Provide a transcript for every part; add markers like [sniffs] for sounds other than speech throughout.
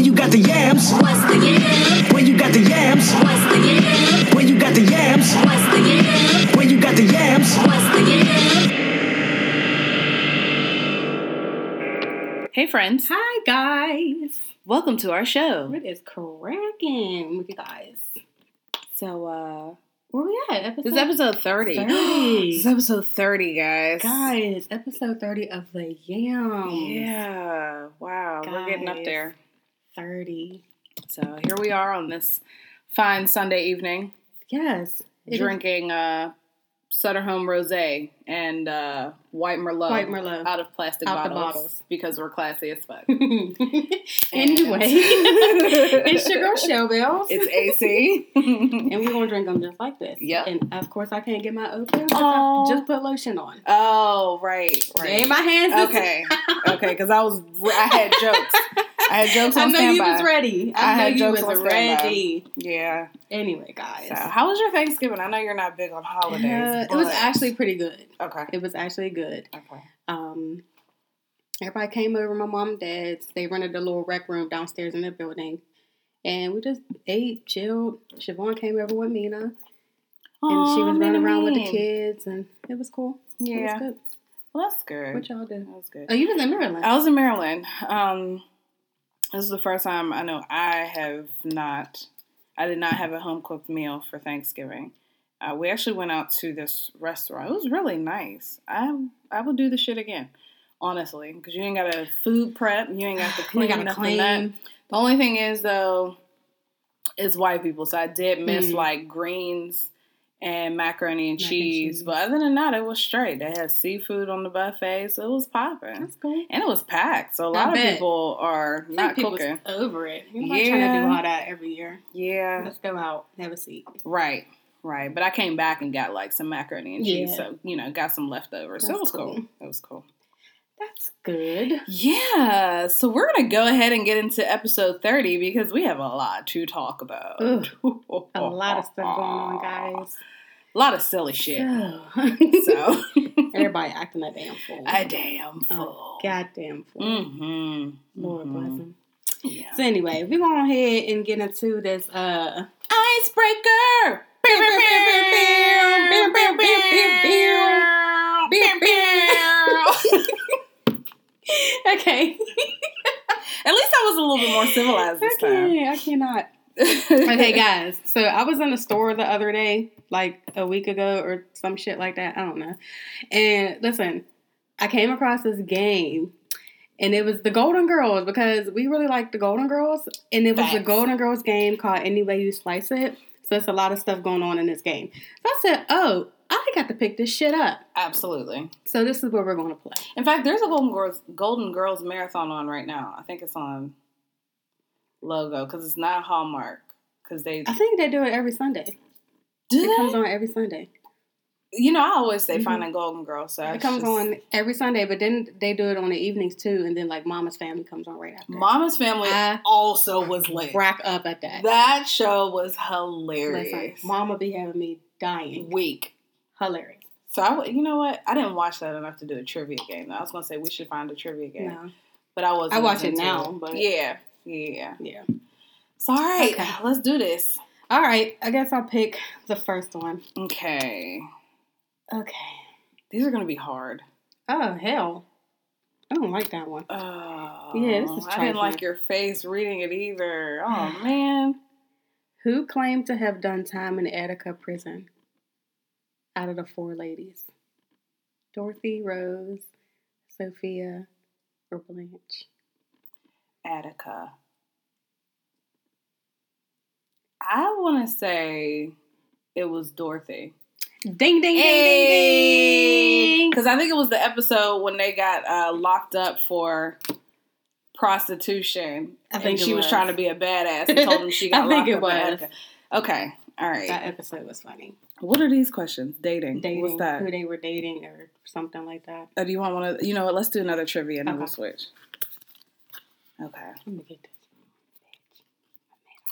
When you got the yams. What's the yam? When you got the yams. What's the yam? When you got the yams. What's the yam? When you got the yams. What's the yam? Hey, friends. Hi guys. Welcome to our show. What is cracking with you guys? So, uh, Where we at? Episode this is episode 30. 30. [gasps] this is episode 30, guys. guys. Episode thirty of the Yams. Yeah. Wow. We're getting up there. Thirty. So, here we are on this fine Sunday evening Yes. It is drinking uh, Sutter Home Rose and uh, White Merlot. White Merlot. Out of plastic Out bottles, bottles. because we're classy as fuck. [laughs] [laughs] anyway, [laughs] it's your girl Bells, It's AC. and we're gonna drink them just like this. Yep. And of course, I can't get my open. Aw. Just put lotion on. oh, right. right. Ain't my hands. Okay, okay, because I was I had jokes. I had jokes I know standby. you was ready. I, I know had you jokes was on standby. ready. Yeah. Anyway, guys. So, how was your Thanksgiving? I know you're not big on holidays. Uh, it was actually pretty good. Okay. It was actually good. Okay. Um, everybody came over. My mom and dad's. They rented a little rec room downstairs in the building, and we just ate, chilled. Siobhan came over with Mina, and she Aw, was running Mina around with the kids, and it was cool. It Yeah. was good. Well, that's good. What y'all did? that was good. Oh, you was in Maryland. I was in Maryland. Um, this is the first time I know I have not. I did not have a home cooked meal for Thanksgiving. Uh, we actually went out to this restaurant. It was really nice. I I would do the shit again, honestly, because you ain't got to food prep. You ain't got to [sighs] You clean gotta nothing up. clean. The only thing is though, is white people. So I did miss Mm. like greens and macaroni and Mac and cheese. cheese. But other than that, it was straight. They had seafood on the buffet, so it was popping. That's cool. And it was packed. So a lot of people are not people cooking. over it. Everybody trying to do all that every year. Yeah. Let's go out, have a seat. Right. Right. But I came back and got like some macaroni and cheese. Yeah. So, you know, got some leftovers. so it was cool. cool. It was cool. That's good. Yeah. So we're going to go ahead and get into episode 30 because we have a lot to talk about. Ugh. [laughs] A lot of stuff going on, guys. A lot of silly shit. So, So, [laughs] everybody [laughs] acting a damn fool. a damn fool. goddamn fool. Mm-hmm. Lord Mhm. bless him. Yeah. So anyway, we go ahead and get into this. Uh, Icebreaker. [laughs] okay. At least I was a little bit more civilized this time. I cannot. [laughs] Okay, guys. So I was in the store the other day, like a week ago or some shit like that. I don't know. And listen, I came across this game. And it was the Golden Girls because we really like the Golden Girls. And it was the Golden Girls game called Any Way You Slice It. So there's a lot of stuff going on in this game. So I said, oh, I got to pick this shit up. Absolutely. So this is where we're going to play. In fact, there's a Golden Girls Golden Girls marathon on right now. I think it's on Logo because it's not Hallmark because they I think they do it every Sunday. do It comes on every Sunday. You know, I always say Mhm. finding Golden Girls. So It comes just- on every Sunday, but then they do it on the evenings too, and then like Mama's Family comes on right after. Mama's Family I also was lit. rack up at that. That show was Listen, hilarious. Mama be having me dying. Week. Hilarious. So I, you know what? I didn't watch that enough to do a trivia game. though. I was gonna say we should find a trivia game, No. but I wasn't. I watch it now, but- yeah, yeah. Yeah. So all right, Okay. let's do this. All right. I guess I'll pick the first one. Okay, Okay. these are gonna be hard. Oh hell. I don't like that one. Oh, Yeah, this is I didn't like your face reading it either. [sighs] Oh man. Who claimed to have done time in Attica prison? Out of the four ladies, Dorothy, Rose, Sophia, or Blanche. Attica. I want to say it was Dorothy. Ding ding ding ding ding. Because I think it was the episode when they got uh, locked up for prostitution. I think she was. was. trying to be a badass and told them she [laughs] I got think locked it was. Okay, all right. That episode was funny. what are these questions? Dating. Dating, What's that? who they were dating, or something like that. Oh, do you want one of? You know what? Let's do another trivia and then we'll switch. Okay. Let me get this.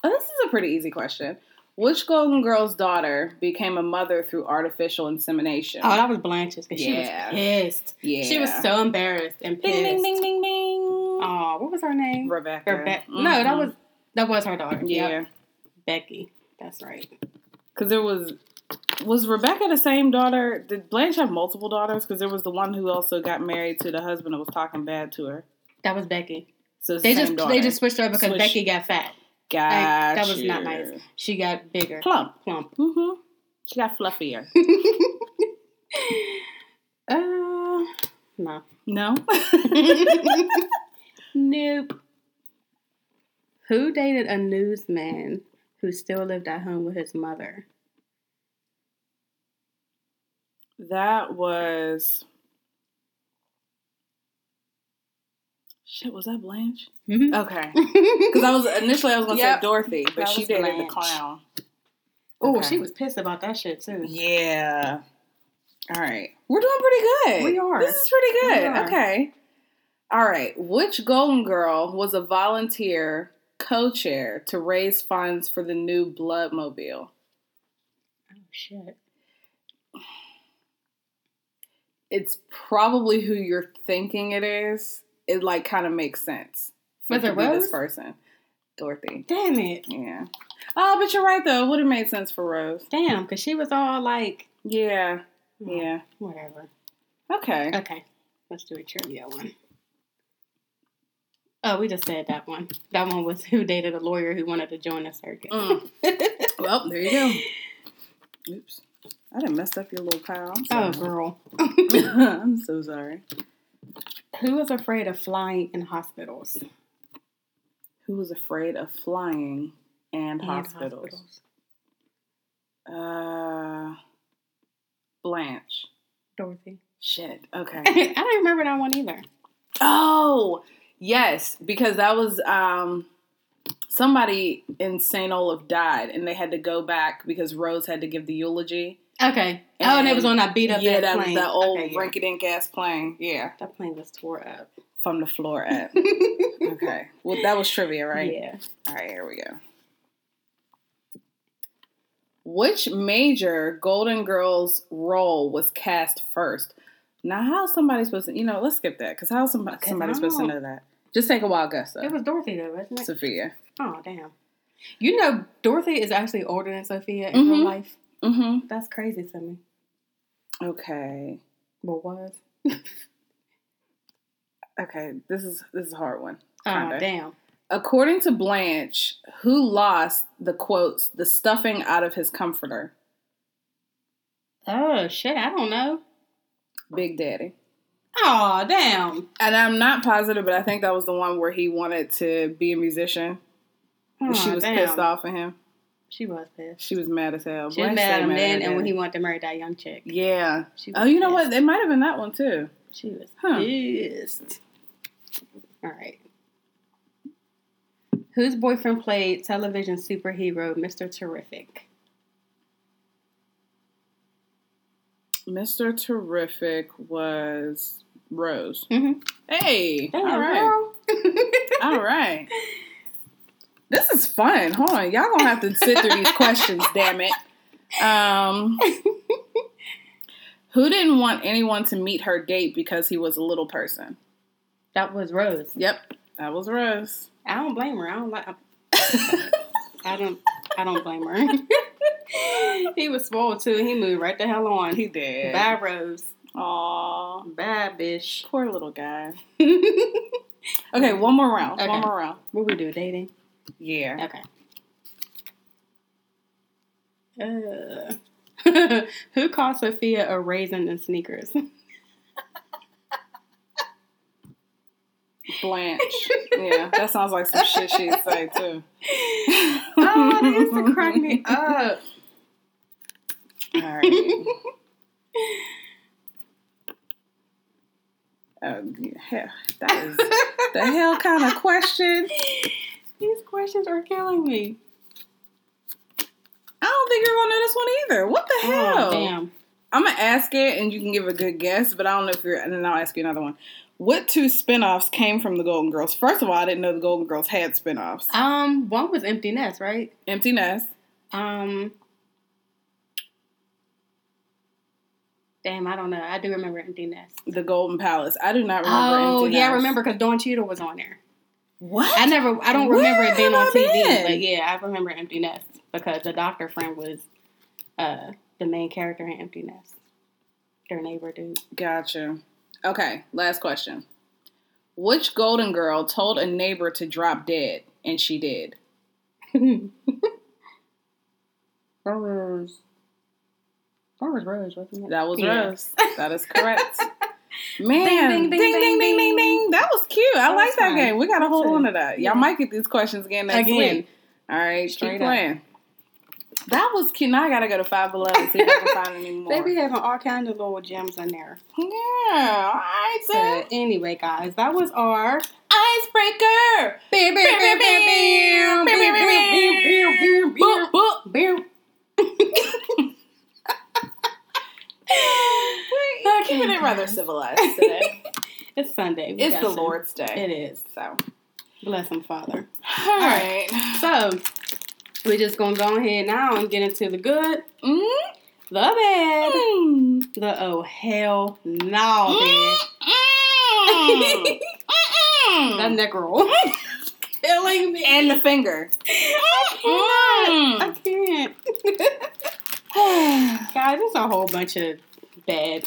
Oh, this is a pretty easy question. Which Golden Girl's daughter became a mother through artificial insemination? Oh, that was Blanche's because Yeah. she was pissed. yeah. She was so embarrassed and pissed. Ding ding ding ding ding. Oh, what was her name? Rebecca. Rebecca. No, mm-hmm. that was that was her daughter. yeah. Yep. Becky. That's right. Because there was was Rebecca the same daughter? Did Blanche have multiple daughters? Because there was the one who also got married to the husband that was talking bad to her. That was Becky. So They the just daughter. they just switched her because Switch. Becky got fat. Got Like, that was not nice. She got bigger, Plump. plump. Mm-hmm. She got fluffier. [laughs] uh, no. no. [laughs] nope. Who dated a newsman who still lived at home with his mother? that was. Shit, was that Blanche? Mhm. Okay. [laughs] Because I was initially I was gonna Yep. say Dorothy, but That she was dated the clown. Oh, Okay. she was pissed about that shit too. Yeah. All right. We're doing pretty good. We are. This is pretty good. Okay. All right. Which Golden Girl was a volunteer co chair to raise funds for the new Blood Mobile? Oh shit. It's probably who you're thinking it is. It like kind of makes sense. for Was to it Rose? this person? Dorothy. Damn it. Yeah. Oh, but you're right though. It would have made sense for Rose. Damn, because she was all like, Yeah. oh, Yeah. whatever. Okay. Okay, let's do a trivia one. Oh, we just said that one. That one was who dated a lawyer who wanted to join the circus. Mm. [laughs] Well, there you go. Oops. I done messed up your little pile. Oh, girl. [laughs] I'm so sorry. Who was afraid of flying in hospitals? Who was afraid of flying and, And hospitals? Uh, Blanche. Dorothy. Shit. Okay. [laughs] I don't remember that one either. oh, yes, because that was um somebody in St. Olaf died, and they had to go back because Rose had to give the eulogy. Okay. oh, and it was on that beat up yeah, that plane. that old okay, yeah. rinky-dink ass plane. Yeah, That plane was tore up. from the floor up. [laughs] okay. Well, that was trivia, right? Yeah. All right, here we go. Which major Golden Girls role was cast first? Now, how's somebody supposed to, you know, let's skip that because how's somebody, 'Cause somebody I supposed to know that? Just take a wild guess, though. It was Dorothy though, wasn't it? Sophia. oh, damn. You know, Dorothy is actually older than Sophia in Mhm. real life. Mm-hmm. That's crazy to me. Okay. What was? [laughs] Okay, this is this is a hard one. Oh, Kinda. damn. According to Blanche, who lost the quotes, the stuffing out of his comforter? Oh, shit. I don't know. Big Daddy. Oh, damn. And I'm not positive, but I think that was the one where he wanted to be a musician. And she was damn. pissed off at him. She was pissed. She was mad as hell. She was mad at him then, and when he wanted to marry that young chick. Yeah. She was Oh, you know what? It might have been that one too. She was Huh. pissed. All right. Whose boyfriend played television superhero Mr. Terrific? Mr. Terrific was Rose. Mm-hmm. Hey. Damn, [laughs] all right. All right. This is fun. Hold on. Y'all gonna have to sit through these questions, damn it. Um [laughs] Who didn't want anyone to meet her date because he was a little person? that was Rose. Yep, that was Rose. I don't blame her. I don't like. I don't. I don't blame her. [laughs] he was spoiled too. He moved right the hell on. He did. Bye, Rose. Aw, Bye, bitch. poor little guy. [laughs] Okay, one more round. Okay. One more round. What we do? Dating. Yeah. Okay. Uh, [laughs] who called Sophia a raisin in sneakers? Blanche. yeah, that sounds like some shit she'd say too. [laughs] oh, that used to crack me [laughs] up. All right. Oh, yeah, that is the hell kind of question. These questions are killing me. I don't think you're gonna know this one either. What the hell? Oh, damn. I'm gonna ask it, and you can give a good guess, but I don't know if you're. And then I'll ask you another one. What two spinoffs came from the Golden Girls? First of all, I didn't know the Golden Girls had spinoffs. Um, one was Empty Nest, right? Empty Nest. Um, damn, I don't know. I do remember Empty Nest. The Golden Palace. I do not remember. Oh, yeah, I remember because Don Cheadle was on there. What? I never, I don't Where remember it being on I TV, been? but yeah, I remember Empty Nest because the doctor friend was uh, the main character in Empty Nest. Their neighbor dude. Gotcha. Okay, last question. Which Golden Girl told a neighbor to drop dead, and she did? [laughs] That was that was Rose, wasn't it? That was Yeah. Rose. That is correct. [laughs] Man, Ding, ding, ding, ding, ding, ding, ding, That was cute. I like that game. We gotta hold on to that. Y'all might get these questions again next Again. week. All right, Straight keep up. playing. That was cute. Now I gotta go to Five Below and see if I can find any more. They be having all kinds of little gems in there. Yeah. All right, So anyway, guys, that was our Icebreaker. Beer, beer, beer, beer, beer, beer, beer, beer, beer, beer, Boop, boop. beer. We're keeping it rather civilized today. [laughs] It's Sunday. We it's the some- Lord's Day. It is. So, Bless him, Father. all right. right. So, we're just going to go ahead now and get into the good, Mm. the bad, Mm. the oh, hell no, Mm. [laughs] neck roll. [laughs] Killing me. and the finger. I Mm. can't. [sighs] Guys, there's a whole bunch of bad.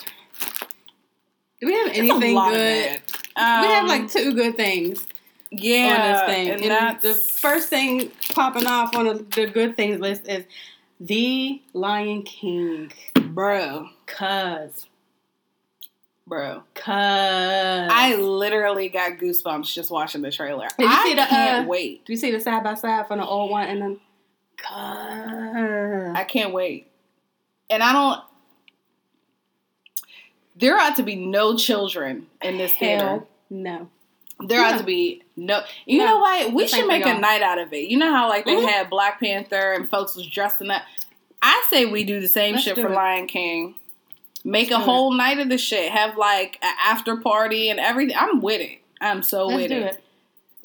Do we have anything good? it. we have Um, like two good things yeah, thing. and And, that's the first thing popping off on the, the good things list is The Lion King. bro, Cuz. bro. Cuz. I literally got goosebumps just watching the trailer. Did you I see the, can't uh, wait. Do you see the side by side from the old one and then Cuz. I can't wait. And I don't. There ought to be no children in this theater. No. There ought to be no. You No. know what? We This should make a night out of it. You know how like they Mhm. had Black Panther and folks was dressing up. I say we do the same Let's shit for it. Lion King. Make Let's a whole night of the shit. Have like an after party and everything. I'm with it. I'm so Let's with it. it.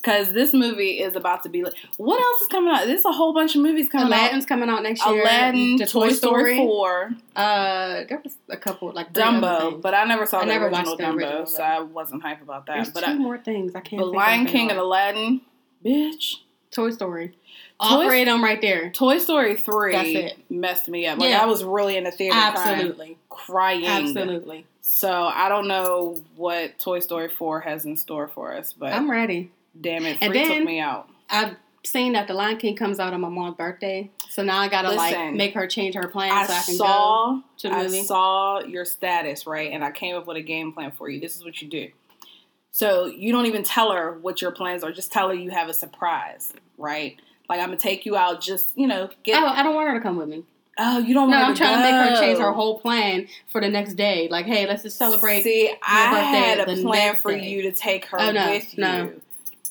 Because this movie is about to be. Like, what else is coming out? There's a whole bunch of movies coming out. Aladdin's coming out next out. year. Aladdin, The Toy, Story, Four, Uh, there was a couple like Dumbo, but I never saw I the never original the Dumbo, original, so. I wasn't hype about that. There's but two I, more things I can't. but think Lion King and. Aladdin, bitch. Toy Story. All Toy- three of them right there. Toy Story three That's it. messed me up. Like Yeah. I was really in the theater Absolutely, crying, crying. absolutely. So I don't know what Toy Story four has in store for us, but I'm ready. Damn it, And Free then- took me out. I've seen that the Lion King comes out on my mom's birthday, so now I gotta like make her change her plan I so I can saw go to the I movie. saw your status, right? And I came up with a game plan for you. This is what you do. So you don't even tell her what your plans are. Just tell her you have a surprise, right? Like I'm gonna take you out. Just you know, get. Oh, I don't want her to come with me. Oh, you don't. No, want I'm trying to make her change her whole plan for the next day. Like, hey, let's just celebrate. See, I had a plan for day. you to take her Oh, no, with no.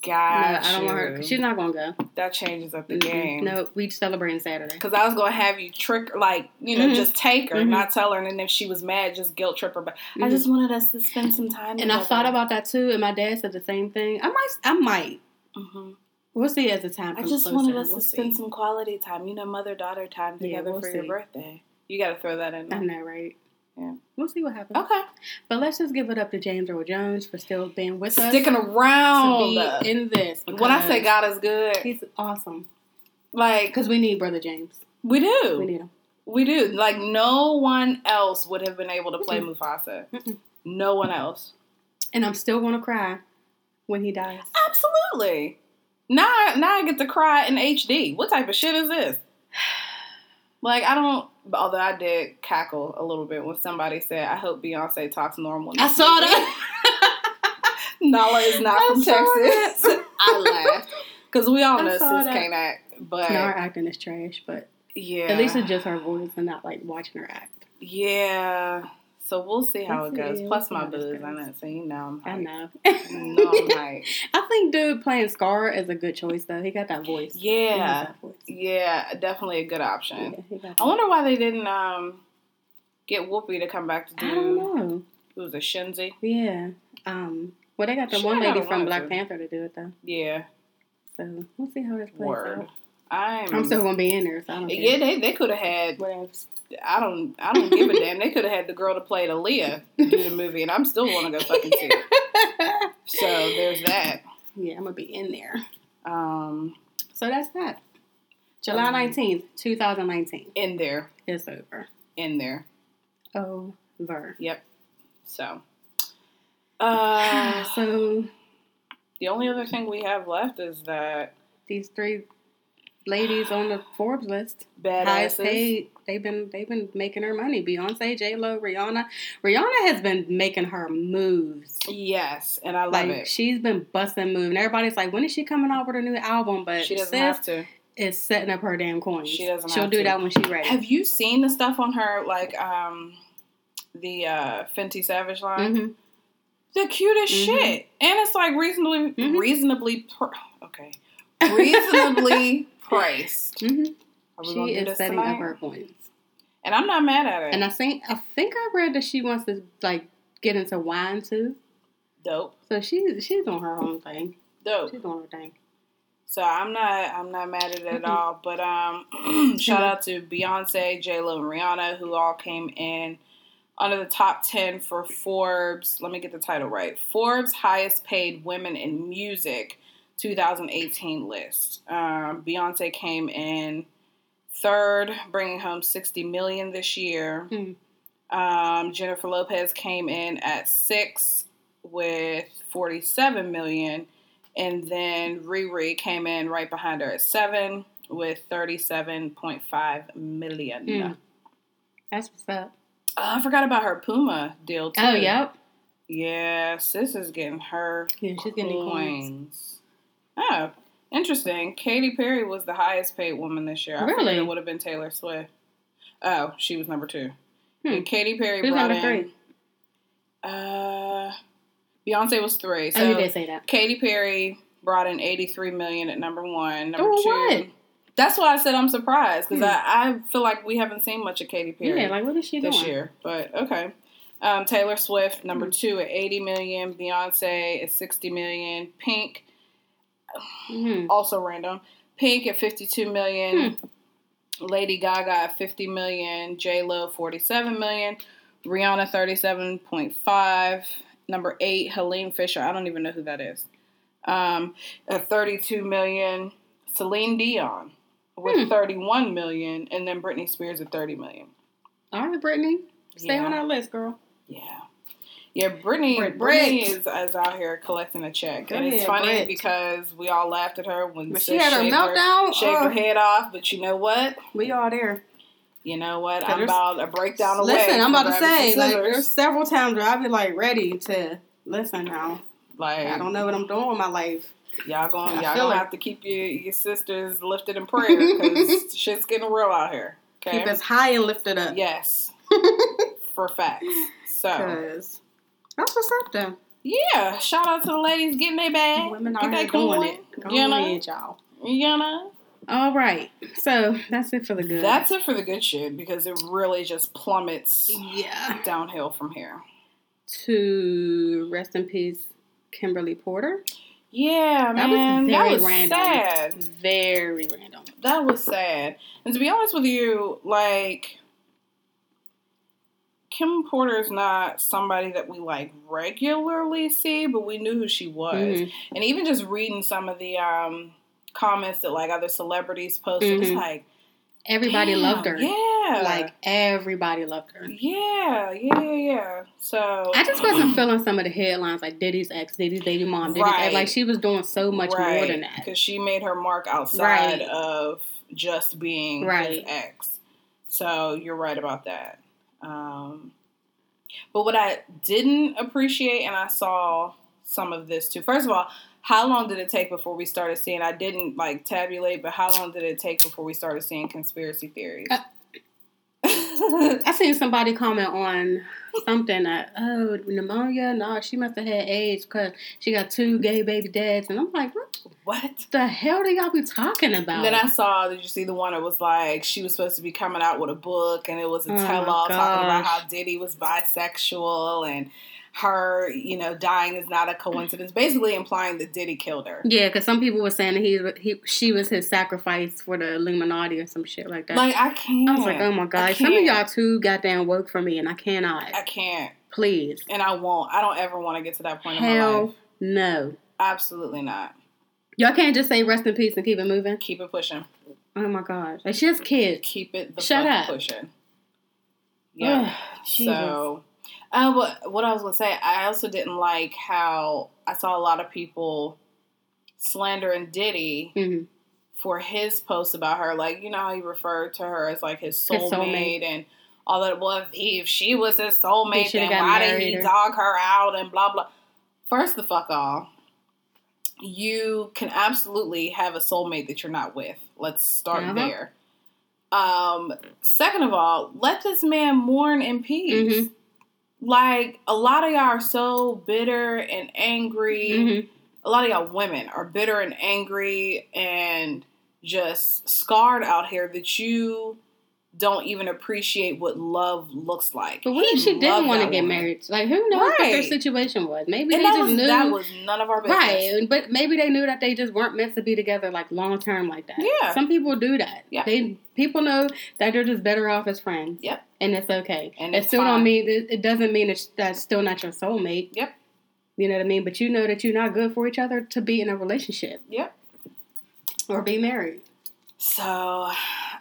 You. no, I don't want her. She's not gonna go. That changes up the Mm-mm. game. No, we celebrating Saturday. Because I was gonna have you trick, like you know, Mhm. just take her, Mhm. not tell her, and then if she was mad, just guilt trip her. But I Mhm. just wanted us to spend some time. And I thought about that too, and my dad said the same thing. I might, I might. hmm We'll see as the time I just closer. wanted us We'll to spend see. some quality time. You know, mother daughter time Yeah, together we'll for your birthday. You got to throw that in. I know, right? Yeah. We'll see what happens. Okay, But let's just give it up to James Earl Jones for still being with us. sticking to around. be in this. when I say God is good, he's awesome. like Because we need Brother James. we do, We need him. we do. Like no one else would have been able to play Mufasa. Mm-mm. No one else. And I'm still gonna cry when he dies. Absolutely. Now, now I get to cry in HD. What type of shit is this? [sighs] Like I don't. Although I did cackle a little bit when somebody said, "I hope Beyonce talks normal." I saw movie." that. [laughs] Nala is not I from Texas. [laughs] I laughed because we all I know saw sis can't act, but no, her acting is trash, but yeah, at least it's just her voice and not like watching her act. yeah. So we'll see how it goes. Plus my how this booze. I know. So you know, I'm I know. [laughs] I'm hyped. I think dude playing Scar is a good choice though. He got that voice. Yeah, that voice. yeah, definitely a good option. Yeah, I wonder why they didn't um get Whoopi to come back to do. I don't know. It was a Shenzi. Yeah. Um. Well, they got the She one lady from Black to. Panther to do it though. Yeah, So we'll see how this plays word. out. I'm. I'm still gonna be in there, so I don't care. yeah, they they could have had. Whatever. I don't. I don't give a [laughs] damn. They could have had the girl to play Aaliyah do the movie, and I'm still want to go fucking see it. [laughs] So there's that. Yeah, I'm gonna be in there. Um, So that's that. July Um, nineteenth, two thousand nineteen. in there, It's over. in there. Over. Yep. So, uh, [sighs] so the only other thing we have left is that these three ladies on the Forbes list, highest badasses. paid, they've been they've been making her money. Beyonce, J Lo, Rihanna. Rihanna has been making her moves. Yes, and I love Like it. she's been busting moves. And everybody's like, when is she coming out with a new album? But She doesn't sis have to. is setting up her damn coins. She doesn't She'll do to. that when she's ready. Have you seen the stuff on her, like um, the uh, Fenty Savage line? hmm The cutest Mhm. shit, and it's like reasonably, Mhm. reasonably, pr- okay, reasonably [laughs] priced. hmm we She is setting tonight? up her coins. And I'm not mad at her. And I think I think I read that she wants to like get into wine too. dope, So she's she's on her own thing. dope. She's on her thing. So I'm not I'm not mad at it at all. But um [clears throat] shout out to Beyonce, J Lo, and Rihanna who all came in under the top ten for Forbes. Let me get the title right. Forbes highest paid women in music 2018 list. Um, Beyonce came in third, bringing home 60 million this year. Hmm. Um, Jennifer Lopez came in at six with 47 million. And then Riri came in right behind her at seven with 37.5 million. Hmm. That's what's up. Oh, I forgot about her Puma deal too. Oh, yep. Yeah, sis is getting her Yeah, she's getting coins. coins. Oh, interesting. Katy Perry was the highest paid woman this year. I Really? it would have been Taylor Swift. Oh, she was number two. Hmm. And Katy Perry Who's brought number in. three? Uh, Beyonce was three. So oh, you did say that. Katy Perry brought in 83 million at number one. Number Doing two. what? That's why I said I'm surprised because Hmm. I, I feel like we haven't seen much of Katy Perry Yeah, like what is she doing? this doing? year. But okay. Um, Taylor Swift, number Hmm. two at 80 million. Beyonce at 60 million. Pink, hmm also random. Pink at 52 million. Lady Gaga at 50 million. J Lo 47 million. Rihanna 37.5. Number eight, Helene Fischer. I don't even know who that is. Um, at 32 million. Celine Dion with Hmm. 31 million, and then Britney Spears at 30 million. All right, Britney, stay on our list, girl. Yeah. Yeah, Britney, Brit- Britney Brit. is, is out here collecting a check. Go and it's funny Brit. because we all laughed at her when she had her meltdown. shaved her head off. But you know what? we all there. You know what? I'm about a break down the Listen. I'm about to say, like, there's several times where I've been like ready to listen now. like, I don't know what I'm doing with my life. Y'all going y'all gonna it. have to keep your, your sisters lifted in prayer because [laughs] shit's getting real out here. Okay. Keep us high and lifted up. yes, [laughs] for facts. So that's what's up though. yeah, shout out to the ladies getting their bag. Women are doing coin, it. Go You know, ahead, y'all. you know. All right. So that's it for the good. That's it for the good shit because it really just plummets yeah. downhill from here. To rest in peace, Kimberly Porter. Yeah, That was man, that was random. sad. Very random. That was sad. And to be honest with you, like Kim Porter is not somebody that we like regularly see, but we knew who she was. Mhm. And even just reading some of the um comments that like other celebrities posted, it's Mhm. like Everybody damn, loved her. Yeah. Like everybody loved her. Yeah, yeah, yeah, yeah. So I just wasn't [clears throat] feeling some of the headlines like Diddy's ex, Diddy's baby mom, Diddy's ex. Right. Like she was doing so much more than that. Because she made her mark outside Right. of just being his Right. ex. So you're right about that. Um, but what I didn't appreciate, and I saw some of this too. First of all, how long did it take before we started seeing? I didn't like tabulate, but how long did it take before we started seeing conspiracy theories? Uh, I seen somebody comment on something that oh pneumonia, no, she must have had AIDS because she got two gay baby dads, and I'm like, what what? the hell do y'all be talking about? And then I saw, did you see the one that was like, she was supposed to be coming out with a book and it was a Oh tell all talking about how Diddy was bisexual and her, you know, dying is not a coincidence. Basically implying that Diddy killed her. yeah, because some people were saying that he, he she was his sacrifice for the Illuminati or some shit like that. Like, I can't. I was like, oh my god, some of y'all too goddamn woke for me, and I cannot. I can't. Please, And I won't. I don't ever want to get to that point in my hell life. no. Absolutely not. Y'all can't just say rest in peace and keep it moving. Keep it pushing. Oh my gosh, like she has kids. Keep it the Shut up. pushing. Yeah. Ugh, Jesus. Uh, what, what I was gonna say, I also didn't like how I saw a lot of people slandering Diddy Mhm. for his post about her. Like, you know how he referred to her as like his soulmate, His soulmate. and all that. Well, if, he, if she was his soulmate, then why did he her. dog her out and blah blah. First, the fuck all. You can absolutely have a soulmate that you're not with. Let's start Uh-huh. there. Um, second of all, let this man mourn in peace. Mhm. Like a lot of y'all are so bitter and angry. Mhm. A lot of y'all women are bitter and angry and just scarred out here that you don't even appreciate what love looks like. But what if she didn't want to get woman. married? Like who knows what their situation was? Maybe And they just was knew. that was none of our business. Right, but maybe they knew that they just weren't meant to be together like long term like that. Yeah. some people do that. Yeah. they people know that they're just better off as friends. Yep. And it's okay. And it still fine. don't mean it, doesn't mean it's that's still not your soulmate. Yep. you know what I mean. But you know that you're not good for each other to be in a relationship Yep. or be married. So I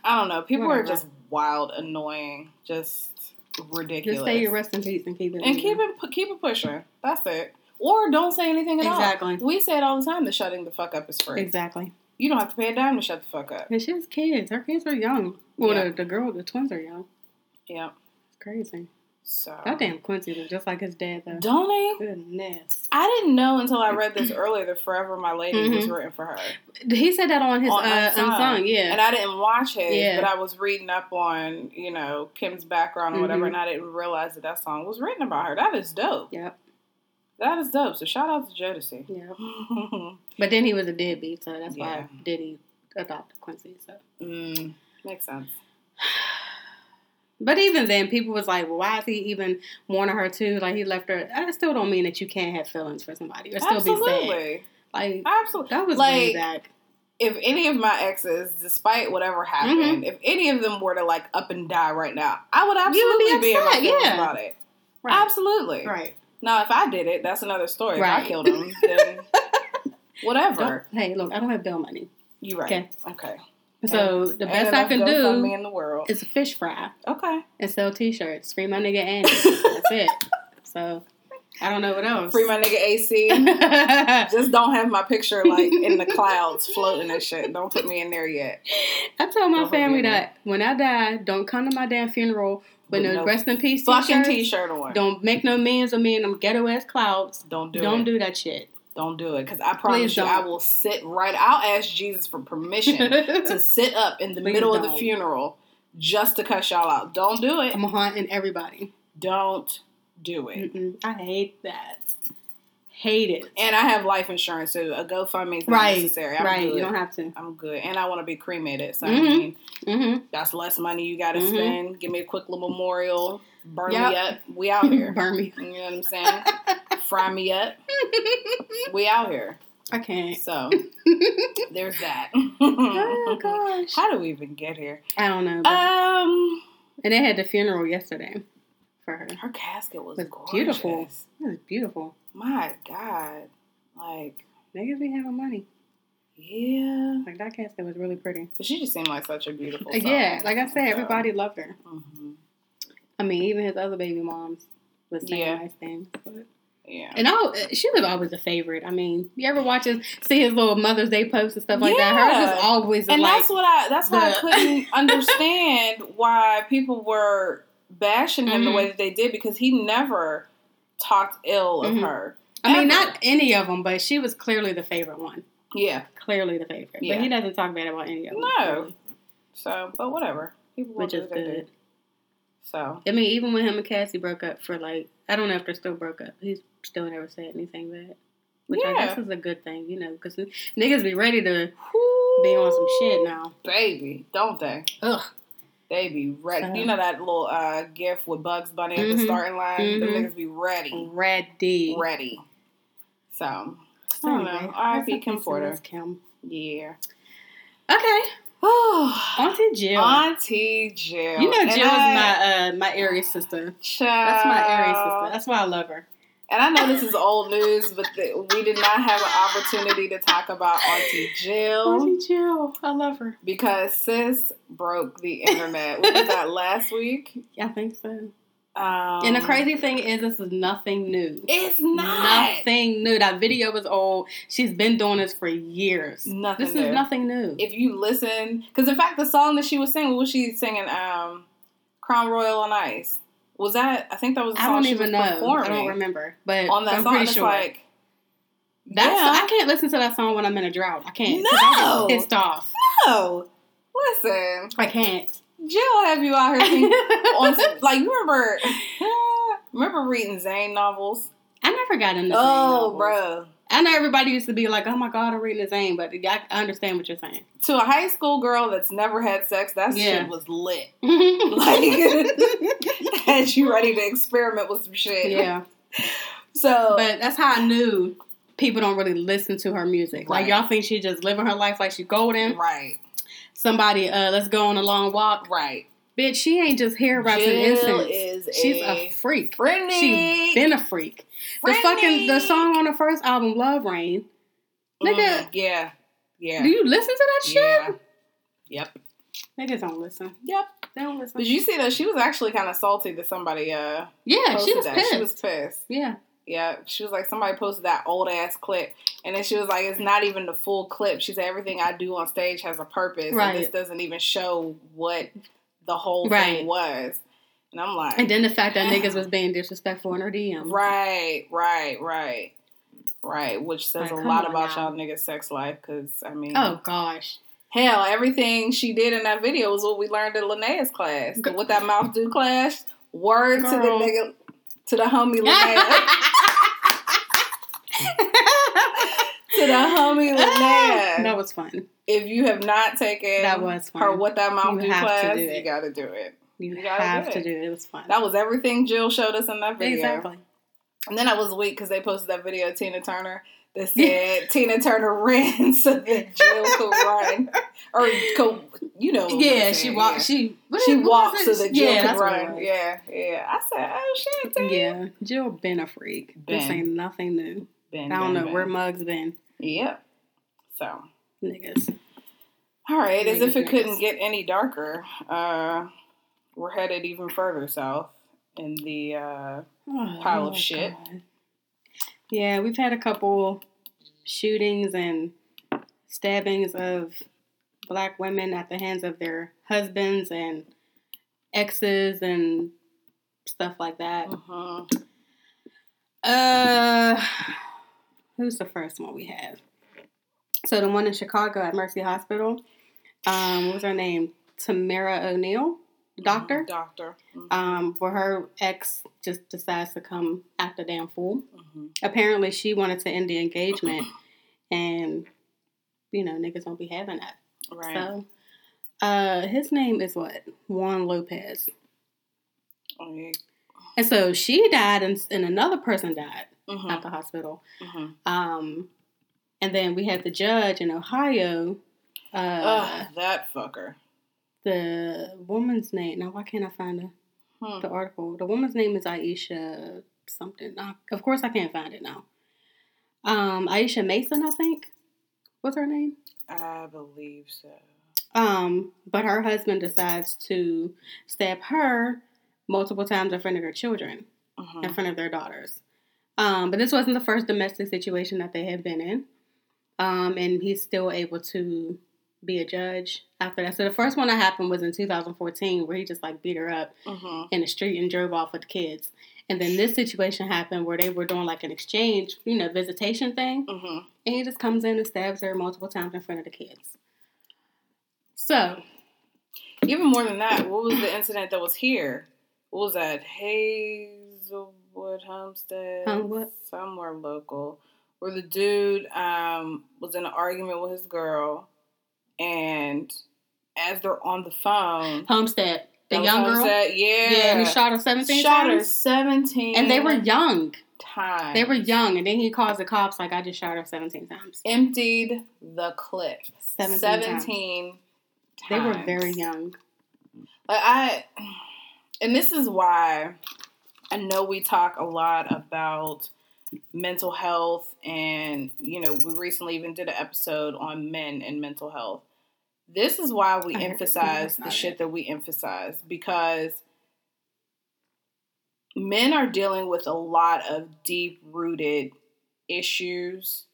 don't know. People are just wild, annoying, just ridiculous. Just say your rest in peace and keep it. and keep it keep it pushing. That's it. Or don't say anything at Exactly. all. Exactly. We say it all the time that shutting the fuck up is free. exactly. You don't have to pay a dime to shut the fuck up. And she has kids. Her kids are young. Well, Yeah. the, the girl, the twins are young. Yeah. It's crazy. So That damn Quincy was just like his dad, though. don't he? Goodness. I didn't know until I read this earlier that Forever My Lady was written for her. He said that on his On uh, Unsung. unsung, yeah. And I didn't watch it, Yeah. but I was reading up on, you know, Kim's background or whatever, Mhm. and I didn't realize that that song was written about her. That is dope. Yep. That is dope. So shout out to Jodeci. Yeah. [laughs] But then he was a deadbeat, so that's Yeah. why Diddy adopted Quincy. So, mm, makes sense. But even then, people was like, well, "Why is he even wanting her too? Like he left her." That still don't mean that you can't have feelings for somebody or still be sad. Absolutely. Like Absolutely. that was Like, way back. if any of my exes, despite whatever happened, Mm-hmm. if any of them were to like up and die right now, I would absolutely would be be, in my upset, yeah. about it. Right. Absolutely. Right. Now, if I did it, that's another story. If I killed him, then [laughs] whatever. Don't- hey, look, I don't have bill money, You right. Okay. Okay. So Ain't- the best I can do in the world. is a fish fry Okay. and sell T-shirts. Free my nigga Andy. [laughs] That's it. So I don't know what else. Free my nigga AC. [laughs] Just don't have my picture like in the clouds floating and shit. Don't put me in there yet. I told my Don't family that when I die, don't come to my damn funeral with With no, no rest in peace Fucking t-shirts. t-shirt on. Don't, make no means of me and them ghetto ass clouds. Don't do don't it. do that shit. Don't do it. Because I promise Please you, don't. I will sit right. I'll ask Jesus for permission [laughs] to sit up in the Please middle of the funeral just to cuss y'all out. Don't do it. I'm haunting everybody. Don't do it. Mm-mm. I hate that. Hate it. And I have life insurance, so a GoFundMe is not right. necessary. I'm right. good. You don't have to. I'm good. And I want to be cremated. So, Mhm. I mean, Mm-hmm. that's less money you got to Mhm. spend. Give me a quick little memorial. Burn me up. We out here. [laughs] Burn me. You know what I'm saying? Fry me up. [laughs] We out here. I can't. So, [laughs] there's that. Oh gosh. How do we even get here? I don't know. Um, and they had the funeral yesterday for her. It her casket was was beautiful. was beautiful. My God, like Niggas be having money. yeah, Like that casket was really pretty. but she just seemed like such a beautiful. Uh, soul. yeah, like I said, So, everybody loved her. mhm. I mean, even his other baby moms was saying Yeah. nice things. But, Yeah. and I, she was always a favorite. I mean, you ever watch his, see his little Mother's Day posts and stuff like that? Hers Yeah. is always and like, that's what I that's why I couldn't [laughs] understand why people were bashing him the Mhm. way that they did because he never talked ill of Mhm. her. I mean, not any of them, but she was clearly the favorite one. Yeah. Clearly the favorite. Yeah. But he doesn't talk bad about any of them. No. really, So, but whatever. People which is what they do. good. So I mean, even when him and Cassie broke up for like, I don't know if they're still broke up. He's still never said anything bad. Which I guess is a good thing, you know, because niggas be ready to be on some shit now. baby, don't they? Ugh. They be ready. So- You know that little uh, gif with Bugs Bunny at the Mhm. starting line? Mhm. The niggas be ready. Ready. Ready. So, I So don't know. R.I.P. Kim Porter. Kim. Yeah. Okay. [sighs] Auntie Jill. Auntie Jill. you know And Jill is I- my uh, my Aries sister. Child. That's my Aries sister. That's why I love her. And I know this is old news, but the, we did not have an opportunity to talk about Auntie Jill Auntie Jill, I love her. because sis broke the internet. Was that last week? [laughs] I think so. Um, And the crazy thing is, this is nothing new. it's not Nothing new. That video was old. She's been doing this for years. Nothing This new. is nothing new. If you listen, because in fact, the song that she was singing, what was she singing? Um, Crown Royal on Ice. Was that? I think that was the song I don't she even was know. performing I don't remember. But on that I'm song. pretty It's sure. like That's yeah. I can't listen to that song when I'm in a drought. I can't. 'cause I No. get pissed off. no. Listen, I can't. Jill have you out here [laughs] on like you remember [laughs] remember reading Zane novels? I never got into Zane Oh, bro. I know everybody used to be like, "Oh my god, I'm reading the Zane," but I understand what you're saying. To a high school girl that's never had sex, that Yeah. shit was lit. [laughs] like, Had you ready to experiment with some shit? yeah, So, but that's how I knew people don't really listen to her music. Like y'all think she just living her life like she golden. right, Somebody, uh, let's go on a long walk. right. Bitch, she ain't just hair wraps and incense. She's a a freak. Friendly. She been a freak. Friendly. The fucking the song on the first album, Love Rain. Nigga, Mm, yeah, yeah, do you listen to that shit? yeah. Yep. Niggas don't listen. Yep. They don't listen. Did you see that? She was actually kind of salty that somebody uh yeah, she was that. pissed. She was pissed. yeah. Yeah, she was like somebody posted that old ass clip, and then she was like, "It's not even the full clip." She said everything I do on stage has a purpose, Right. and this doesn't even show what the whole Right. thing was. And I'm like, And then the fact that niggas was [laughs] being disrespectful in her DM. right, right, right, right, which says Like, a lot about now. y'all niggas' sex life. Because I mean, Oh gosh. hell, everything she did in that video was what we learned in Linnea's class. What that mouth do class. Word to the Girl. nigga, to the homie Linnea. [laughs] [laughs] to the homie Linnea. Ah! that was fun. if you have not taken That was fun. her what that mouth You do have to class, do you got to do it. You, You gotta have do to it. do it. It was fun. That was everything Jill showed us in that video. exactly. And then I was weak because they posted that video of Tina Turner that [laughs] said Tina Turner ran so that Jill could run, or could, you know? Yeah, she walked. yeah. She She walked so that Jill yeah, could that's what it run. Yeah, yeah. I said, oh shit, Tina. Yeah, Jill been a freak. This ain't nothing new. Ben, I don't ben, know where ben. Mug's been. Yep. So, Niggas. all right. As if it Niggas. couldn't get any darker, uh, we're headed even further south in the. Uh, Oh, Pile of oh, shit. God. Yeah, we've had a couple shootings and stabbings of black women at the hands of their husbands and exes and stuff like that. mhm. Uh, who's the first one we have? So the one in Chicago at Mercy Hospital. Um, what was her name? Tamara O'Neal, doctor. Doctor. Mhm. Um, where her ex just decides to come act a damn fool. Mhm. Apparently, she wanted to end the engagement, and you know niggas don't be having that. Right. So, uh, his name is what Juan Lopez, Oh, yeah. and so she died, and, and another person died Mhm. at the hospital. Mhm. Um, and then we had the judge in Ohio. Uh, Ugh, that fucker. the woman's name. Now, why can't I find the, Hmm. the article? The woman's name is Aisha something. Uh, of course, I can't find it now. Um, Aisha Mason, I think, was her name. I believe so. Um, but her husband decides to stab her multiple times in front of her children, Mhm. in front of their daughters. Um, but this wasn't the first domestic situation that they had been in. Um, and he's still able to be a judge after that. So the first one that happened was in 2014, where he just like beat her up Mhm. in the street and drove off with the kids. And then this situation happened where they were doing like an exchange, you know, visitation thing. Mhm. And he just comes in and stabs her multiple times in front of the kids. So, Even more than that, what was the incident that was here? What was that? Hazelwood Homestead? Um. Somewhere local. Where the dude um, was in an argument with his girl, and as they're on the phone, Homestead, the young girl. Yeah, Yeah, he shot her 17 shot her seventeen, And they were young. times. They were young. And then he calls the cops like, I just shot her 17 times. emptied the clip 17 17 times. They were very young. Like I, and this is why I know we talk a lot about mental health, and you know, we recently even did an episode on men and mental health. This is why we I emphasize the it. shit that we emphasize because men are dealing with a lot of deep rooted issues,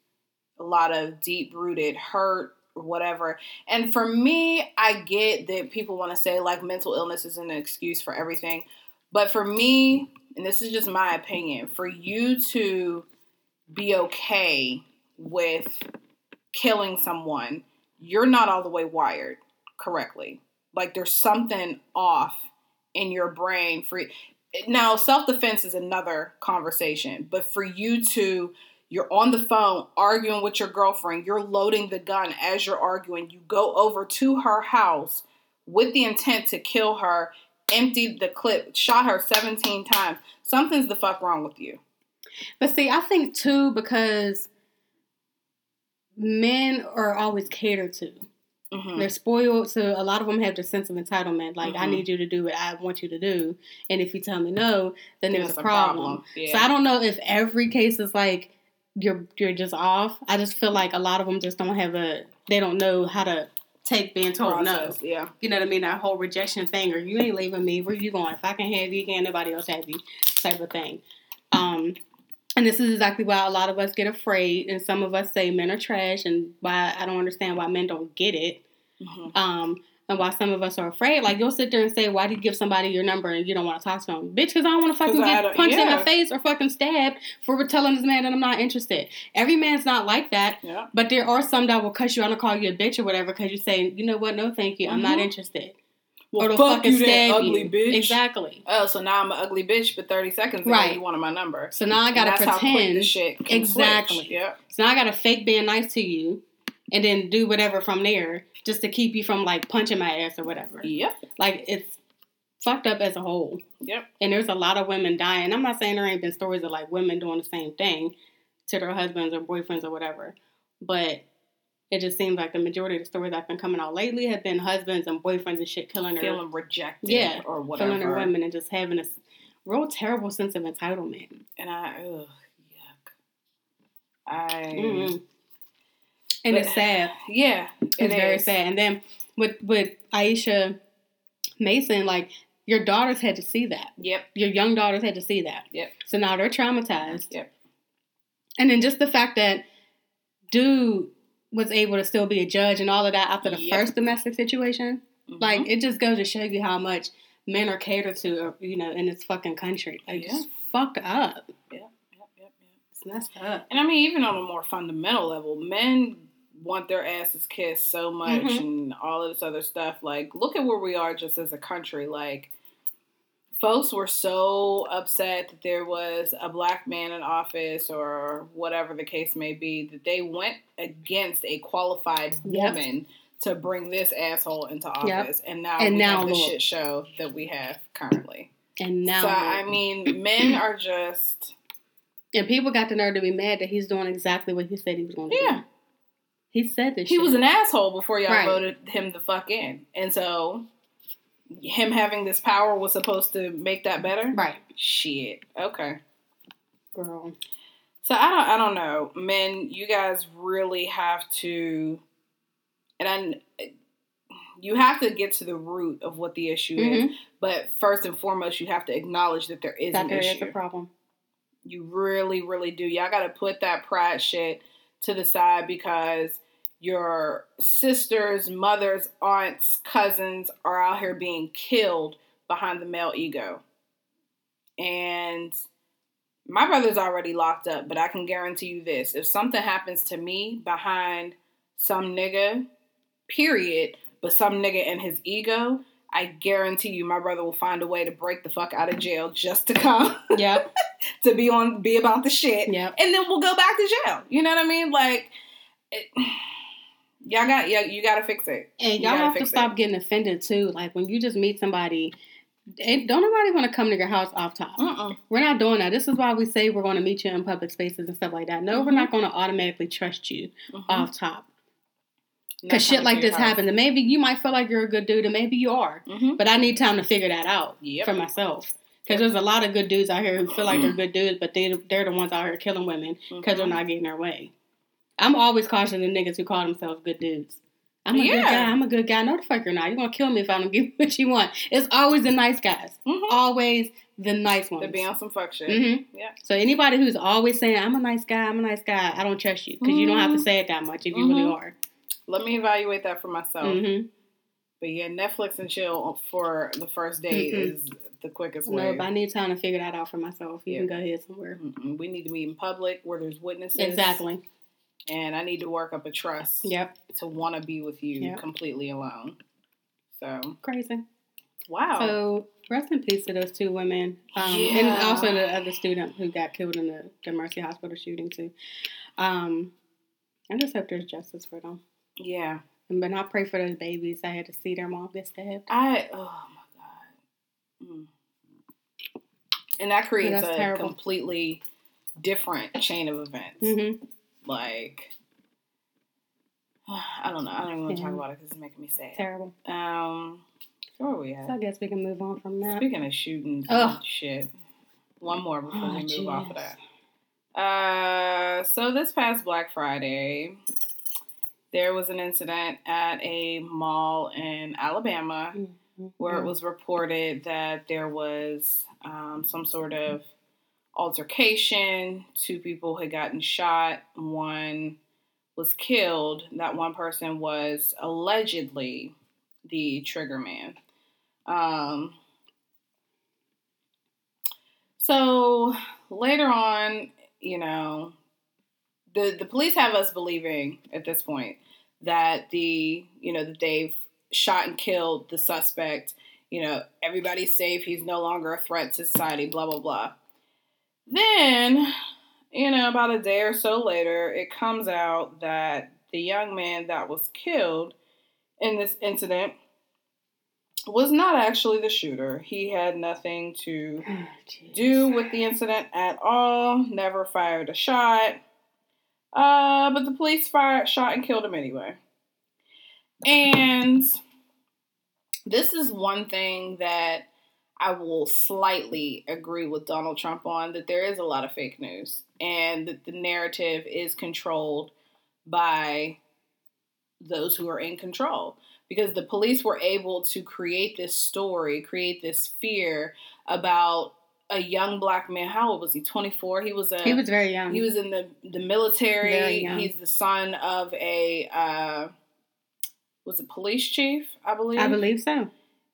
a lot of deep rooted hurt, or whatever. And for me, I get that people want to say like mental illness isn't an excuse for everything. But for me, and this is just my opinion, for you to be okay with killing someone, you're not all the way wired correctly. Like there's something off in your brain for now self-defense is another conversation, but for you to you're on the phone arguing with your girlfriend, you're loading the gun as you're arguing, you go over to her house with the intent to kill her, emptied the clip, shot her 17 times. Something's the fuck wrong with you. But see, I think too because men are always catered to. Mhm. They're spoiled, so a lot of them have the sense of entitlement. Like, I Mhm. need you to do what I want you to do, and if you tell me no, then there's a problem. Yeah. So I don't know if every case is like you're you're just off. I just feel like a lot of them just don't have a they don't know how to take being told no. Yeah. You know what I mean? That whole rejection thing, or you ain't leaving me. Where you going? If I can have you, can't nobody else have you, type of thing. Um, and this is exactly why a lot of us get afraid, and some of us say men are trash, and why I don't understand why men don't get it. Mhm. Um, and why some of us are afraid. Like you'll sit there and say, "Why do you give somebody your number and you don't want to talk to them, bitch? Because I don't want to fucking get punched in yeah. the face or fucking stabbed for telling this man that I'm not interested. Every man's not like that." Yeah. But there are some that will cuss you out and call you a bitch or whatever because you say, you know what, no thank you, I'm not Mhm. interested. Well, or fuck fucking you, that ugly you. bitch. Exactly. Oh, so now I'm an ugly bitch but 30 seconds and Right. you wanted my number. So now I gotta that's how quick pretend. shit Exactly. Switch. So now I gotta fake being nice to you and then do whatever from there just to keep you from like punching my ass or whatever. Yep. Like it's fucked up as a whole. Yep. And there's a lot of women dying. I'm not saying there ain't been stories of like women doing the same thing to their husbands or boyfriends or whatever, but it just seems like the majority of the stories that's been coming out lately have been husbands and boyfriends and shit killing their Feeling rejected Yeah. or whatever. killing their women and just having this real terrible sense of entitlement. And I, ugh, yuck. I, Mm-mm. And But- it's sad. yeah. It's it very is. sad. And then with with Aisha Mason, like your daughters had to see that. Yep. Your young daughters had to see that. Yep. So now they're traumatized. Yep. And then just the fact that dude was able to still be a judge and all of that after the Yep. first domestic situation, Mhm. like it just goes to show you how much men are catered to, uh, you know, in this fucking country. Like, Yeah. just fucked up. Yep, yep, yep, yep. It's messed up. And I mean, even on a more fundamental level, men want their asses kissed so much Mhm. and all of this other stuff. Like, look at where we are just as a country. Like, folks were so upset that there was a black man in office or whatever the case may be that they went against a qualified Yep. woman to bring this asshole into Yep. office. And now And we now have the shit show that we have currently. And now, so, I mean, men are just. and people got the nerve to be mad that he's doing exactly what he said he was going to do. Yeah. He said this he shit. was an asshole before y'all Right. voted him the fuck in. And so him having this power was supposed to make that better? right, Shit. Okay. girl. So I don't I don't know. Men, you guys really have to and I you have to get to the root of what the issue is. Mhm. But first and foremost, you have to acknowledge that there is That an there is issue. a problem. You really, really do. Y'all got to put that pride shit to the side because your sisters, mothers, aunts, cousins are out here being killed behind the male ego. And my brother's already locked up, but I can guarantee you this if something happens to me behind some nigga, period, but some nigga and his ego, I guarantee you my brother will find a way to break the fuck out of jail just to come [laughs] Yep, to be on be about the shit yep. and then we'll go back to jail you know what i mean like it, [sighs] y'all got yeah you gotta fix it And You y'all have to stop it. getting offended too. Like when you just meet somebody, it, don't nobody want to come to your house off top. Mm-mm. We're not doing that. This is why we say we're going to meet you in public spaces and stuff like that. No, we're Mhm. not going to automatically trust you Mhm. off top because shit like this happens. And maybe you might feel like you're a good dude, and maybe you are. Mhm. But I need time to figure that out Yep. for myself. Because there's a lot of good dudes out here who feel like they're [clears throat] good dudes, but they they're the ones out here killing women because they're Mhm. not getting their way. I'm always cautioning the niggas who call themselves good dudes. I'm a good guy. I'm a good guy. No, the fuck you're not. You're gonna kill me if I don't [laughs] give you what you want. It's always the nice guys. Mhm. Always the nice ones. They be on some fuck shit. Mhm. Yeah. So anybody who's always saying I'm a nice guy, I'm a nice guy, I don't trust you because you don't have to Mhm. say it that much if you really Mhm. are. Let me evaluate that for myself. hmm But yeah, Netflix and chill for the first date Mm-mm. is the quickest No, way. but I need time to figure that out for myself. You Yeah. can go ahead somewhere. Mm-mm. We need to meet in public where there's witnesses. Exactly. And I need to work up a trust Yep. to want to be with you Yep. completely alone. So, Crazy. wow. So rest in peace to those two women, um, and also the other student who got killed in the, the Mercy Hospital shooting too. Um, I just hope there's justice for them. Yeah. And but I pray for those babies. I had to see their mom get stabbed. I, oh my God. Mm. And that creates a terrible. completely different chain of events. Mm-hmm. Like, [sighs] I don't know. I don't even want to Yeah. talk about it because it's making me sad. Terrible. Um, so where are we at? So I guess we can move on from that. Speaking of shootings Ugh. shit, one more before Oh, we move off of that. Uh, so this past Black Friday, there was an incident at a mall in Alabama Mhm. where it was reported that there was um, some sort of altercation. Two people had gotten shot. One was killed. That one person was allegedly the trigger man. Um, so later on, you know, the the police have us believing at this point that the you know that they've shot and killed the suspect. You know, everybody's safe. He's no longer a threat to society. Blah blah blah. Then, you know, about a day or so later, it comes out that the young man that was killed in this incident was not actually the shooter. He had nothing to Oh, do with the incident at all. Never fired a shot. Uh, but the police fired, shot, and killed him anyway. And this is one thing that I will slightly agree with Donald Trump on that there is a lot of fake news and that the narrative is controlled by those who are in control because the police were able to create this story, create this fear about a young black man. How old was he? 24. He was a He was very young. he was in the the military. He's the son of a uh, was it police chief, I believe. I believe so.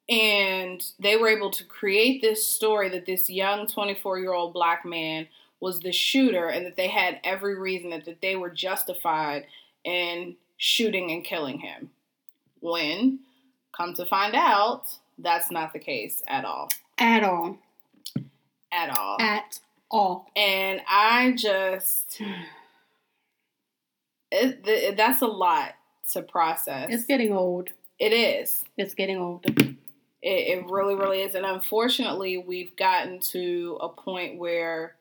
And they were able to create this story that this young 24 year old black man was the shooter, and that they had every reason that, that they were justified in shooting and killing him. When, come to find out, that's not the case at all. At all. At all. At all. and I just it, th- that's a lot to process. It's getting old. it is. It's getting old. It, it really, really is. And unfortunately, we've gotten to a point where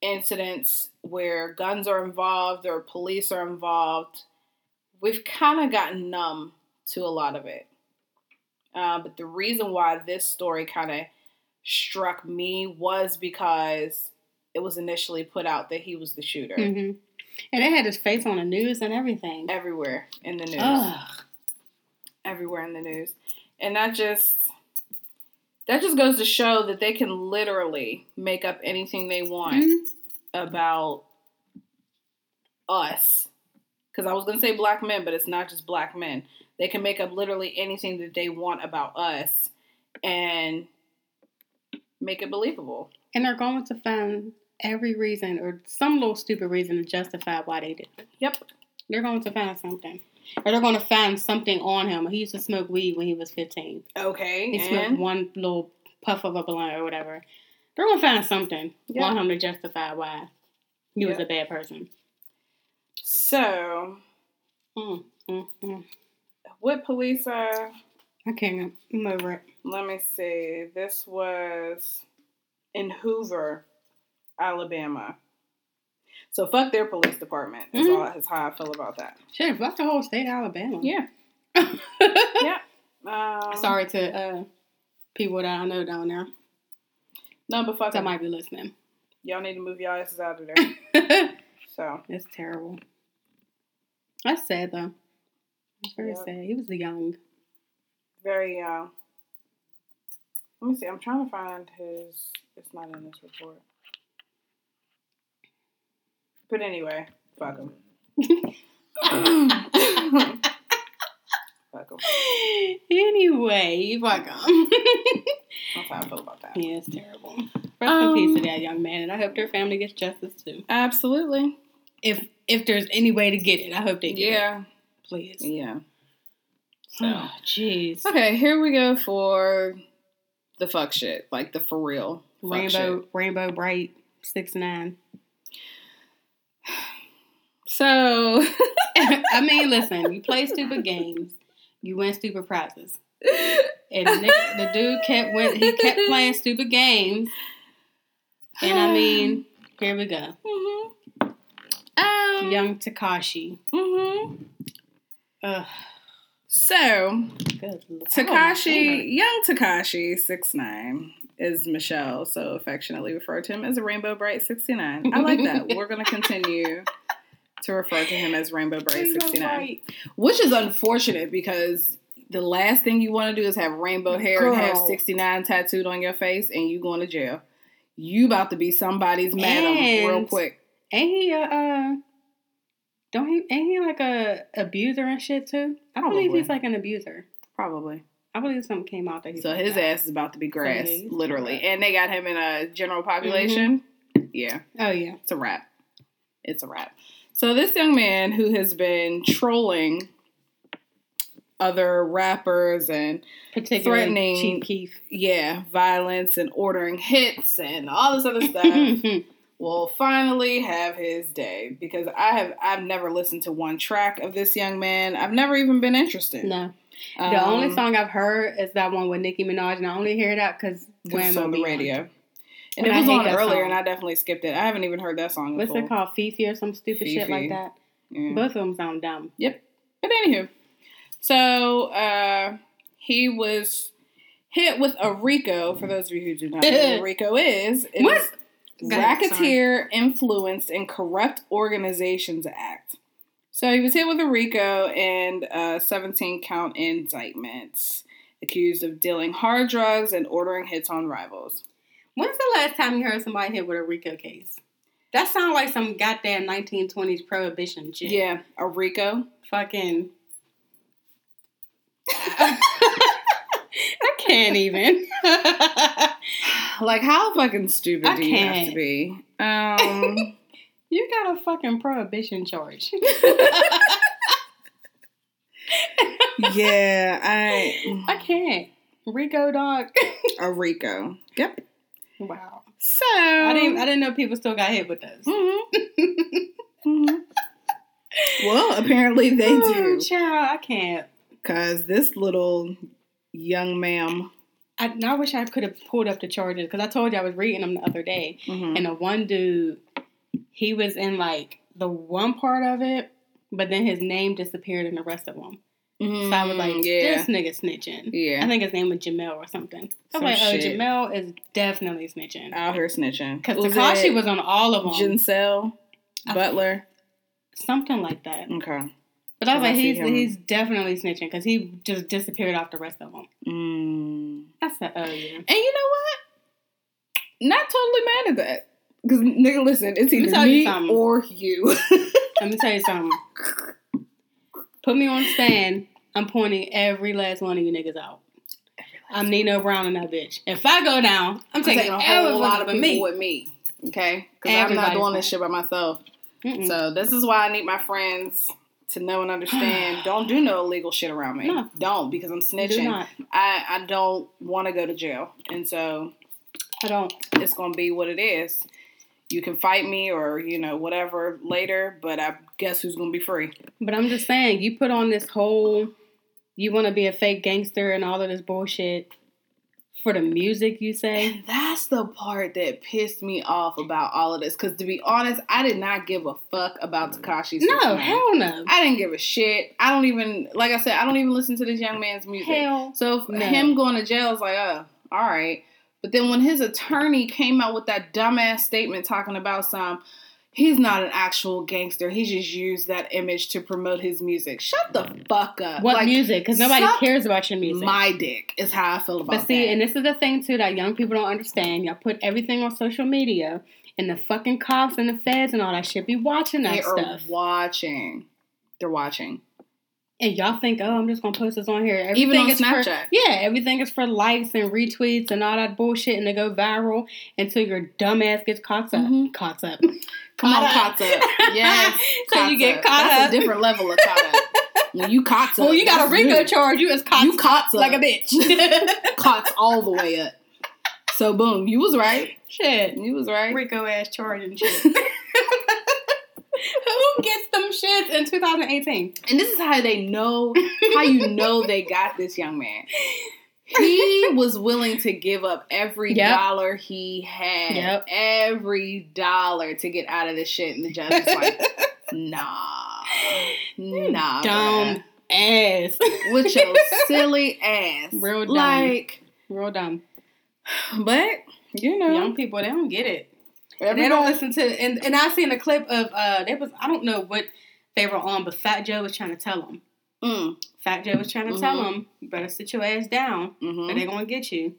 incidents where guns are involved or police are involved, we've kind of gotten numb to a lot of it. Uh, but the reason why this story kind of struck me was because it was initially put out that he was the shooter hmm And they had his face on the news and everything. everywhere in the news. Ugh. everywhere in the news. And that just that just goes to show that they can literally make up anything they want Mhm. about us. Cuz I was going to say black men, but it's not just black men. They can make up literally anything that they want about us and make it believable. And they're going to find every reason or some little stupid reason to justify why they did it. Yep. They're going to find something. Or they're going to find something on him. He used to smoke weed when he was 15. Okay. He smoked one little puff of a blunt or whatever. They're going to find something Yeah. on him to justify why he was a bad person. so, Mm, mm, mm. what police uh I can't. I'm over it. let me see. This was in Hoover, Alabama. So fuck their police department. Is Mhm. all is how I feel about that. Shit, fuck the whole state of Alabama. Yeah. [laughs] yeah. Um, Sorry to uh, people that I know down there. No, but fuck that might be listening. Y'all need to move y'all asses out of there. [laughs] So It's terrible. That's sad though. It's very Yep. sad. He was a young. Very uh let me see, I'm trying to find his it's not in this report. But anyway, fuck him. fuck him. anyway, fuck him. That's how I feel about that. yeah, it's terrible. Rest Um, in peace to that young man, and I hope their family gets justice too. Absolutely. If if there's any way to get it, I hope they get Yeah. it. Please. Yeah. Oh, jeez. Okay, here we go for the fuck shit. Like the for real. Rainbow shit. Rainbow Brite six nine. So [laughs] I mean, listen, you play [laughs] stupid games, you win stupid prizes. And the, nigga, the dude [laughs] kept win, he kept playing stupid games. And I mean, [sighs] here we go. Mhm. Um, Young Tekashi. mhm. Ugh, So Tekashi, Oh, young Tekashi, six nine, is Michelle so affectionately referred to him as a Rainbow Brite sixty nine. I like that. [laughs] We're gonna continue to refer to him as Rainbow Brite sixty nine, which is unfortunate because the last thing you want to do is have rainbow hair and have sixty nine tattooed on your face, and you going to jail. You about to be somebody's madam real quick. Ain't he a uh don't he ain't he like a abuser and shit too? I believe Probably. he's like an abuser. Probably. I believe something came out that he So his ass is about to be grass, yeah, literally. And they got him in a general population. Mm-hmm. Yeah. Oh yeah. It's a wrap. It's a wrap. So this young man who has been trolling other rappers and Particularly Threatening- yeah, violence and ordering hits and all this other stuff [laughs] will finally have his day because I have I've never listened to one track of this young man. I've never even been interested. no. The only Um, song I've heard is that one with Nicki Minaj, and I only hear that because 'cause it's on the radio. And And it was on earlier, song. and I definitely skipped it. I haven't even heard that song. What's full. it called? FEFE or some stupid shit like that. Yeah. Both of them sound dumb. Yep. But anywho, so uh, he was hit with a RICO. For those of you who do not know what [laughs] a RICO is, it What? is Go ahead, Racketeer Influenced and Corrupt Organizations Act. So he was hit with a RICO and uh, 17 count indictments, accused of dealing hard drugs and ordering hits on rivals. When's the last time you heard somebody hit with a RICO case? That sounds like some goddamn 1920s prohibition shit. Yeah, a RICO. Fucking. [laughs] I can't even. [laughs] Like, how fucking stupid I do you have to be? [laughs] Um. you got a fucking prohibition charge. [laughs] yeah, I I can't. Rico dog. a Rico. Yep. wow. So I didn't. I didn't know people still got hit with those. Mhm. Mhm. Well, apparently they Oh, do, child, I can't. because this little young ma'am. I, I wish I could have pulled up the charges because I told you I was reading them the other day, Mhm. and the one dude, he was in like the one part of it, but then his name disappeared in the rest of them. So I was like, Mm, yeah, this nigga snitching. yeah, I think his name was Jamel or something. I was Some like, oh, shit. Jamel is definitely snitching. out here snitching. Because Tekashi was on all of them. Jensel I- Butler. something like that. Okay. But I was I like, he's he's definitely snitching because he just disappeared off the rest of them. Mm. I said, oh yeah. And you know what? Not totally mad at that. Because nigga, listen, it's me either tell you me something. or you. [laughs] Let me tell you something. Put me on stand. I'm pointing every last one of you niggas out. I'm Nino Brown and that bitch. If I go down, I'm I'm taking taking a whole lot of people me. with me. Okay? Because I'm not doing this shit by myself. Mm-mm. So this is why I need my friends to know and understand. [sighs] don't do no illegal shit around me. No. Don't because I'm Do snitching. not. I, I don't want to go to jail. And so I don't. it's gonna be what it is. You can fight me or, you know, whatever later, but I guess who's gonna be free. But I'm just saying, you put on this whole, you want to be a fake gangster and all of this bullshit for the music, you say? And that's the part that pissed me off about all of this. Because to be honest, I did not give a fuck about Tekashi. No, hell no. I didn't give a shit. I don't even, like I said, I don't even listen to this young man's music. Hell. So no. him going to jail is like, oh, all right. But then when his attorney came out with that dumbass statement talking about some, he's not an actual gangster. He just used that image to promote his music. Shut the fuck up. What Like, music? Because nobody cares about your music. My dick is how I feel about it. But see, that. and this is the thing too that young people don't understand. Y'all put everything on social media, and the fucking cops and the feds and all that shit be watching that stuff. they are stuff. watching. They're watching. And y'all think, oh, I'm just gonna post this on here. Even on is for Snapchat. yeah, everything is for likes and retweets and all that bullshit, and they go viral until your dumbass gets caught up. Mhm. Caught up. [laughs] Come on, Caught caught up. [laughs] Yes. so you get up. caught That's up. a different level of caught up. When you caught up. Well, you got a Ringo charge. You as caught, You caught up. like a bitch. [laughs] Caught all the way up. So boom, you was right. shit. You was right. Rico ass charge and shit. [laughs] Who gets them shits in 2018? And this is how they know how you know they got this young man. He [laughs] was willing to give up every Yep. dollar he had, Yep. every dollar to get out of this shit. And the judge was [laughs] like, "Nah, nah, Dumb ass. bruh. with your [laughs] silly ass, Real dumb. Like, Real dumb. but you know, Young people, they don't get it. they don't listen to and and I seen a clip of uh there was I don't know what they were on, but Fat Joe was trying to tell them. Mm, Fat Joe was trying to tell Mhm. them, you better sit your ass down, mhm. or they're gonna get you.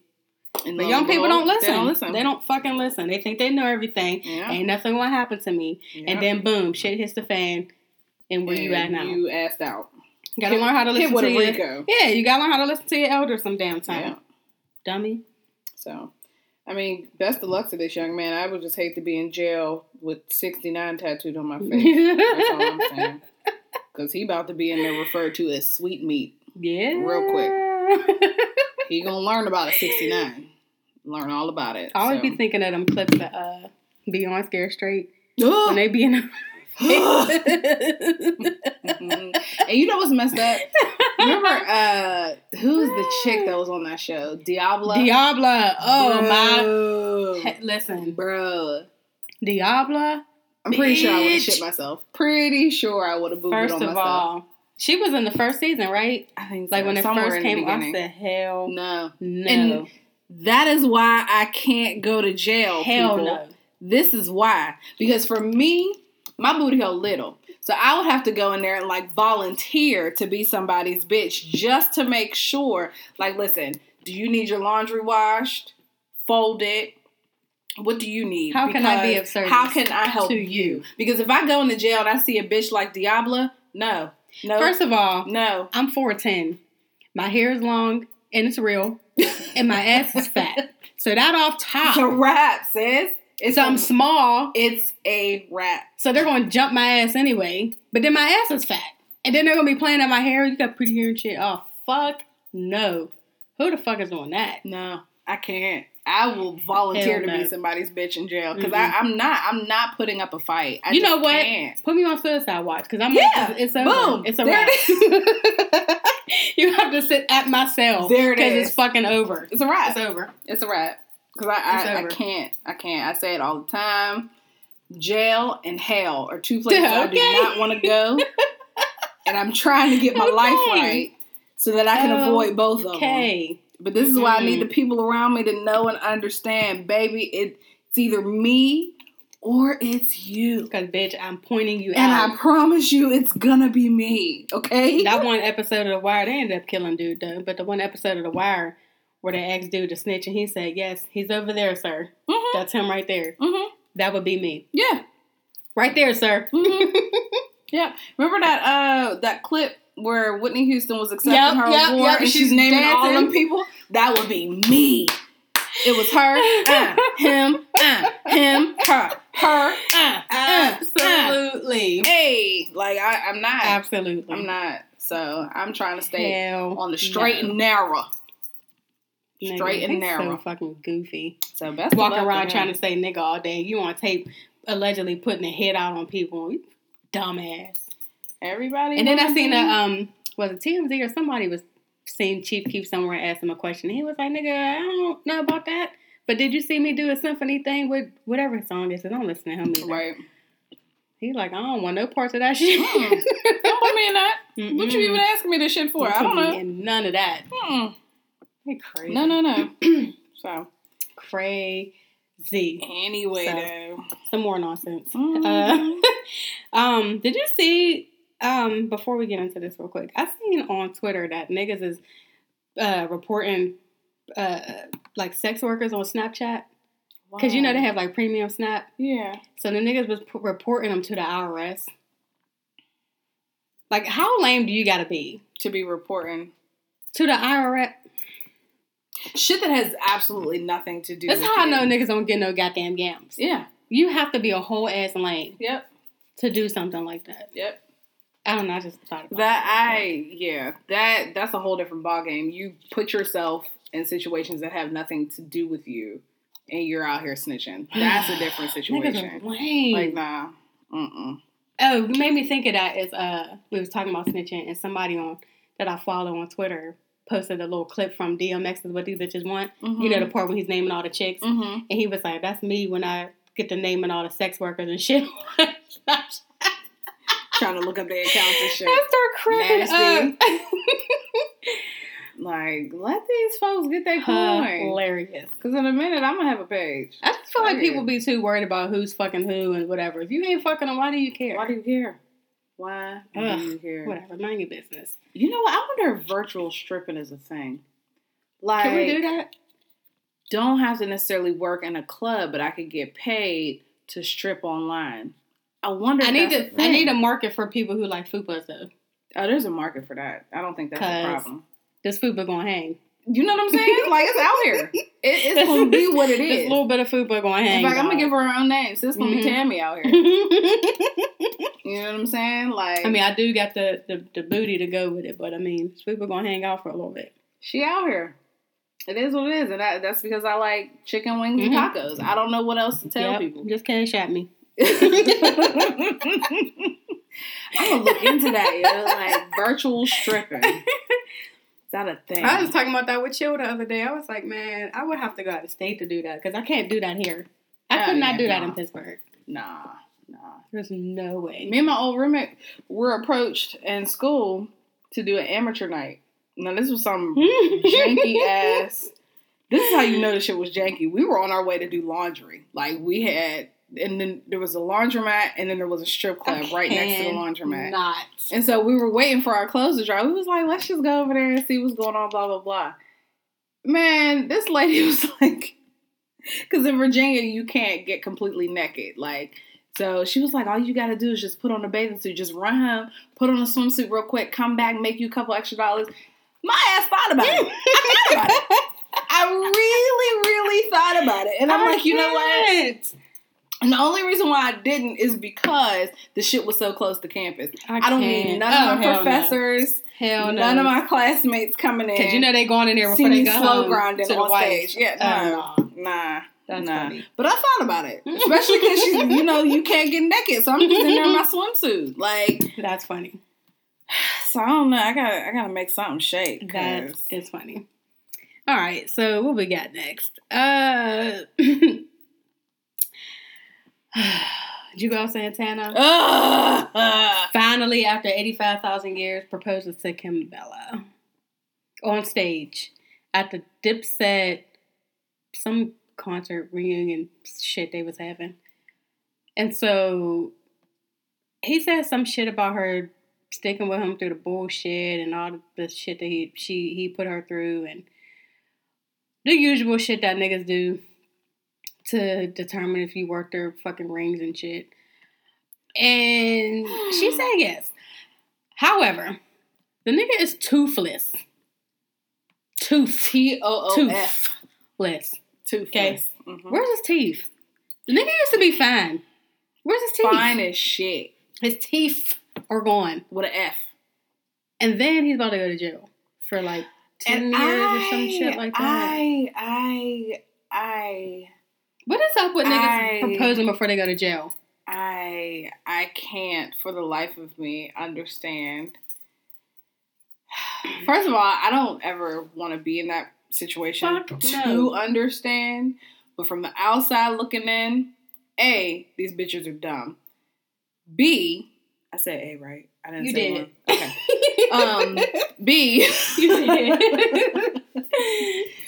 And But young people don't listen. They don't listen. They don't fucking listen. They think they know everything. Yeah. Ain't nothing gonna happen to me. Yeah. And then boom, shit hits the fan. And where you at now? You You asked out. gotta hit- learn how to listen to your Yeah, you gotta learn how to listen to your elders some damn time. Yeah. Dummy. So, I mean, best of luck to this young man. I would just hate to be in jail with 69 tattooed on my face. That's all I'm saying. [laughs] Because he about to be in there referred to as sweet meat. Yeah. Real quick. He gonna learn about a 69. Learn all about it. I always so. be thinking of them clips that uh be on Scare Straight when they be in. Mhm. [laughs] and you know what's messed up? Remember, uh, who's the chick that was on that show? Diablo? Diablo. Oh my. Bro. He- Listen, Bro. Diablo. I'm pretty sure I would have Bitch. shit myself. Pretty sure I would have booed First on of myself. all, she was in the first season, right? I think Like so. when it Somewhere first in the came, I beginning. said, "Hell no. no, And That is why I can't go to jail. hell people. no." This is why. Because for me, my booty hole little. So I would have to go in there and like volunteer to be somebody's bitch just to make sure. Like, listen, do you need your laundry washed? Fold it. What do you need? How can I be of service How can I help to you? Because if I go into jail and I see a bitch like Diablo, no. No. First of all, no. I'm four ten. My hair is long and it's real, [laughs] and my ass is fat. So that off top, It's a wrap, sis. It's so I'm small. it's a wrap. So they're gonna jump my ass anyway. But then my ass is fat. And then they're gonna be playing at my hair. You got pretty hair and shit. Oh fuck no. Who the fuck is doing that? No, I can't. I will volunteer Hell to no. be somebody's bitch in jail because Mm-mm. I'm not. I'm not putting up a fight. I you know what? Can't. Put me on suicide watch because I'm Yeah. like, it's, it's over. Boom. It's a wrap. it [laughs] you have to sit at my cell. There it Because it's fucking over. It's a wrap. It's over. It's a wrap. Because I, I, I can't. I can't. I say it all the time. Jail and hell are two places I do not want to go. [laughs] and I'm trying to get my life right so that I can avoid both of them. Okay. But this is why I need the people around me to know and understand, baby. It, it's either me or it's you. Because bitch, I'm pointing you And out. I promise you, it's gonna be me. Okay? that one episode of The Wire, they ended up killing dude though. But the one episode of The Wire where they asked dude to snitch and he said, Yes, he's over there, sir. Mhm. That's him right there. Mhm. That would be me. Yeah. Right there, sir. Mhm. [laughs] yeah. Remember that uh that clip where Whitney Houston was accepting Yep, her yep, award yep, and she's she's naming all dancing. them people? That would be me. It was her, [laughs] uh, him, uh, him, her, her, uh, uh, uh. Absolutely. Hey, like I, I'm not. Absolutely. I'm not. So I'm trying to stay Hell on the straight no. and narrow. Nigga, Straight and narrow. So fucking goofy. So best Walking around trying to say nigga all day. You on tape allegedly putting a hit out on people. Dumbass. Everybody. And then I seen a um was it TMZ or somebody was seeing Chief Keef somewhere and asked him a question. He was like, nigga, I don't know about that. But did you see me do a symphony thing with whatever song this is? I don't listen to him either. right. He's like, I don't want no parts of that shit. Mm. [laughs] Don't put me in that. What you even asking me this shit for? I don't know. none of that. Mm. They crazy. No, no, no. [clears throat] so crazy. Anyway, So- though. Some more nonsense. Mhm. Uh, [laughs] um, did you see? Um, before we get into this real quick, I seen on Twitter that niggas is uh, reporting uh, like sex workers on Snapchat because you know they have like premium Snap. Yeah. So the niggas was p- reporting them to the IRS. Like, how lame do you gotta be To be reporting to the IRS? shit that has absolutely nothing to do. That's with how I know niggas don't get no goddamn gams. Yeah. You have to be a whole ass lame Yep. to do something like that. Yep. I don't know. I just thought about That I yeah that that's a whole different ballgame. You put yourself in situations that have nothing to do with you, and you're out here snitching. [sighs] That's a different situation. Like nah, mm mm. Oh, you made me think of that. Is uh, we was talking about snitching, and somebody on that I follow on Twitter posted a little clip from DMX is what these bitches want. You know the part when he's naming all the chicks, Mm-hmm. and he was like, "That's me when I get to naming all the sex workers and shit." [laughs] Trying to look up their accounts and shit. I start cracking up. [laughs] Like let these folks get their coin. Hilarious. Because in a minute I'm gonna have a page. I just feel like people be too worried about who's fucking who and whatever. If you ain't fucking them, why do you care? Why do you care? Why Ugh, do you care? Whatever, mind your business. You know what? I wonder if virtual stripping is a thing. Like, Can we do that? don't have to necessarily work in a club, but I could get paid to strip online. I wonder. If I need to. a I need a market for people who like fupas though. Oh, there's a market for that. I don't think that's a problem. This fupa gonna hang. You know what I'm saying? like it's out here. [laughs] It, it's gonna be what it [laughs] is. This little bit of fupa gonna hang. In fact, I'm gonna give her her own name. So it's gonna Mhm. be Tammy out here. [laughs] You know what I'm saying? Like, I mean, I do got the, the, the booty to go with it, but I mean, fupa gonna hang out for a little bit. she out here. It is what it is, and that, that's because I like chicken wings and Mhm. tacos. I don't know what else to tell Yep, people. Just cash at me. I'm gonna look into that, yo. Like virtual stripping. Is that a thing? I was talking about that with Chill the other day. I was like, man, I would have to go out of state to do that because I can't do that here. I Oh, could not yeah, do that in Pittsburgh. nah, nah. There's no way. Me and my old roommate were approached in school to do an amateur night. Now this was some [laughs] janky ass. This is how you know the shit was janky. We were on our way to do laundry. Like we had, and then there was a laundromat, and then there was a strip club right next to the laundromat. Not. And so we were waiting for our clothes to dry. We was like, let's just go over there and see what's going on, blah, blah, blah. Man, this lady [laughs] was like, because in Virginia, you can't get completely naked. Like, so she was like, all you got to do is just put on a bathing suit, just run home, put on a swimsuit real quick, come back, make you a couple extra dollars. My ass thought about it. I thought about it. [laughs] I really, really thought about it. And I'm like, you know what? And the only reason why I didn't is because the shit was so close to campus. I, don't need none Oh, of my hell no. professors, Hell no. none of my classmates coming in. Because you know they going in there before they go slow home grinding to the on wife. stage. Yeah, Oh, no, no. nah, That's nah. funny. But I thought about it, [laughs] especially because you know you can't get naked, so I'm just in there in my swimsuit. Like, That's funny. so I don't know. I gotta, I gotta make something shake. That 'cause- is funny. All right, so what we got next? Uh, [laughs] [sighs] did you go Santana? Ugh. Finally, after eighty-five thousand years, proposes to Kimbella on stage at the Dipset some concert reunion shit they was having, and so he said some shit about her sticking with him through the bullshit and all the shit that he she he put her through and the usual shit that niggas do to determine if you worked their fucking rings and shit. And she [gasps] said yes. However, the nigga is toothless. Tooth. T O O F. Toothless. Toothless. Okay. Mhm. Where's his teeth? The nigga used to be fine. Where's his teeth? Fine as shit His teeth are gone. with an F. And then he's about to go to jail for like 10 years or some shit like that. I, I, I, what is up with niggas I- proposing before they go to jail? I, I can't for the life of me understand. [sighs] First of all, I don't ever want to be in that situation Fuck to no. understand. But from the outside looking in, A, these bitches are dumb. B, I said A, right? I didn't You say did. one. Okay. [laughs] Um, B, you did. [laughs] [laughs]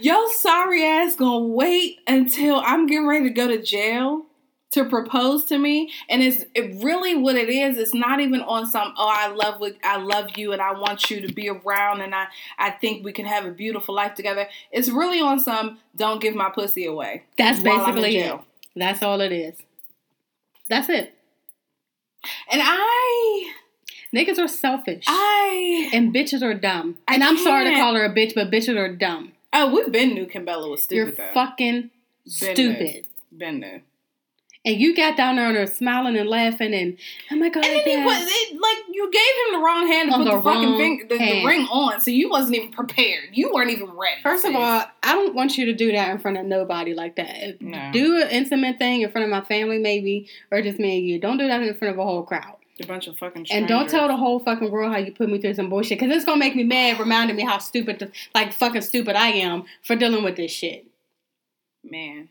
Yo, sorry ass gonna wait until I'm getting ready to go to jail to propose to me, and it's it really what it is. It's not even on some oh I love what I love you and I want you to be around and I I think we can have a beautiful life together. It's really on some don't give my pussy away. That's while I'm in basically it. That's all it is. That's it. And I Niggas are selfish. I and bitches are dumb. I And I'm sorry to call her a bitch, but bitches are dumb. oh we've been knew Kimbella was stupid. You're though. fucking Been stupid. Been new. And you got down there and are smiling and laughing and oh my god, And then he was it, like you gave him the wrong hand to On put the fucking the, the ring on, so you wasn't even prepared. You weren't even ready. First of all, I don't want you to do that in front of nobody like that. No. Do an intimate thing in front of my family, maybe, or just me and you. Don't do that in front of a whole crowd. A bunch of fucking And don't tell the whole fucking world how you put me through some bullshit, because it's gonna make me mad, reminding me how stupid, the, like fucking stupid I am for dealing with this shit. man,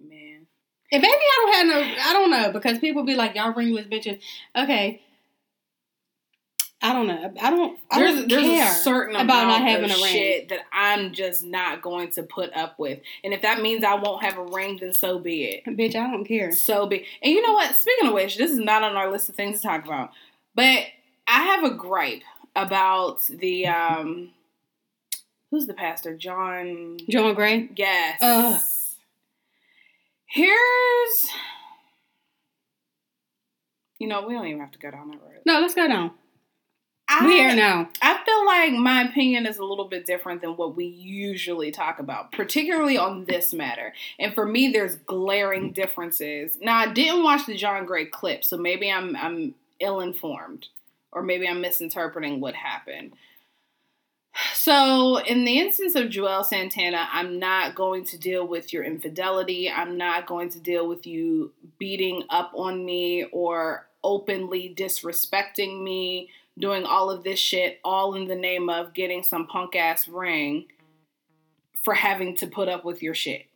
man. And maybe I don't have no, I don't know, because people be like, y'all ringless bitches. Okay. I don't know. I don't. I There's don't there's care a certain about not having of a ring. shit that I'm just not going to put up with, and if that means I won't have a ring, then so be it. Bitch, I don't care. So be. And you know what? Speaking of which, this is not on our list of things to talk about, but I have a gripe about the um, who's the pastor? John. John Gray. Yes. Ugh. Here's. You know, we don't even have to go down that road. No, let's go down. I, We are now. I feel like my opinion is a little bit different than what we usually talk about, particularly on this matter. And for me, there's glaring differences. Now, I didn't watch the John Gray clip, so maybe I'm I'm ill informed, or maybe I'm misinterpreting what happened. So, in the instance of Juelz Santana, I'm not going to deal with your infidelity. I'm not going to deal with you beating up on me or openly disrespecting me, doing all of this shit, all in the name of getting some punk ass ring for having to put up with your shit.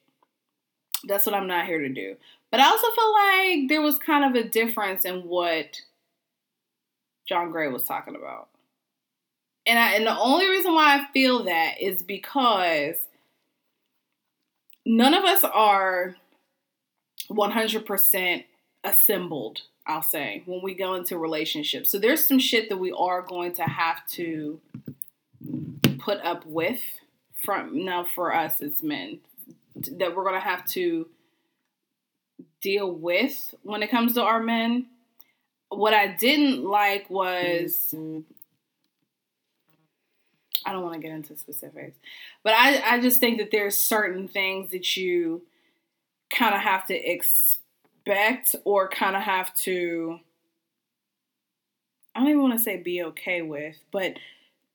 That's what I'm not here to do. But I also feel like there was kind of a difference in what John Gray was talking about. And I, and the only reason why I feel that is because none of us are 100% assembled, I'll say, when we go into relationships. So there's some shit that we are going to have to put up with from now for us as men that we're going to have to deal with when it comes to our men. What I didn't like was I don't want to get into specifics, but I, I just think that there's certain things that you kind of have to expect or kind of have to, I don't even want to say be okay with, but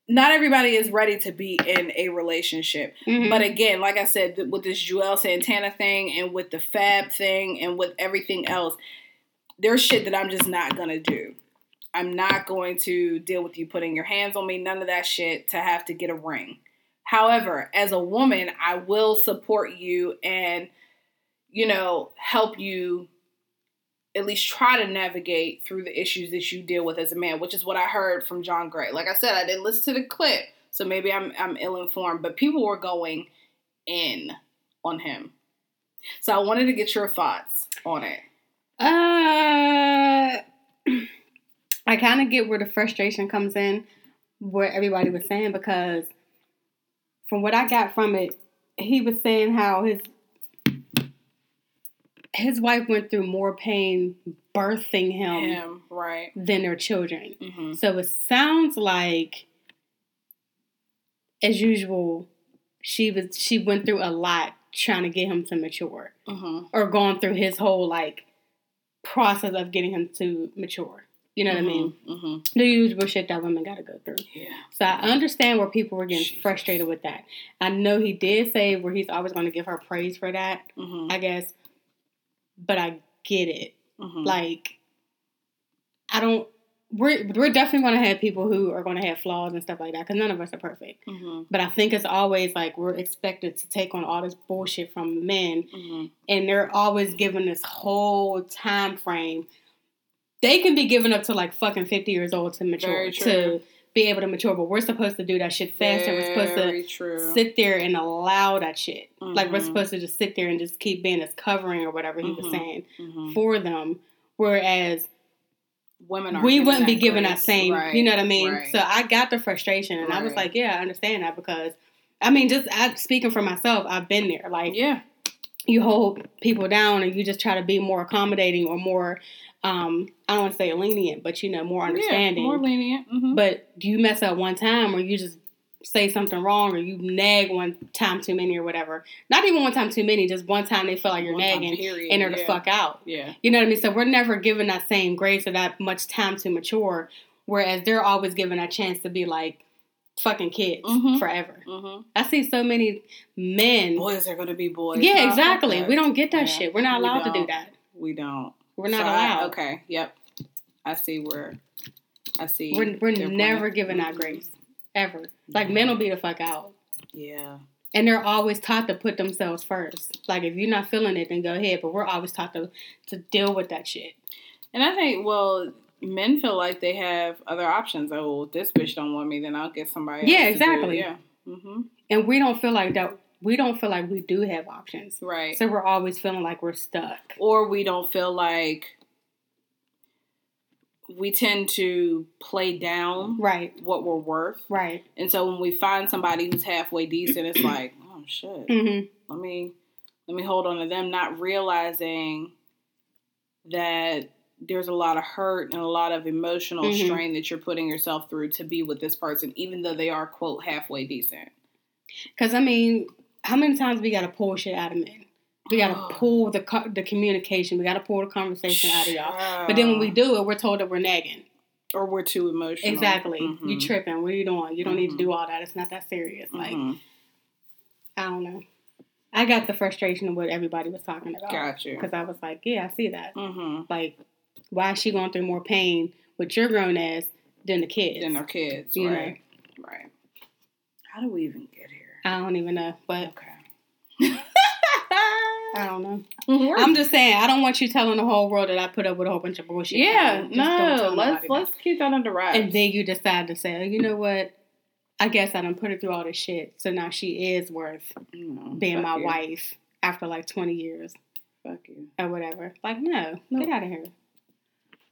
not everybody is ready to be in a relationship. Mhm. But again, like I said, with this Juelz Santana thing and with the Fab thing and with everything else, there's shit that I'm just not gonna do. I'm not going to deal with you putting your hands on me, none of that shit to have to get a ring. However, as a woman, I will support you and, you know, help you at least try to navigate through the issues that you deal with as a man, which is what I heard from John Gray. Like I said, I didn't listen to the clip, so maybe I'm I'm ill informed, but people were going in on him. So I wanted to get your thoughts on it. Uh, [clears throat] I kind of get where the frustration comes in, where everybody was saying, because from what I got from it, he was saying how his his wife went through more pain birthing him Him, right? than their children. hmm So it sounds like, as usual, she was she went through a lot trying to get him to mature, hmm or going through his whole like process of getting him to mature. You know what I mean? hmm The usual shit that women got to go through. Yeah. So I understand where people were getting Jesus. frustrated with that. I know he did say where he's always going to give her praise for that. hmm I guess, but I get it. hmm Like, I don't. We're we're definitely going to have people who are going to have flaws and stuff like that because none of us are perfect. hmm But I think it's always like we're expected to take on all this bullshit from men, hmm and they're always given this whole time frame. They can be given up to like fucking fifty years old to mature Very to. Be able to mature. But we're supposed to do that shit faster. We're supposed to true. sit there and allow that shit. Like we're Mhm. supposed to just sit there and just keep being this covering or whatever he was Mhm. saying Mhm. for them. Whereas Women are we wouldn't be given that same, Right, you know what I mean? right. So I got the frustration and I was like, yeah, I understand that because I mean, just I, speaking for myself, I've been there. Like yeah, you hold people down and you just try to be more accommodating or more, um, I don't want to say lenient, but you know, more understanding. yeah, more lenient. Mhm. But do you mess up one time or you just say something wrong or you nag one time too many or whatever. Not even one time too many, just one time they feel like you're One nagging period, and they're the fuck out. yeah, You know what I mean? So we're never given that same grace or that much time to mature, whereas they're always given that chance to be like fucking kids Mhm. forever. hmm I see so many men. boys are gonna be boys. yeah, exactly. We don't get that Yeah, shit. We're not we allowed to do that. We don't. We're not So I- allowed. okay. Yep. I see where. I see. We're, we're never point. given that Mhm. grace ever. Like men will be the fuck out. Yeah. And they're always taught to put themselves first. Like if you're not feeling it, then go ahead. But we're always taught to to deal with that shit. And I think, well, men feel like they have other options. Oh, this bitch don't want me, then I'll get somebody. Yeah, else to do it. exactly. Yeah. hmm And we don't feel like that. We don't feel like we do have options. Right. So we're always feeling like we're stuck. or we don't feel like we tend to play down Right. what we're worth. Right. And so when we find somebody who's halfway decent, it's [clears throat] like, oh shit. hmm let me let me hold on to them not realizing that there's a lot of hurt and a lot of emotional Mhm. strain that you're putting yourself through to be with this person even though they are quote halfway decent Because I mean, how many times we got to pull shit out of men? We got to [gasps] pull the co- the communication. We got to pull the conversation out of y'all. But then when we do it, we're told that we're nagging. or we're too emotional Exactly. You Mhm. tripping. What are you doing? You don't need to Mhm. do all that. It's not that serious. Like Mhm. I don't know. I got the frustration of what everybody was talking about. got you Because I was like, yeah, I see that. mm-hmm. Like, why is she going through more pain with your grown ass than the kids? Than our kids You know. right right how do we even get here I don't even know, but okay [laughs] I don't know. We're- I'm just saying, I don't want you telling the whole world that I put up with a whole bunch of bullshit. yeah no let's let's keep that under wraps And then you decide to say, oh, you know what? I guess I done put her through all this shit, so now she is worth No, being my you. wife after like 20 years fuck you or whatever. Like, no, get out of here.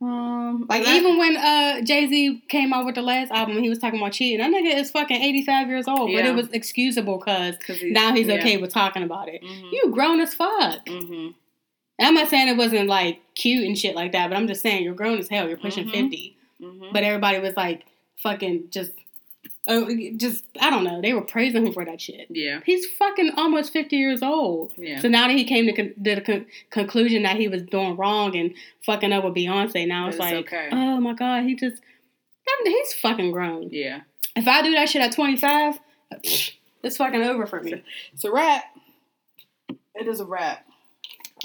Um Like, I- even when uh Jay Z came out with the last album, he was talking about cheating. That nigga is fucking 85 years old, but it was excusable because 'Cause now he's yeah. okay with talking about it. Mhm. You grown as fuck. Mhm. I'm not saying it wasn't like cute and shit like that, but I'm just saying you're grown as hell. You're pushing Mhm. 50. Mhm. But everybody was like fucking just, oh, just, I don't know. They were praising him for that shit. yeah, He's fucking almost 50 years old. yeah, So now that he came to con- the con- conclusion that he was doing wrong and fucking up with Beyonce, now it's, It's like, okay. oh my God, he just, he's fucking grown. yeah. If I do that shit at 25, [sniffs] it's fucking over for me. It's a wrap. It is a wrap.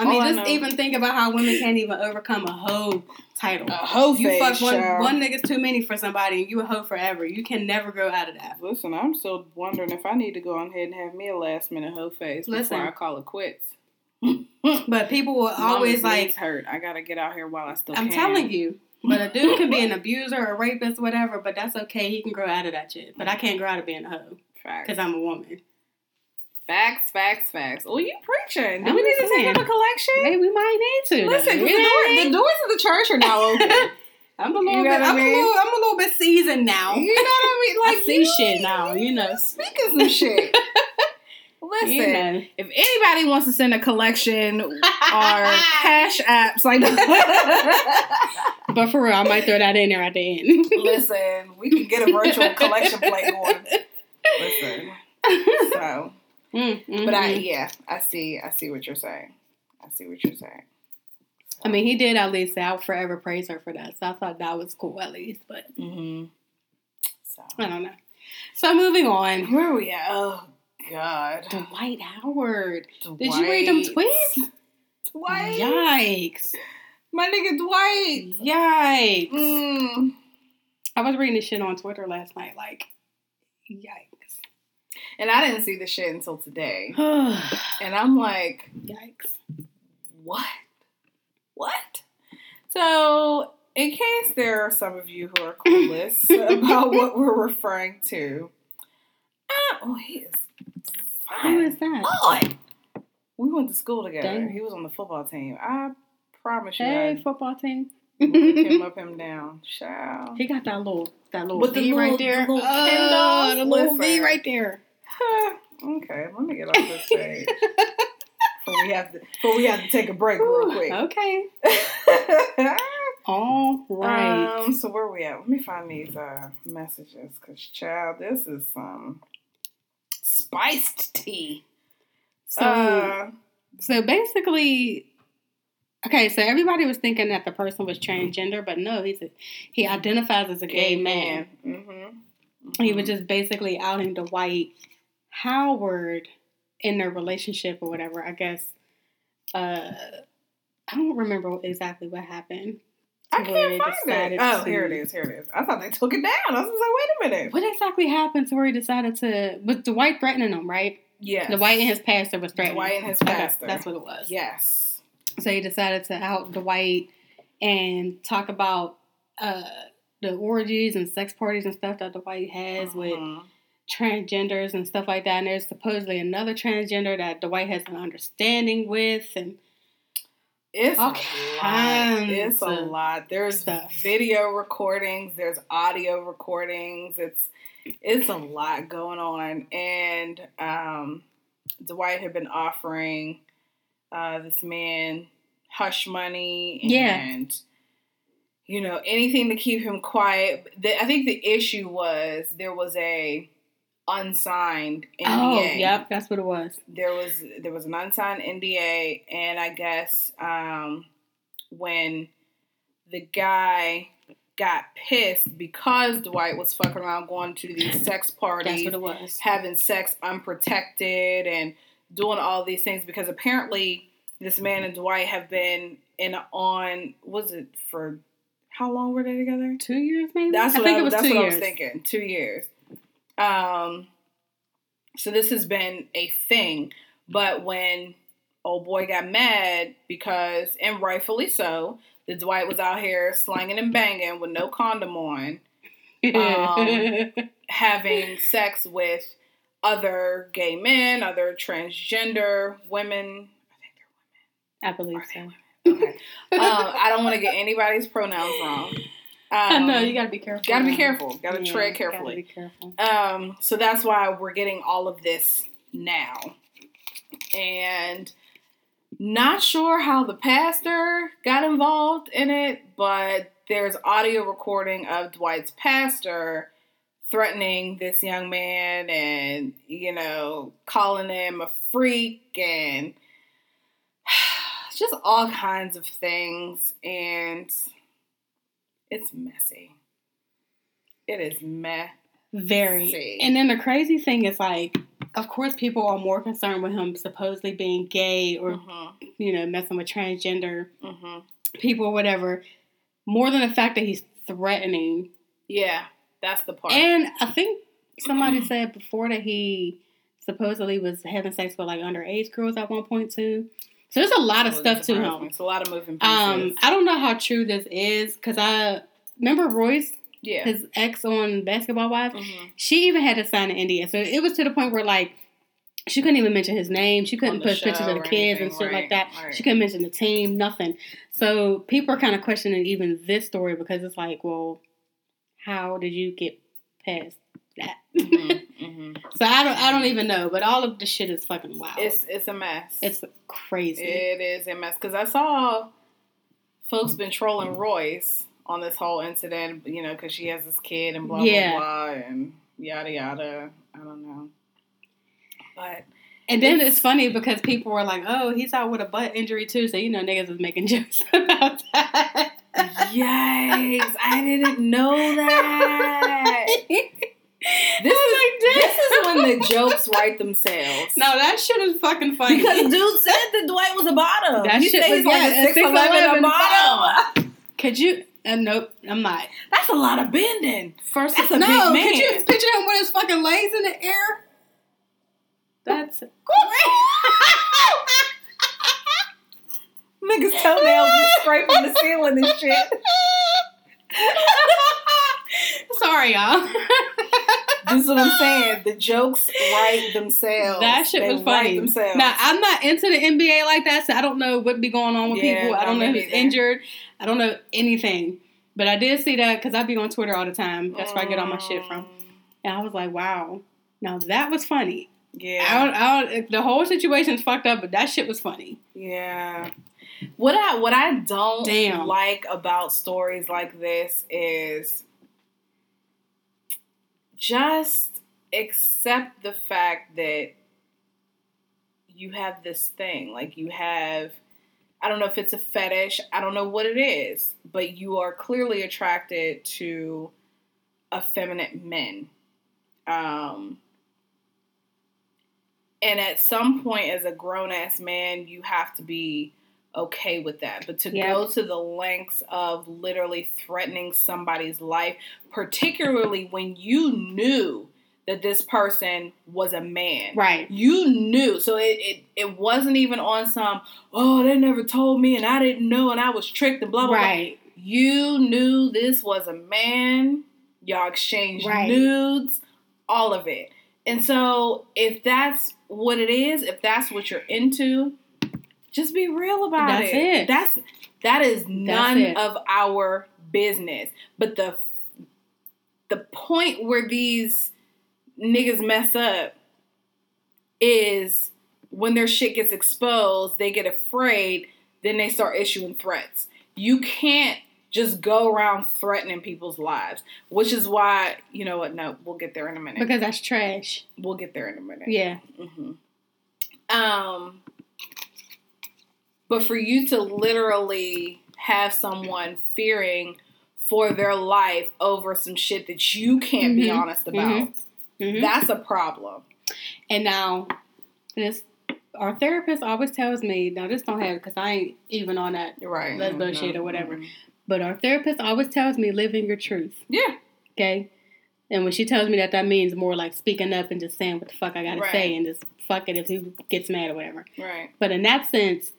I mean, just even think about how women can't even overcome a hoe title. A hoe you fuck one, child. one nigga's too many for somebody and you a hoe forever. You can never grow out of that. Listen, I'm still wondering if I need to go on ahead and have me a last minute hoe phase Listen. before I call it quits. [laughs] But people will always like, hurt. I gotta get out here while I still I'm can. telling you. But a dude can be an [laughs] abuser or a rapist, whatever, but that's okay. He can grow out of that shit. But I can't grow out of being a hoe because I'm a woman. Facts, facts, facts. Oh, you preaching? Do I'm we need to just take up a collection? Hey, we might need to. Listen, the, door, the doors of the church are now open. [laughs] I'm a little bit. I'm, mean? a little, I'm a little bit seasoned now. you know what I mean? Like I see you- shit now. You know. Speaking some shit. [laughs] Listen, You know. if anybody wants to send a collection or [laughs] cash apps like But for real, I might throw that in there at the end. listen, we can get a virtual collection plate going. Listen, so, Mm, mm, but I mm. yeah, I see, I see what you're saying. I see what you're saying. I mean, he did at least say I'll forever praise her for that. So I thought that was cool at least. But Mm-hmm. So I don't know. So moving on. where are we at? Oh God, Dwight Howard. Did you read them tweets? Dwight, Yikes. my nigga Dwight. Yikes. Mm. I was reading this shit on Twitter last night. Like, yikes. And I didn't see the shit until today. [sighs] And I'm like, yikes. what? What? So in case there are some of you who are clueless [laughs] about what we're referring to, uh, oh, he is fine. Who is that? Boy, we went to school together. Dang. He was on the football team. I promise you, Hey, I football team. him [laughs] up, him down. He got that little that little V right there. the little oh, the little V right there. [laughs] okay, let me get off this page. [laughs] Before we have to, before we have to take a break real quick. Okay. [laughs] All right. Um, so where we at? Let me find these uh messages, cause child, this is some spiced tea. so uh, so basically okay, so everybody was thinking that the person was transgender, but no, he's a, he identifies as a gay, man. Mm-hmm. He was just basically outing Dwight Howard in their relationship or whatever. I guess. Uh, I don't remember exactly what happened. I to where they can't find it. Oh, to- here it is. Here it is. I thought they took it down. I was like, wait a minute. What exactly happened to where he decided to? Was Dwight threatening him? Right. Yes. Dwight and his pastor was threatening. Dwight and his Okay, pastor. that's what it was. Yes. So he decided to out Dwight and talk about uh, the orgies and sex parties and stuff that Dwight has with Mhm. Transgenders and stuff like that. And there's supposedly another transgender that Dwight has an understanding with, and It's a lot. It's a lot. There's stuff. video recordings. There's audio recordings. It's it's a lot going on. And um, Dwight had been offering uh, this man hush money Yeah. and you know anything to keep him quiet. The, I think the issue was there was a unsigned NDA oh, yep, that's what it was. there was there was an unsigned NDA, and I guess um, when the guy got pissed because Dwight was fucking around going to these [laughs] sex That's parties, what it was. having sex unprotected, and doing all these things because apparently this man and Dwight have been in on was it for how long were they together? Two years, maybe. That's what I think I, it was that's two what years. I was thinking. Two years. Um, so this has been a thing, but when old boy got mad because, and rightfully so, the Dwight was out here slanging and banging with no condom on, Um, [laughs] having sex with other gay men, other transgender women. I believe so. Okay, um, I don't want to get anybody's pronouns wrong. I know Um, you got to be careful. Gotta be careful. Gotta Yeah, tread Gotta carefully. be careful. Um, so that's why we're getting all of this now. And not sure how the pastor got involved in it, but there's audio recording of Dwight's pastor threatening this young man and, you know, calling him a freak and [sighs] just all kinds of things. And it's messy. It is messy. Very. And then the crazy thing is like, of course, people are more concerned with him supposedly being gay or Mhm, you know messing with transgender mhm. people or whatever, more than the fact that he's threatening. Yeah, that's the part. And I think somebody [clears throat] said before that he supposedly was having sex with like underage girls at one point too. So there's a lot of stuff to him. It's a lot of moving pieces. Um, I don't know how true this is because I remember Royce, yeah. his ex on Basketball Wives. Mhm. She even had to sign an NDA. So it was to the point where like she couldn't even mention his name. She couldn't post pictures of the kids and stuff shit like that. right. She couldn't mention the team, nothing. So people are kind of questioning even this story because it's like, well, how did you get past Mhm, [laughs] mhm. so I don't, I don't even know. But all of the shit is fucking wild. It's it's a mess. it's crazy. it is a mess because I saw folks been trolling Royce on this whole incident. You know, because she has this kid and blah Yeah. blah blah and yada yada. I don't know, but and then it's- it's funny because people were like, oh, he's out with a butt injury too. So you know, niggas was making [laughs] jokes about that. yikes! I didn't know that. [laughs] This is like, this is when the jokes [laughs] write themselves. No, that shit is fucking funny. Because dude said that Dwight was a bottom. That he shit was- like yeah, a a 6'11 a 6'11 bottom. Could you? Uh, nope, I'm not. That's a lot of bending. First, That's a no, big could you man. picture him with his fucking legs in the air? That's great. [laughs] Niggas' toenails is scraping the ceiling and shit. [laughs] Sorry, y'all. [laughs] This is what I'm saying. The jokes write themselves. That shit They was funny. Themselves. Now I'm not into the NBA like that, so I don't know what be going on with Yeah, people. I don't know who's injured. I don't know anything. But I did see that because I be on Twitter all the time. That's where I get all my shit from. Um, and I was like, wow. Now that was funny. Yeah. I don't, I don't, the whole situation's fucked up, but that shit was funny. Yeah. What I what I don't Damn. like about stories like this is just accept the fact that you have this thing. Like you have I don't know if it's a fetish, I don't know what it is, but you are clearly attracted to effeminate men. Um and at some point as a grown ass man you have to be okay with that but to Yeah. go to the lengths of literally threatening somebody's life particularly when you knew that this person was a man Right. you knew so it, it it wasn't even on some oh they never told me and i didn't know and i was tricked and blah blah blah Right. you knew this was a man. Y'all exchanged Right. nudes, all of it. And so, if that's what it is, if that's what you're into, just be real about it. That's it. it. That's that is none of our business. But the the point where these niggas mess up is when their shit gets exposed, they get afraid, then they start issuing threats. You can't just go around threatening people's lives, which is why, you know what? No, we'll get there in a minute. Because that's trash. we'll get there in a minute. Yeah. hmm Um, but for you to literally have someone fearing for their life over some shit that you can't be Mhm. honest about, Mhm. that's a problem. And now, this our therapist always tells me, now this don't have because I ain't even on that. Right. Lesbo shit or whatever. Mhm. But our therapist always tells me, live in your truth. Yeah. Okay. And when she tells me that, that means more like speaking up and just saying what the fuck I gotta Right. say and just fuck it if he gets mad or whatever. Right. But in that sense,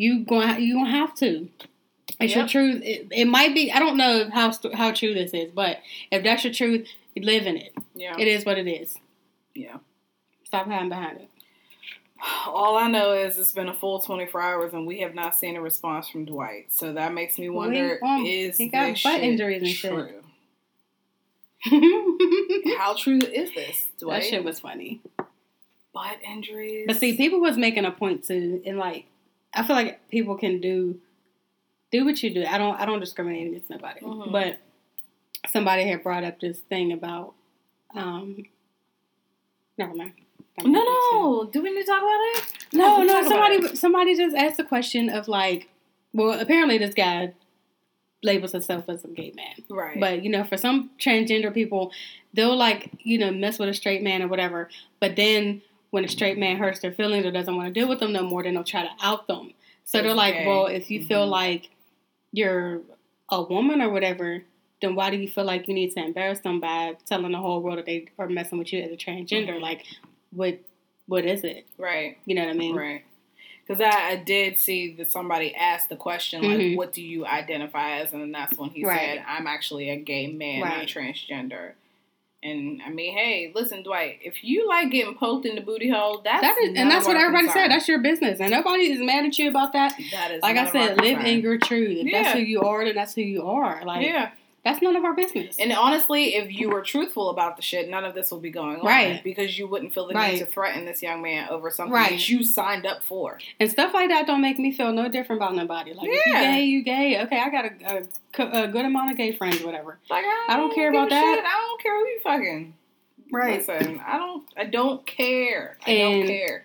you going you gonna have to. It's your truth. It, it might be. I don't know how how true this is, but if that's your truth, live in it. Yeah. It is what it is. Yeah. Stop hiding behind it. All I know is it's been a full 24 hours and we have not seen a response from Dwight. So that makes me wonder um, is he got this butt shit injuries and shit. true? [laughs] How true is this, Dwight? that shit was funny. butt injuries. But see, people was making a point to, and like, I feel like people can do do what you do. I don't I don't discriminate against nobody. Mhm. But somebody had brought up this thing about um never mind. No, no. Do we need to talk about it? No, Let's no, somebody it. somebody just asked the question of like well, apparently this guy labels himself as a gay man. Right. But you know, for some transgender people, they'll like you know mess with a straight man or whatever. But then when a straight man hurts their feelings or doesn't want to deal with them no more, then they'll try to out them. So they're like, well, if you feel Mhm. like you're a woman or whatever, then why do you feel like you need to embarrass them by telling the whole world that they are messing with you as a transgender? Mhm. Like, what what is it? right. You know what I mean? Right. Because I, I did see that somebody asked the question, like, Mhm. what do you identify as? And that's when he Right. said, I'm actually a gay man, Right. not transgender. And I mean, hey, listen, Dwight, if you like getting poked in the booty hole, that's That is, and that's what everybody concern. said. That's your business, and nobody is mad at you about that. that is Like I said, live concern. in your truth. If that's who you are, then that's who you are. Like, yeah. That's none of our business. And honestly, if you were truthful about the shit, none of this would be going on. Right. Because you wouldn't feel the Right. need to threaten this young man over something Right. that you signed up for. And stuff like that don't make me feel no different about nobody. Like, if you gay, you gay. Okay, I got a, a, a good amount of gay friends, whatever. Like I, I don't care about that. Shit. I don't care who you fucking. Listen, I don't. I don't care. I And- don't care.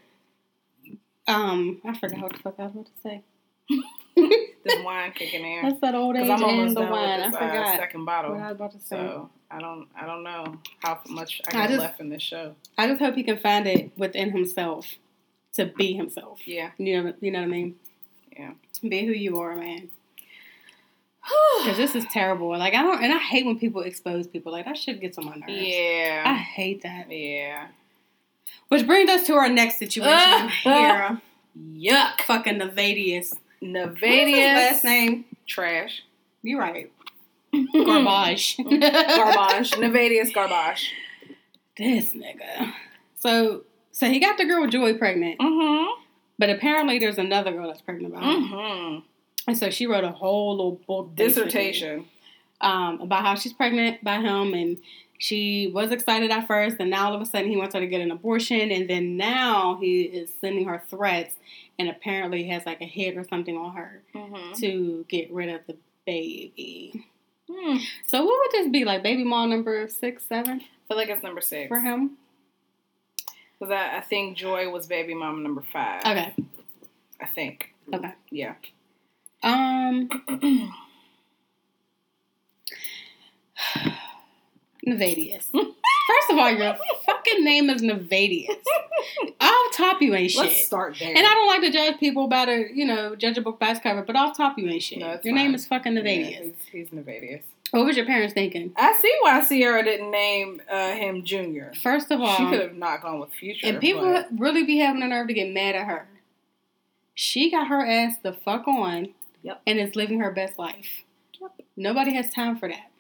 Um, I forgot what the fuck I was about to say. [laughs] This wine kicking in. That's that old age I'm and the wine. I this uh, forgot second what I bottle. was about to say. So I don't. I don't know how much I I got just- left in this show. I just hope he can find it within himself to be himself. Yeah. You know, you know what I mean? Yeah. Be who you are, man. [sighs] Because this is terrible. Like I don't, and I hate when people expose people. Like that shit gets on my nerves. I hate that. Yeah. Which brings us to our next situation Uh, here. Yuck. Fucking Nayvadius. Nayvadius. last name? Trash. You're right. [laughs] Garbage. garbage. [laughs] Nayvadius garbage. This nigga. So so he got the girl with Joie pregnant, Mm-hmm. but apparently there's another girl that's pregnant by him. Mm-hmm. And so she wrote a whole little book Dissertation. um, about how she's pregnant by him and she was excited at first and now all of a sudden he wants her to get an abortion and then now he is sending her threats and apparently has like a head or something on her Mm-hmm. to get rid of the baby. Hmm. So what would this be like baby mom number six, seven I feel like it's number six. for him? Because I, I think Joie was baby mama number five. Okay. I think. Okay. Yeah. Um [clears throat] [sighs] [sighs] [sighs] Nayvadius. First of all, your fucking name is Nayvadius. Off top you ain't shit. Let's start there. And I don't like to judge people about a, you know, judge a book by its cover, but off top you ain't shit. No, your name is fucking Yeah, Nayvadius. he's, he's Nayvadius. What was your parents thinking? I see why Ciara didn't name uh, him Junior. First of all, She could have not gone with Future. and people but- really be having the nerve to get mad at her. She got her ass the fuck on Yep. and is living her best life. Yep. Nobody has time for that.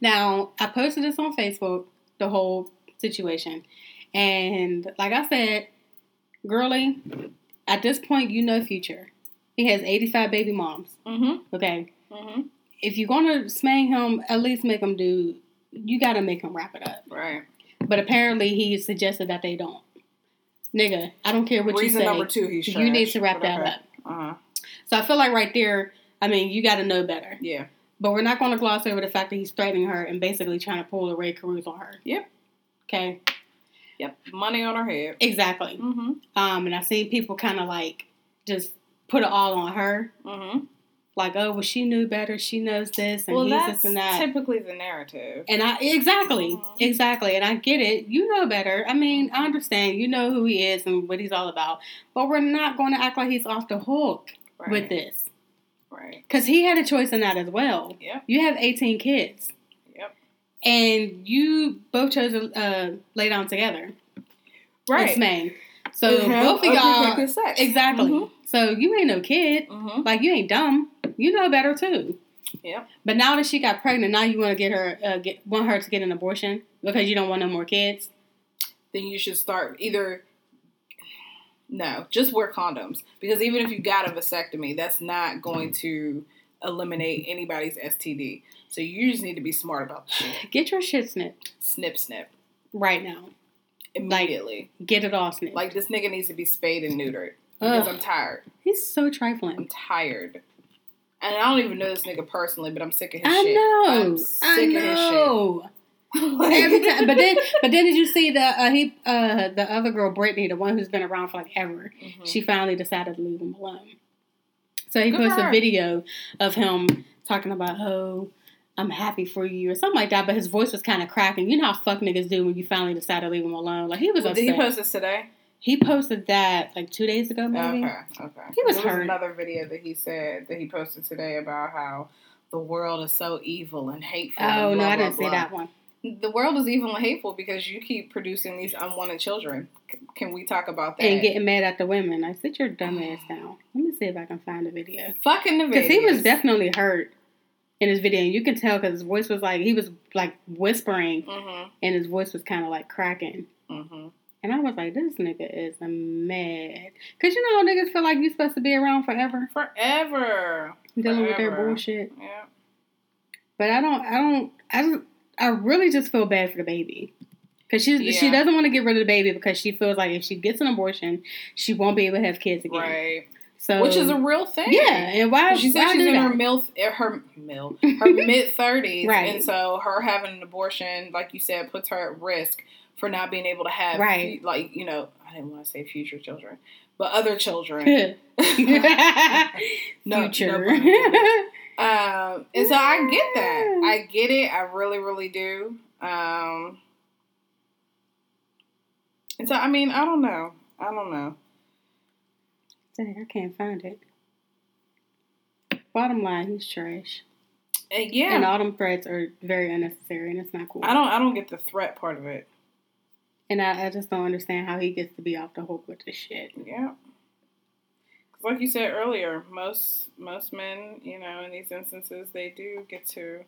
Now, I posted this on Facebook, the whole situation. And like I said, girly, at this point, you know future. He has 85 baby moms. Mhm. Okay. Mhm. If you're going to smang him, at least make him do, you got to make him wrap it up. Right. But apparently, he suggested that they don't. Nigga, I don't care what Reason you say. number two, he's you need to wrap that okay. up. Uh huh. So I feel like right there, I mean, you got to know better. Yeah. But we're not going to gloss over the fact that he's threatening her and basically trying to pull a Rae Carruth on her. Yep. Okay. Yep. Money on her head. Exactly. Mm-hmm. Um, and I've seen people kind of like just put it all on her, Mm-hmm. like, oh, well, she knew better. She knows this and Well, he's this and that. typically the narrative. And I exactly, Mhm. exactly, and I get it. You know better. I mean, I understand. You know who he is and what he's all about. But we're not going to act like he's off the hook Right. with this, Right. because he had a choice in that as well. Yep. You have eighteen kids, Yep. and you both chose to uh, lay down together. Right. It's man. So have both of y'all exactly. Mhm. So you ain't no kid. Mm-hmm. Like you ain't dumb. You know better too. Yep. But now that she got pregnant, now you want to get her uh, get want her to get an abortion because you don't want no more kids. Then you should start either. No, just wear condoms because even if you got a vasectomy, that's not going to eliminate anybody's STD. So you just need to be smart about the shit. Get your shit snipped Snip, snip right now. immediately. Get it all snipped. Like this nigga needs to be spayed and neutered because Ugh. I'm tired. he's so trifling. I'm tired. And I don't even know this nigga personally, but I'm sick of his I shit. know. I'm sick I of know. his shit. [laughs] Every time, but then, [laughs] but then, did you see the uh, he uh, the other girl, Brittany, the one who's been around for like ever? Mhm. She finally decided to leave him alone. So he Good posted a video of him talking about, oh, I'm happy for you or something like that. But his voice was kind of cracking. You know how fuck niggas do when you finally decide to leave him alone. Like he was Did upset. he post this today? He posted that like two days ago, maybe. Okay, okay. He was there hurt. was another video that he said that he posted today about how the world is so evil and hateful. Oh and no, I blah, didn't see blah. that one. The world is even hateful because you keep producing these unwanted children. Can we talk about that? And getting mad at the women. Like, sit your dumb ass down. Let me see if I can find the video. fucking the Because he was definitely hurt in his video. And you can tell because his voice was like, he was like whispering Mhm, and his voice was kind of like cracking. mhm. And I was like, this nigga is mad. Because you know, niggas feel like you're supposed to be around forever Forever. dealing with their bullshit. Yeah. But I don't, I don't, I just, I really just feel bad for the baby. Because she, she doesn't want to get rid of the baby because she feels like if she gets an abortion, she won't be able to have kids again. Right. So, Which is a real thing. yeah. And why? She said why she's in her that? mil, uh, her mil, [laughs] her mid thirties, Right. and so her having an abortion, like you said, puts her at risk for not being able to have, Right. like you know, I didn't want to say future children, but other children. [laughs] [laughs] No- Future. no. Um, and so I get that. I get it. I really, really do. Um, and so I mean, I don't know. I don't know. Dang, I can't find it. Bottom line, he's trash. And yeah, And all them threats are very unnecessary, and it's not cool. I don't. I don't get the threat part of it. and I, I just don't understand how he gets to be off the hook with this shit. Yeah. Like you said earlier, most most men, you know, in these instances, they do get to.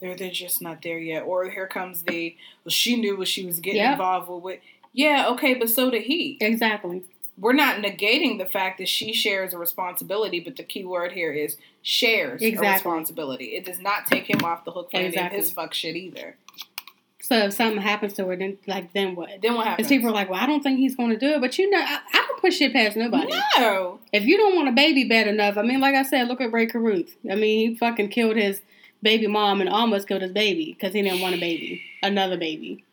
They're they're just not there yet, or here comes the. Well, she knew what she was getting Yep. involved with. Yeah, okay, but so did he. Exactly. We're not negating the fact that she shares a responsibility, but the key word here is shares a responsibility. It does not take him off the hook for any of his fuck shit either. So if something happens to her, then like then what? Then what happens? Because people are like, well, I don't think he's going to do it. But you know, I, I don't push shit past nobody. no. If you don't want a baby bad enough, I mean, like I said, look at Rae Carruth. I mean, he fucking killed his baby mom and almost killed his baby because he didn't want a baby, another baby.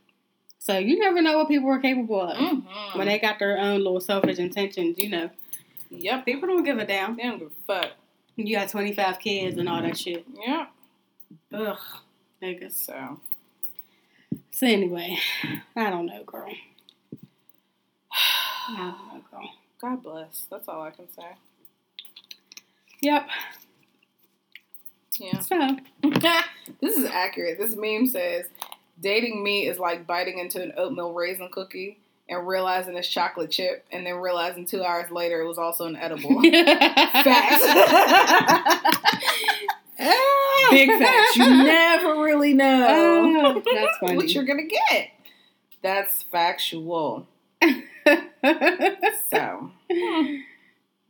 So you never know what people are capable of Mhm. when they got their own little selfish intentions. You know, Yep. people don't give a damn. They don't give a fuck. You got twenty five kids and all that shit. Yep. Ugh, niggas. So. So anyway, I don't know, girl. [sighs] I don't know, girl. God bless. That's all I can say. Yep. Yeah. So [laughs] this is accurate. This meme says dating me is like biting into an oatmeal raisin cookie and realizing it's chocolate chip and then realizing two hours later it was also an edible. [laughs] facts. [laughs] Ah! Big facts. You [laughs] never really know Oh, that's [laughs] funny. what you're gonna get. That's factual. [laughs] So hmm.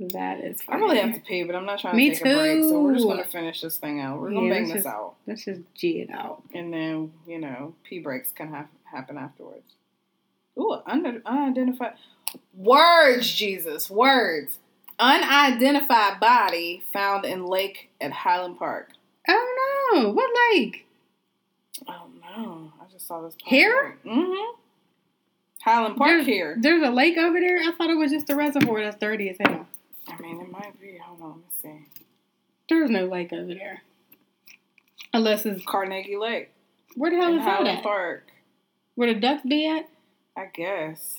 that is. I really have to pee, but I'm not trying to Me take a break. So we're just gonna finish this thing out. We're gonna bang this just- out. Let's just G it out. and then you know pee breaks can ha- happen afterwards. Ooh, un- unidentified words, Jesus, words. Unidentified body found in lake at Highland Park. Oh no! What lake? Oh no, I just saw this. Here? Mm-hmm. Highland Park there's, here. There's a lake over there. I thought it was just a reservoir that's dirty as hell. I mean, it might be. Hold on, let me see. There's no lake over there. Unless it's Carnegie Lake where the hell is that Highland at? Park. Where the ducks be at? I guess.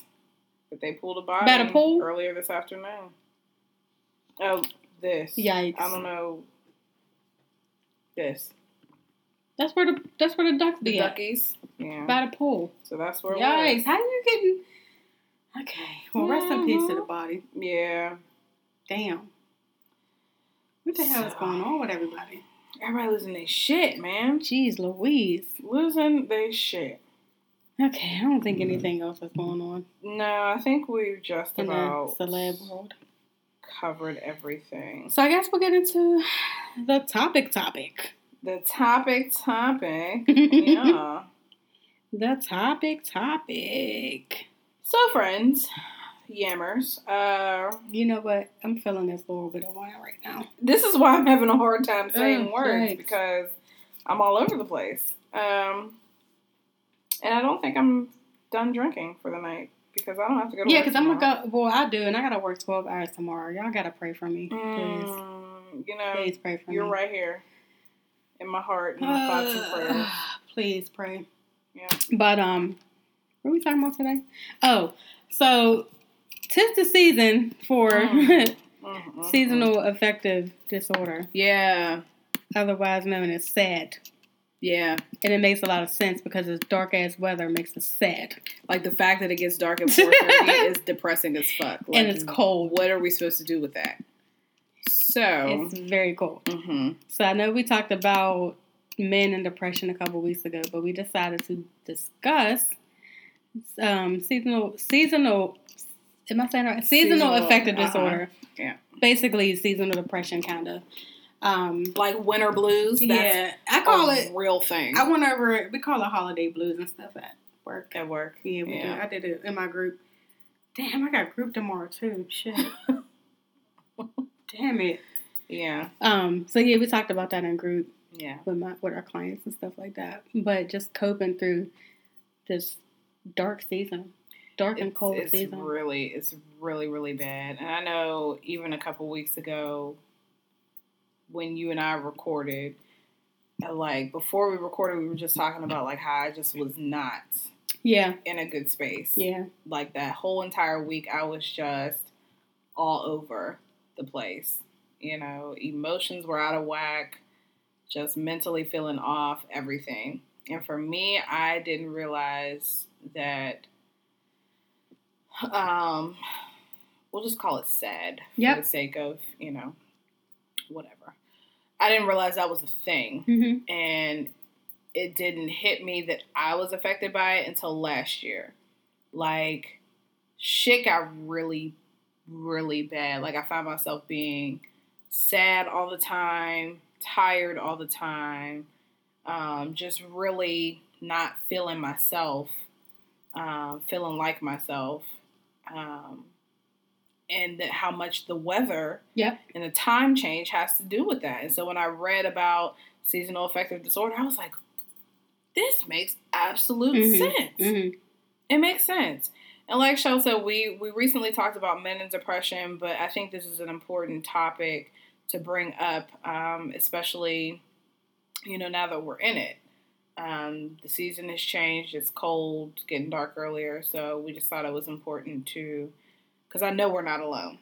But they pulled a body By the pool? earlier this afternoon. Oh, this. Yikes! I don't know. This. That's where the that's where the ducks The be at. duckies. Yeah. By the pool. So that's where Yikes! How you getting? Okay. Well, rest in peace to the body. Yeah. Damn. What the hell is going on with everybody? Everybody losing their shit, man. Jeez Louise. Losing their shit. Okay, I don't think mm. anything else is going on No, I think we've just in the about celeb world. Covered everything. So I guess we'll get into the topic topic. The topic topic. [laughs] yeah. The topic topic. So friends, yammers, uh You know what? I'm feeling this little bit of wine right now. this is why I'm having a hard time saying Oh, words yikes. because I'm all over the place. Um, and I don't think I'm done drinking for the night because I don't have to go to Yeah, because I'm gonna go. Well, I do, and I gotta work 12 hours tomorrow. Y'all gotta pray for me, please. Mm, you know, Please pray for you're me. right here in my heart and my thoughts and prayers. [sighs] Please pray. Yeah. But um, what are we talking about today? Oh, so tis the season for Mm. [laughs] Mhm. seasonal affective disorder, Yeah, otherwise known as SAD. Yeah. And it makes a lot of sense because it's dark ass weather makes us sad. Like the fact that it gets dark at [laughs] 4:30 is depressing as fuck. Like, and it's cold. What are we supposed to do with that? So, It's very cold. mhm. So I know we talked about men and depression a couple weeks ago, but we decided to discuss um, seasonal seasonal. Am I saying right? Seasonal, Seasonal, affective uh-huh. disorder. Yeah. Basically, seasonal depression, kind of. Um, like winter blues. Yeah, I call a it. real thing. I went over. We call it holiday blues and stuff at work. at work. Yeah, we Yeah. do. I did it in my group. Damn, I got group tomorrow too. Shit. [laughs] Damn it. Yeah, Um. So yeah, we talked about that in group. yeah. with my with our clients and stuff like that. But just coping through this dark season, dark and It's, cold it's season. really, it's really, really bad. And I know even a couple weeks ago, when you and I recorded, like before we recorded, we were just talking about like how I just was not yeah, in a good space. yeah, Like that whole entire week, I was just all over the place. You know, emotions were out of whack, just mentally feeling off, everything. And for me, I didn't realize that um, we'll just call it sad Yep. for the sake of you know whatever. I didn't realize that was a thing, Mm-hmm. and it didn't hit me that I was affected by it until last year. Like shit got really, really bad. Like I found myself being sad all the time, tired all the time, um, just really not feeling myself, um, feeling like myself, um, and that how much the weather Yep. and the time change has to do with that. And so when I read about seasonal affective disorder, I was like, this makes absolute Mhm. sense. Mm-hmm. It makes sense. And like Shell said, we we recently talked about men and depression, but I think this is an important topic to bring up, um, especially you know now that we're in it. Um, the season has changed. It's cold, it's getting dark earlier, so we just thought it was important to, because I know we're not alone.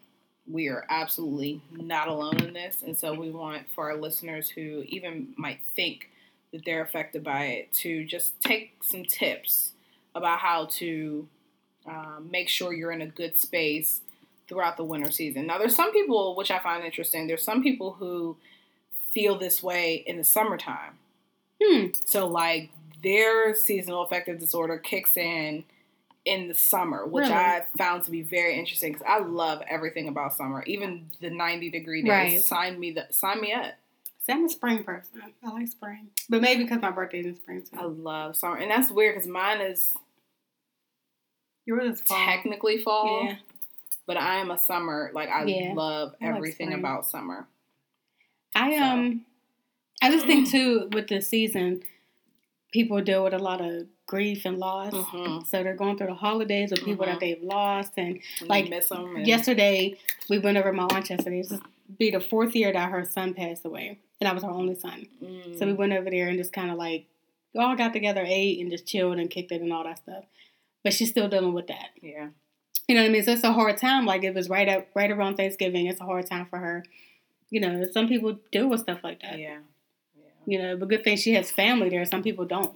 We are absolutely not alone in this, and so we want for our listeners who even might think that they're affected by it to just take some tips about how to um, make sure you're in a good space throughout the winter season. Now, there's some people, which I find interesting, there's some people who feel this way in the summertime. Hmm. So, like, their seasonal affective disorder kicks in in the summer, which Really? I found to be very interesting because I love everything about summer, even the 90 degree days. Right. Sign me the sign me up. See, I'm a spring person. I like spring, but maybe because my birthday's in spring too. I love summer, and that's weird because mine is Yours is fall. technically fall. Yeah. But I am a summer. Like I Yeah. love I like everything about summer. I So. um, I just think too with the season, people deal with a lot of grief and loss. Mhm. So they're going through the holidays with people Mhm. that they've lost. And And Like, miss them. And, yesterday, we went over to my aunt yesterday. This be the fourth year that her son passed away, and I was her only son. Mm, So we went over there and just kind of like all got together, ate, and just chilled and kicked it and all that stuff. But she's still dealing with that. yeah. You know what I mean? So it's a hard time. Like it was right up, right around Thanksgiving. It's a hard time for her. You know, some people deal with stuff like that. Yeah. Yeah. You know, but good thing she has family there. Some people don't.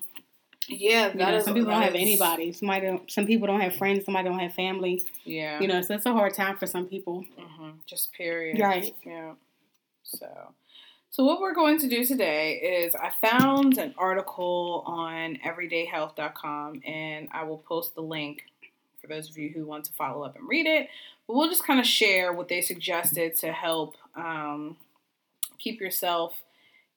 Yeah. You know, is- some people don't have anybody. Somebody don't. Some people don't have friends. Somebody don't have family. Yeah. You know, so it's a hard time for some people. hmm Just period. Right. Yeah. So, so what we're going to do today is I found an article on everydayhealth.com and I will post the link for those of you who want to follow up and read it. But we'll just kind of share what they suggested to help um, keep yourself,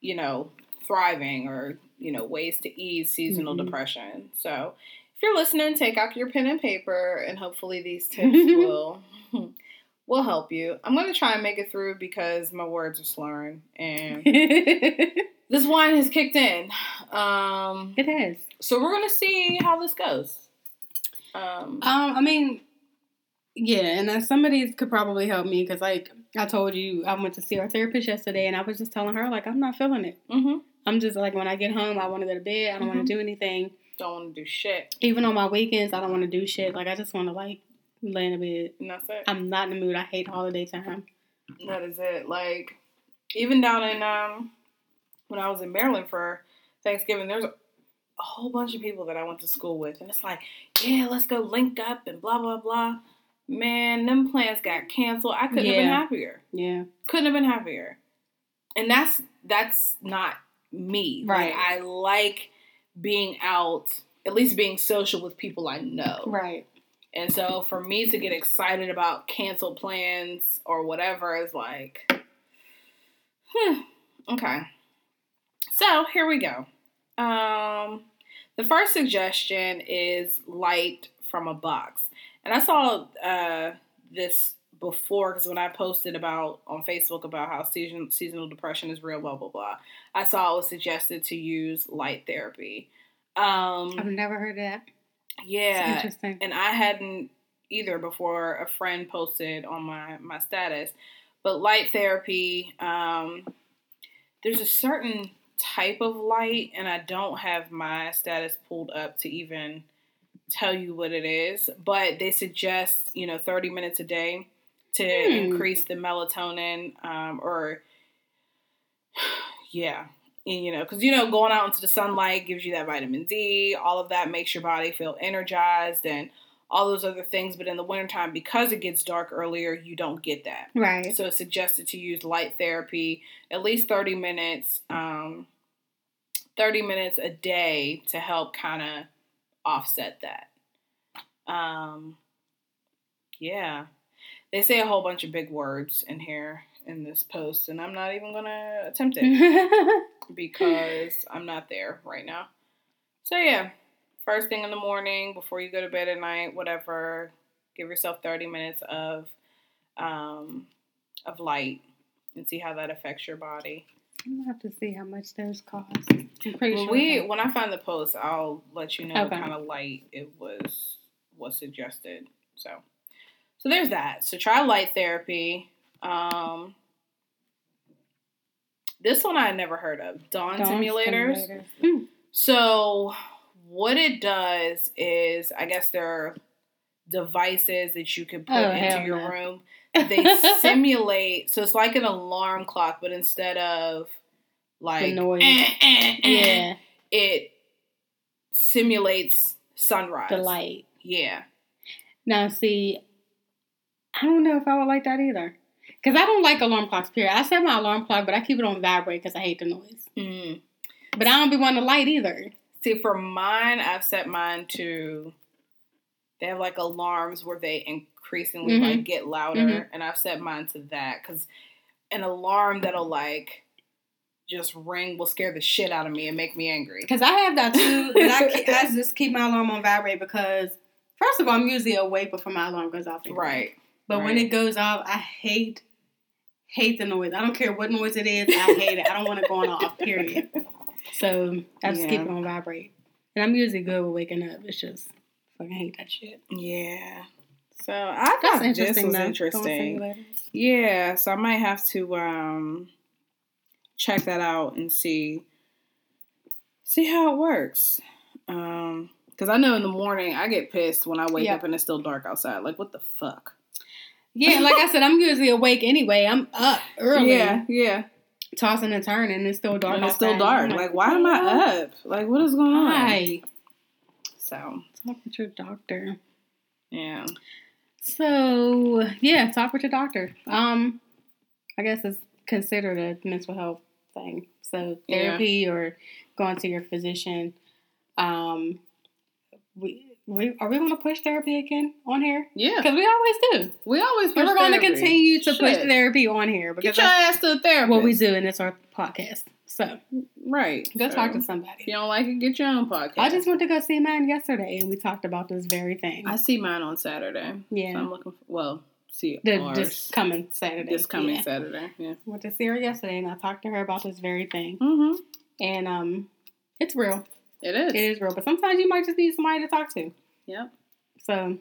you know, thriving or, you know, ways to ease seasonal Mhm. depression. So, if you're listening, take out your pen and paper and hopefully these [laughs] tips will [laughs] will help you. I'm going to try and make it through because my words are slurring and [laughs] this wine has kicked in. Um, has. so we're going to see how this goes. Um, Um, I mean, yeah, and then some of these could probably help me because, like I told you, I went to see our therapist yesterday, and I was just telling her like I'm not feeling it. mhm. I'm just like when I get home, I want to go to bed. I don't want Mhm. to do anything. Don't want to do shit. Even on my weekends, I don't want to do shit. Like I just want to like lay in bed. And that's it. I'm not in the mood. I hate holiday time. That is it. Like, even down in, um, when I was in Maryland for Thanksgiving, there's a, a whole bunch of people that I went to school with. And it's like, yeah, let's go link up and blah, blah, blah. Man, them plans got canceled. I couldn't have been happier. Yeah. couldn't have been happier. And that's that's not me. Right. Like, I like being out, at least being social with people I know. Right. And so for me to get excited about canceled plans or whatever is like, hmm, okay. So here we go. Um, the first suggestion is light from a box. And I saw uh, this before because when I posted about on Facebook about how season, seasonal depression is real, blah, blah, blah, I saw it was suggested to use light therapy. Um, I've never heard that. It's yeah, interesting. and I hadn't either before a friend posted on my my status. But light therapy, um, there's a certain type of light, and I don't have my status pulled up to even tell you what it is. But they suggest you know 30 minutes a day to Hmm. increase the melatonin, um, or yeah. And, you know, because you know, going out into the sunlight gives you that vitamin D. All of that makes your body feel energized, and all those other things. But in the wintertime, because it gets dark earlier, you don't get that. Right. So it's suggested to use light therapy at least 30 minutes, um, 30 minutes a day to help kind of offset that. Um, yeah. They say a whole bunch of big words in here in this post, and I'm not even to attempt it [laughs] because I'm not there right now. So yeah, first thing in the morning before you go to bed at night, whatever, give yourself 30 minutes of um, of light and see how that affects your body. I'm gonna have to see how much those cost. I'm pretty When sure. we that- when I find the post, I'll let you know what kind of light it was was suggested. So so there's that. So try light therapy. Um, this one I had never heard of. Dawn, Dawn simulators. simulators. Hmm. So, what it does is, I guess there are devices that you can put Oh, into your no. room. [laughs] They simulate, so it's like an alarm clock, but instead of like noise. eh, eh, eh, Yeah, it simulates sunrise. the light. Yeah. Now, see, I don't know if I would like that either. Because I don't like alarm clocks, period. I set my alarm clock, but I keep it on vibrate because I hate the noise. Mm. But I don't be wanting the light either. See, for mine, I've set mine to. They have like alarms where they increasingly Mhm. like get louder, Mhm. and I've set mine to that because an alarm that'll like just ring will scare the shit out of me and make me angry. Because I have that too, but I, [laughs] I just keep my alarm on vibrate because, first of all, I'm usually awake before my alarm goes off. anyway. Right. But when it goes off, I hate hate the noise. I don't care what noise it is. I hate it. I don't want it going off. Period. So I just keep it on vibrate, and I'm usually good with waking up. It's just fucking hate that shit. Yeah. So I That's thought this was though. interesting. Yeah, so I might have to um check that out and see see how it works. Um cuz I know in the morning I get pissed when I wake up and it's still dark outside. Like what the fuck? Yeah, like I said, I'm usually awake anyway. I'm up early, Yeah, yeah. tossing and turning. It's still dark. and it's still dark. I'm Like why am I up? Like what is going on? So, Talk with your doctor. yeah. So yeah, talk with your doctor. Um, I guess it's considered a mental health thing. So Yeah. therapy or going to your physician. Um, we, we are we going to push therapy again on here? Yeah. Because we always do. We always And we're going to continue to push therapy on here because Get your ass to the therapist. what we do, and it's our podcast. So Right. go So, talk to If somebody. you don't like it, get your own podcast. I just went to go see mine yesterday, and we talked about this very thing. I see mine on Saturday. yeah, So I'm looking for, well, see the, ours this coming Saturday. this coming Yeah. Saturday. Yeah. went to see her yesterday and I talked to her about this very thing. Mm-hmm. And um it's real. It is. It is real. But sometimes you might just need somebody to talk to. Yep. So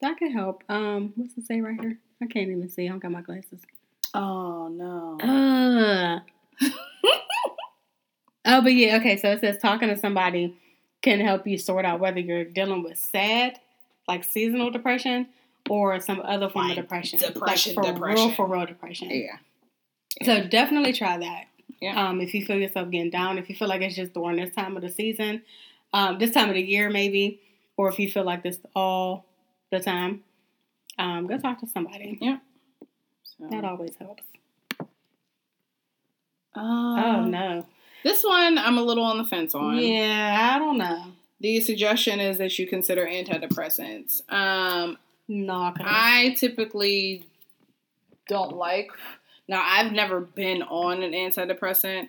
that can help. Um what's it say right here? I can't even see. I don't got my glasses. Oh no. Uh. oh, but yeah, okay, so it says talking to somebody can help you sort out whether you're dealing with sad, like seasonal depression, or some other form Like of depression. depression, like for depression. real, for real depression. yeah. So definitely try that. Yeah. Um, if you feel yourself getting down, if you feel like it's just during this time of the season, um, this time of the year maybe, or if you feel like this all the time, um, go talk to somebody. So, That always helps. um, oh no. This one I'm a little on the fence on. Yeah, I don't know. The suggestion is that you consider antidepressants. Um, No, I typically don't like. Now, I've never been on an antidepressant,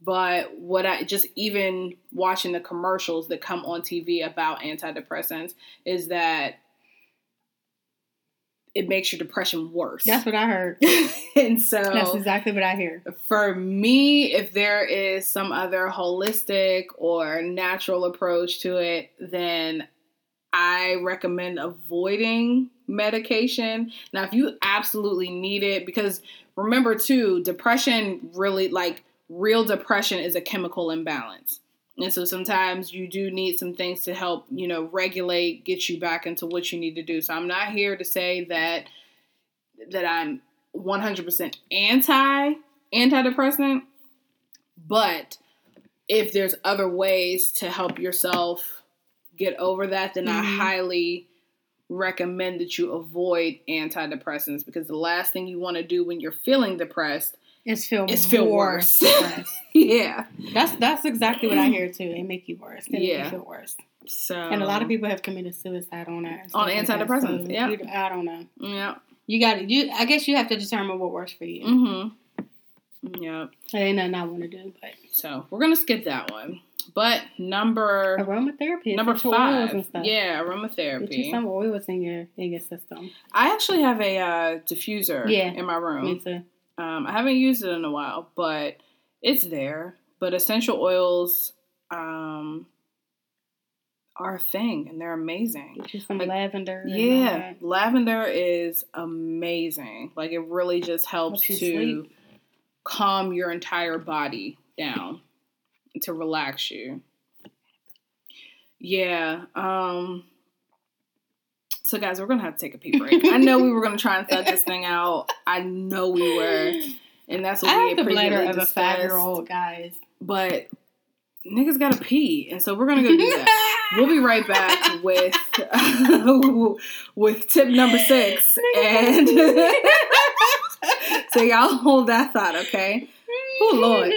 but what I just even watching the commercials that come on TV about antidepressants is that it makes your depression worse. that's what I heard. [laughs] and so That's exactly what I hear. for me, if there is some other holistic or natural approach to it, then I recommend avoiding medication. Now, if you absolutely need it, because remember too, depression really, like real depression, is a chemical imbalance. And so sometimes you do need some things to help, you know, regulate, get you back into what you need to do. So I'm not here to say that that I'm 100% anti antidepressant, but if there's other ways to help yourself get over that, then I Mhm. highly recommend that you avoid antidepressants because the last thing you want to do when you're feeling depressed It's feel is feel more worse. [laughs] yeah. That's that's exactly what I hear too. It make you worse. It make Yeah. you feel worse. So And a lot of people have committed suicide on that. On like that. antidepressants, So yeah. I don't know. Yeah. You got to you. I guess you have to determine what works for you. Mm-hmm. Yeah. That ain't nothing I want to do, but So we're gonna skip that one. But number aromatherapy, number five, and stuff. yeah, Get you aromatherapy. some oils in your in your system. I actually have a uh, diffuser Yeah. in my room. Me too. Um, I haven't used it in a while, but it's there. But essential oils um, are a thing, and they're amazing. Get you some Like, lavender. Yeah, lavender is amazing. Like it really just helps Helps to sleep. calm your entire body down to relax you. Yeah. Um so guys, we're gonna have to take a pee break. I know we were gonna try and thug this thing [laughs] out. I know we were. And that's what I we have the bladder of a five year old, guys. But niggas gotta pee. And so we're gonna go do that. We'll be right back [laughs] with [laughs] with tip number six, and so y'all hold that thought, okay? Oh Lord.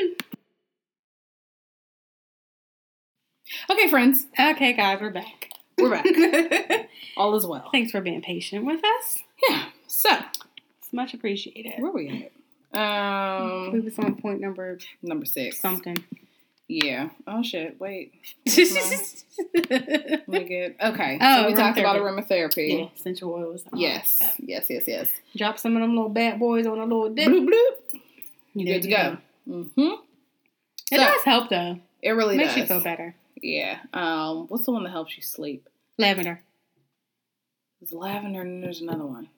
Okay, friends, Okay, guys, we're back. we're back. [laughs] All is well. Thanks for being patient with us. Yeah. So It's much appreciated. where are we at? we Um, was on point number number six. something. Yeah. Oh shit. Wait. [laughs] yeah, Let me get. Okay. Oh, so we talked about aromatherapy. aromatherapy. essential oils. Yes. stuff. Yes. Yes. Yes. Drop some of them little bad boys on a little dip. Bloop bloop. You Good to go. Mm-hmm. It So- does help though. It really does. Makes does. you feel better. Yeah. Um. What's the one that helps you sleep? Lavender. There's lavender, and there's another one.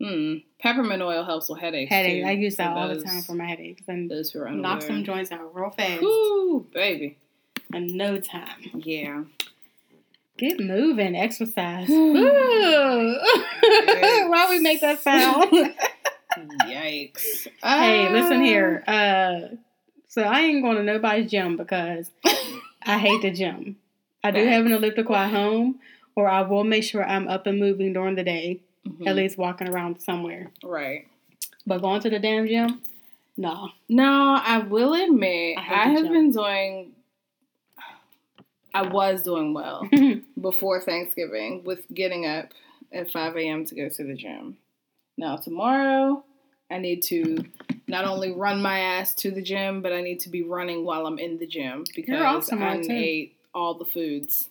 Hmm. Peppermint oil helps with headaches. Headache. too, I use that all the time for my headaches and those who are unaware. knock some joints out real fast Ooh, baby. in no time. Yeah. Get moving, exercise. Ooh. [sighs] [laughs] Why we make that sound? Yikes. [laughs] hey, listen here. Uh, so I ain't going to nobody's gym because [laughs] I hate the gym. I do have an elliptical at home, or I will make sure I'm up and moving during the day, Mhm. at least walking around somewhere. Right. But going to the damn gym, no. No, I will admit, I I, have gym. been doing. I was doing well [laughs] before Thanksgiving with getting up at 5 a.m. to go to the gym. Now, tomorrow, I need to not only run my ass to the gym, but I need to be running while I'm in the gym because off I ate all the foods,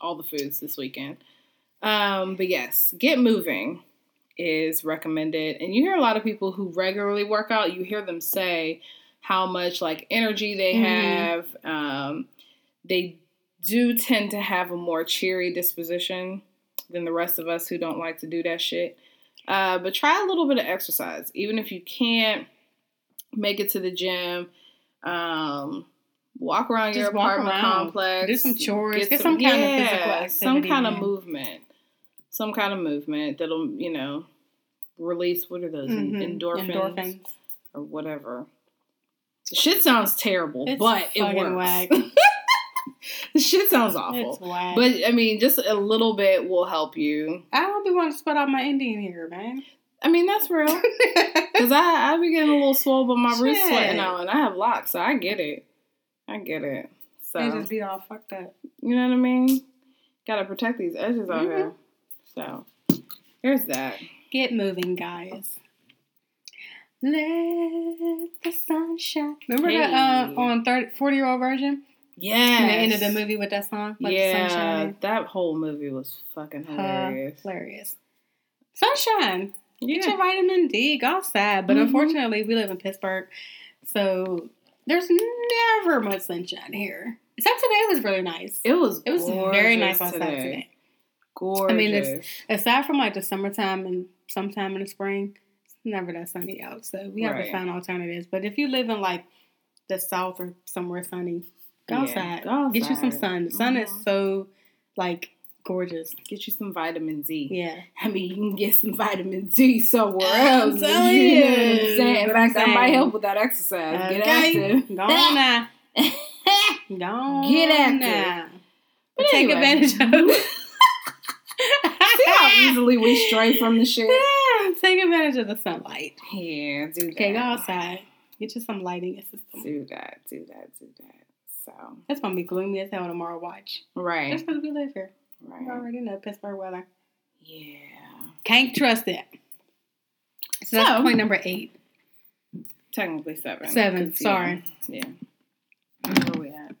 all the foods this weekend. Um, but yes, get moving is recommended. And you hear a lot of people who regularly work out, you hear them say how much like energy they Mhm. have. Um, they do tend to have a more cheery disposition than the rest of us who don't like to do that shit. Uh, but try a little bit of exercise, even if you can't make it to the gym. Um, walk around your Just walk apartment around. complex. Do some chores. Get some kind of physical activity, some kind of movement. Some kind of movement that'll, you know, release what are those Mhm. endorphins, Endorphins. or whatever. Shit sounds terrible, It's but it works. [laughs] [laughs] the shit sounds awful. But I mean, just a little bit will help you. I don't be wanting to spread out my Indian hair, man. I mean, that's real. [laughs] Cause I I be getting a little swole, but my roots Shit. sweating out, and I have locks, so I get it. I get it. So They just be all fucked up. you know what I mean? Got to protect these edges out Mhm. here. So there's that. Get moving, guys. Let the sun shine. Remember that uh, on 30, 40 year old Virgin? Yeah. And the end of the movie with that song? Sun yeah, that whole movie was fucking hilarious. Hilarious. Sunshine. Get Yeah. your vitamin D. Go outside. But Mhm. unfortunately, we live in Pittsburgh. So there's never much sunshine here. Except today was really nice. It was. It was very nice outside today. Gorgeous. I mean, it's- Aside from like the summertime and sometime in the spring, it's never that sunny out. So we have Right. to find alternatives. But if you live in like the south or somewhere sunny, go Yeah, outside. go Get you some sun. The sun is Mhm. so like gorgeous. get you some vitamin Z. Yeah. I mean, you can get some vitamin D somewhere I'm else. telling [laughs] you know what I'm saying? In I'm fact, that might help with that exercise. Get active. Go on now. [laughs] Go on Get active. now. But Take anyway. advantage of [laughs] easily we stray from the shit. Yeah, take advantage of the sunlight. Yeah, do that. Okay, go outside. Get you some lighting system. Do that. Do that. Do that. So It's gonna be gloomy as hell tomorrow. Watch. right, Just because we live here. Right. already know Pittsburgh weather. Yeah. Can't trust it. So that's point number eight. Technically seven. Seven, yeah, sorry. Yeah. Where we at?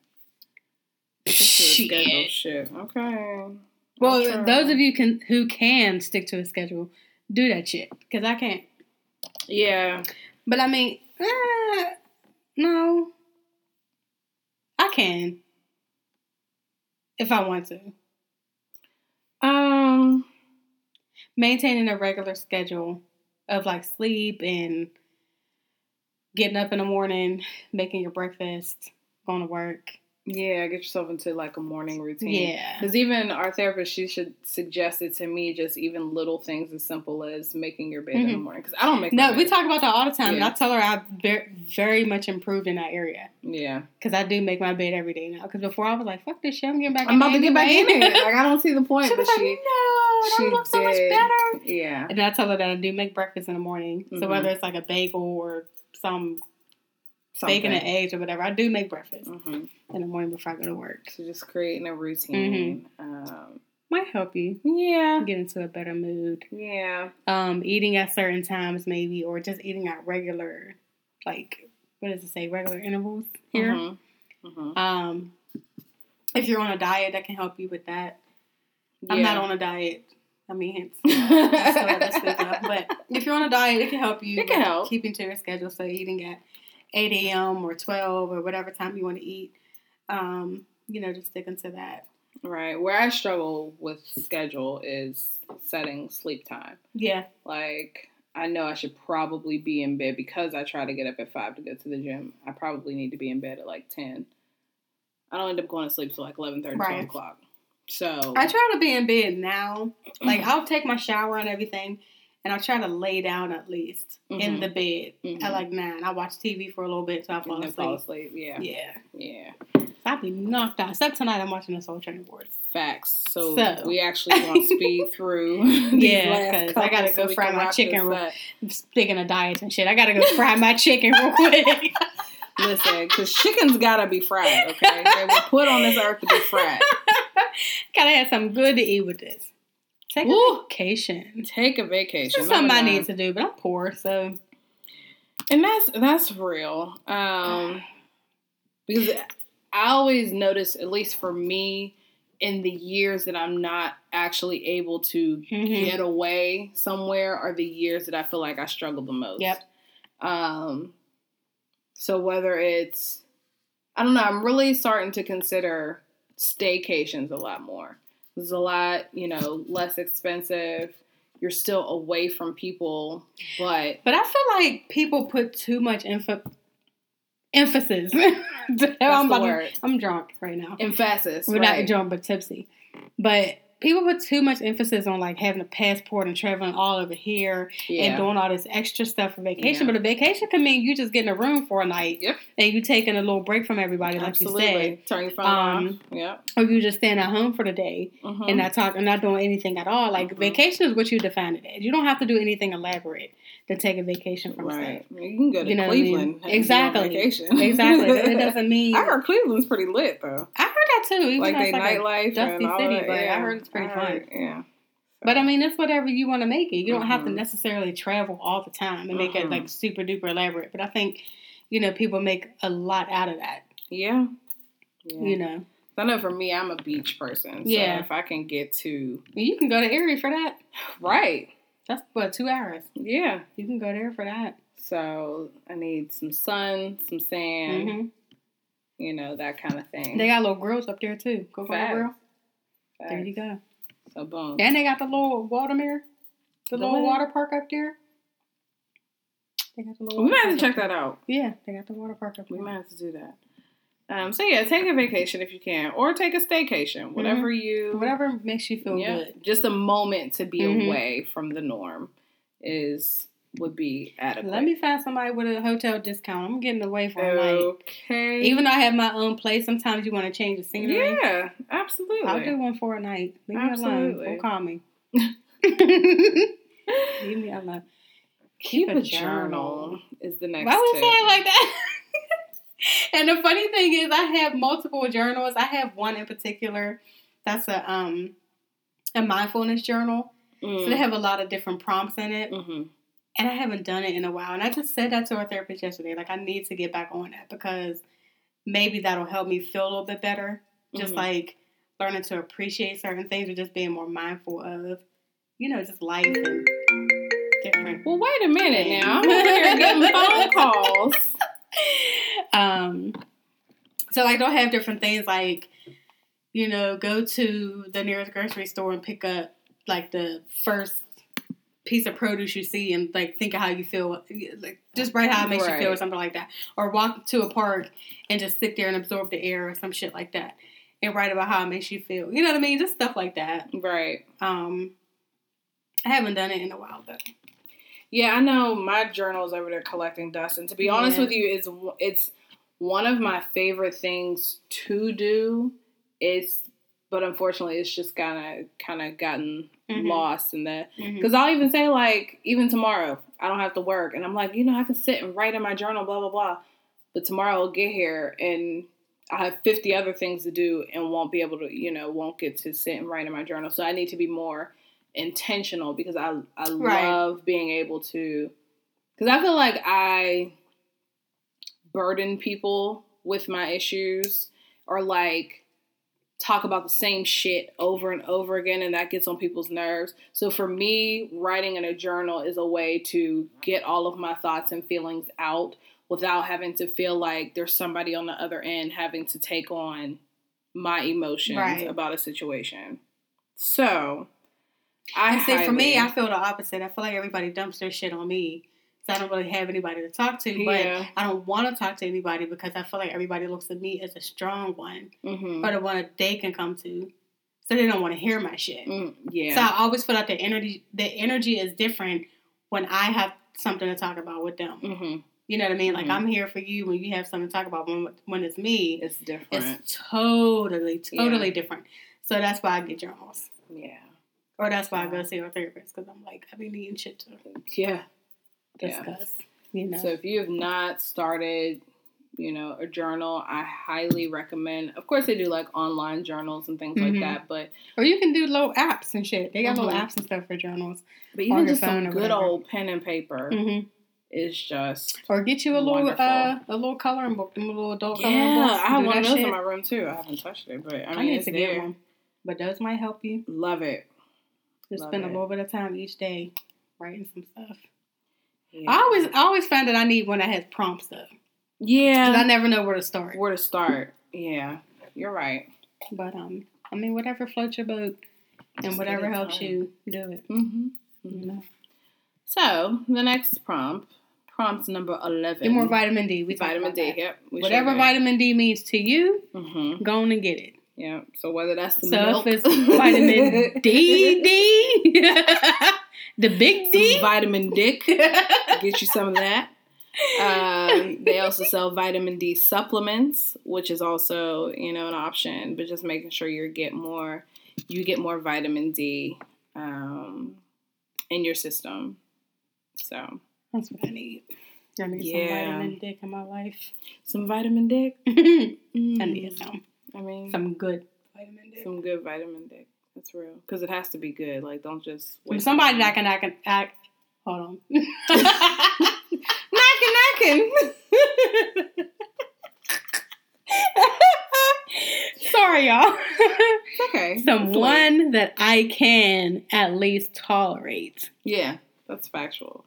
Stick to the schedule. Shit. Shit. Okay. Well, those of you can who can stick to a schedule, do that shit. Because I can't. Yeah. But I mean, eh, no. Can. If I want to. Um. Maintaining a regular schedule of like sleep and getting up in the morning, making your breakfast, going to work. Yeah, get yourself into like a morning routine. Yeah. Because even our therapist, she should suggest it to me just even little things as simple as making your bed in the Mhm. morning. Because I don't make No, we bed. talk about that all the time. And I tell her I've very, very much improved in that area. Yeah. Because I do make my bed every day now. Because before I was like, fuck this shit, I'm getting back I'm in about to get back in it. Like, I don't see the [laughs] point. she but was like, she, no, she looks so much better. yeah. And I tell her that I do make breakfast in the morning. So Mhm. whether it's like a bagel or some bacon and eggs or whatever, I do make breakfast hmm in the morning before I go to work. So just creating a routine. Um, Might help you yeah. get into a better mood. Yeah. Um, eating at certain times maybe, or just eating at regular, like what does it say, regular intervals here. Mhm. Mhm. Um, if you're on a diet, that can help you with that. I'm not on a diet. I mean, hence, [laughs] that's what I speak of. But if you're on a diet, it can help you. It can help. keeping to your schedule. So eating at 8 a.m. or 12 or whatever time you want to eat. Um, you know, just sticking to that. Right. Where I struggle with schedule is setting sleep time. Yeah. Like, I know I should probably be in bed because I try to get up at 5 to go to the gym. I probably need to be in bed at like 10. I don't end up going to sleep till like 11 12 Right. o'clock. So, I try to be in bed now. Like I'll take my shower and everything, and I'll try to lay down at least in Mhm. the bed Mhm. at like nine. I watch TV for a little bit till I fall asleep. fall asleep. Yeah. Yeah. Yeah. So I'd be knocked out. Except tonight, I'm watching the Soul Train Awards. Facts. So, So. we actually want to [laughs] speed through. [laughs] Yeah, last 'cause I gotta go we fry my chicken real- Speaking of diets and shit, I gotta go fry my chicken real [laughs] quick. Listen, because chicken's gotta be fried, okay? They were put on this earth to be fried. gotta have something good to eat with this. Take Woo. a vacation. Take a vacation. It's something I need to do, but I'm poor, so And that's that's real. Um [sighs] because I always notice, at least for me, in the years that I'm not actually able to Mhm. get away somewhere are the years that I feel like I struggle the most. Yep. Um so whether it's I don't know, I'm really starting to consider staycations a lot more. It's a lot, you know, less expensive. You're still away from people, but But I feel like people put too much info- emphasis. [laughs] I'm, that's about the to- word. I'm drunk right now. Emphasis. We're right. not drunk, but tipsy. But people put too much emphasis on like having a passport and traveling all over here yeah. and doing all this extra stuff for vacation. Yeah. But a vacation can mean you just getting a room for a night Yep. and you taking a little break from everybody, like you said, Absolutely. Turn your phone Um, off. Yep. or you just staying at home for the day Mhm. and not talking, not doing anything at all. Like Mhm. vacation is what you define it as. You don't have to do anything elaborate to take a vacation from right. stuff. You can go to You know what I mean? Cleveland. and be on Exactly. Exactly. it [laughs] doesn't mean I heard Cleveland's pretty lit though. I heard that too. Even Like they it's like nightlife dusty and all city, but I heard it's pretty heard- fun. Yeah. But I mean, it's whatever you want to make it. You don't have to Mhm. necessarily travel all the time and make it Mhm. like super duper elaborate. But I think, you know, people make a lot out of that. Yeah. Yeah. You know, I know for me, I'm a beach person. So Yeah. if I can get to you can go to Erie for that. right, That's what two hours. yeah. You can go there for that. So I need some sun, some sand, hmm you know, that kind of thing. They got little grills up there too. Go for a grill. Facts. There you go. So boom. And they got the little water mirror, the, The little what? water park up there. They got the little. We might have to check that out. Yeah, they got the water park up there. We there. might have to do that. Um, so yeah, take a vacation if you can, or take a staycation, whatever you, Mm-hmm. Whatever makes you feel yeah, good. just a moment to be Mhm. away from the norm is would be adequate. Let me find somebody with a hotel discount. I'm getting away for a night. Okay. Even though I have my own place, sometimes you want to change the scenery. yeah, absolutely. I'll do one for a night. Leave me alone. Absolutely. Don't call me. [laughs] Leave me alone. Keep, a a journal. is the next. Why would you it like that? [laughs] [laughs] and the funny thing is, I have multiple journals. I have one in particular that's a um a mindfulness journal. So they have a lot of different prompts in it, hmm and I haven't done it in a while. And I just said that to our therapist yesterday. Like I need to get back on that because maybe that'll help me feel a little bit better. Just Mhm. like learning to appreciate certain things or just being more mindful of, you know, just life and different Well, wait a minute now. I'm over here getting [laughs] phone calls. [laughs] um so like they'll have different things like you know go to the nearest grocery store and pick up like the first piece of produce you see and like think of how you feel like just write how it makes you feel or something like that. Or walk to a park and just sit there and absorb the air or some shit like that and write about how it makes you feel. You know what i mean? Just stuff like that. Right. um i haven't done it in a while though Yeah, I know my journal is over there collecting dust, and to be honest Yeah. with you, it's it's one of my favorite things to do. It's but unfortunately, it's just kind of kind of gotten Mhm. lost in that. Because I'll even say like, even tomorrow, I don't have to work, and I'm like, you know, I can sit and write in my journal, blah blah blah. But tomorrow I'll get here and I have 50 other things to do and won't be able to, you know, won't get to sit and write in my journal. So I need to be more intentional because I I Right. love being able to because I feel like I burden people with my issues or like talk about the same shit over and over again and that gets on people's nerves. So for me, writing in a journal is a way to get all of my thoughts and feelings out without having to feel like there's somebody on the other end having to take on my emotions Right. about a situation. So I say for me, I feel the opposite. I feel like everybody dumps their shit on me. So I don't really have anybody to talk to. But Yeah. I don't want to talk to anybody because I feel like everybody looks at me as a strong one Mhm. or the one that they can come to. So they don't want to hear my shit. Mm, yeah. So I always feel like the energy the energy is different when I have something to talk about with them. hmm You know what I mean? Like Mhm. I'm here for you when you have something to talk about. When when it's me, It's different. it's totally, totally Yeah. different. So that's why I get journals. yeah. Or that's why I go see our therapist because I'm like, I've been needing shit to Yeah. Yeah. discuss. You know. So if you have not started, you know, a journal, I highly recommend. Of course, they do like online journals and things Mhm. like that, but or you can do little apps and shit. They got Mhm. little apps and stuff for journals. but even just some good old pen and paper Mm-hmm. is just Or get you a little uh a little coloring book, them little adult coloring yeah. books. I have one of those shit. in my room too. I haven't touched it, but I I, mean, need it's to there. get one. But those might help you. Love it. Just Love spend a little bit of time each day writing some stuff. Yeah. I always I always find that I need one that has prompts though. yeah. Because I never know where to start. Where to start? Yeah, you're right. But um I mean whatever floats your boat and Just whatever helps done. you do it. Mm-hmm. You know. So the next prompt, prompt number eleven. Get more vitamin D. We vitamin D. that. Yep. Whatever sure vitamin D means to you, Mm-hmm. go on and get it. Yeah. So whether that's the so milk, if it's vitamin [laughs] D, D, [laughs] the big D, some vitamin dick, get you some of that. Um, they also sell vitamin D supplements, which is also you know an option, but just making sure you get more, you get more vitamin D um, in your system. So That's what I need. I need Yeah. some vitamin dick in my life. some vitamin dick. [laughs] I Mm. need some. I mean, Some good vitamin dick. some good vitamin dick. That's real because it has to be good. Like, don't just From waste somebody it. that can, I can, hold on. [laughs] knocking, knocking. Sorry, y'all. okay. Someone that I can at least tolerate. Yeah, that's factual.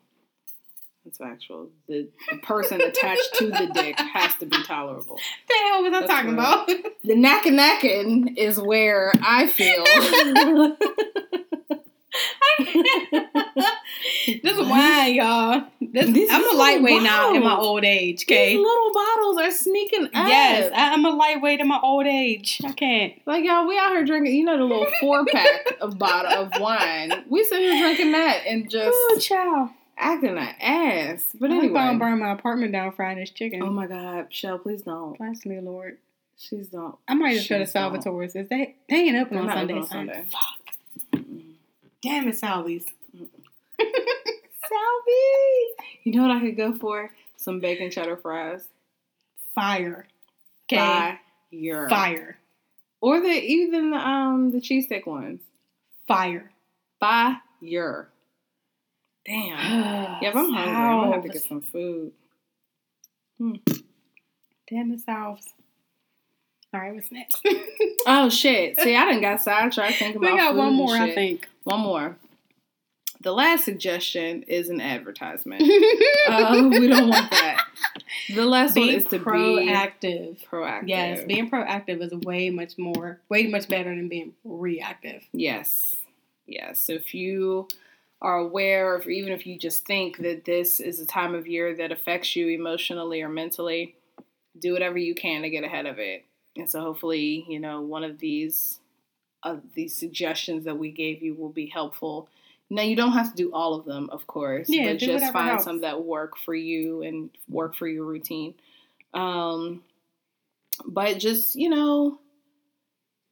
That's factual. The, the person attached to the dick has to be tolerable. The hell was I That's talking about? [laughs] The knacking knacking is where I feel. [laughs] this is wine, y'all. This, These I'm a lightweight now in my old age. These Okay. little bottles are sneaking up. Yes, I, I'm a lightweight in my old age. I can't. Like y'all, we out here drinking. You know the little four pack of bottle of wine. We sit here drinking that and just Oh, child. Acting an ass. But I'm anyway. gonna burn my apartment down frying this chicken. Oh my God, Shell, please don't. Bless me, Lord. She's don't. I might just go to. Salvatore's. Is they they ain't open They're on Sunday? open on son. Sunday. Fuck. Damn it, Salvies. [laughs] Salvi. You know what I could go for? Some bacon cheddar fries. Fire. Okay. Fire. Fire. Or the even the um the cheesesteak ones. Fire. Fire. Damn. [sighs] Yeah, if I'm hungry, I'm gonna have to get some food. Damn it, Salves. All right, what's next? [laughs] Oh shit! See, I didn't got sidetracked thinking about. we got one more, I think. One more. The last suggestion is an advertisement. uh, [laughs] we don't want that. The last one is to proactive. be proactive. Yes, being proactive is way much more, way much better than being reactive. Yes. Yes. So if you are aware, or even if you just think that this is a time of year that affects you emotionally or mentally, do whatever you can to get ahead of it. And so hopefully, you know, one of these of these suggestions that we gave you will be helpful. Now you don't have to do all of them, of course, Yeah, but just find helps. some that work for you and work for your routine. Um, but just you know,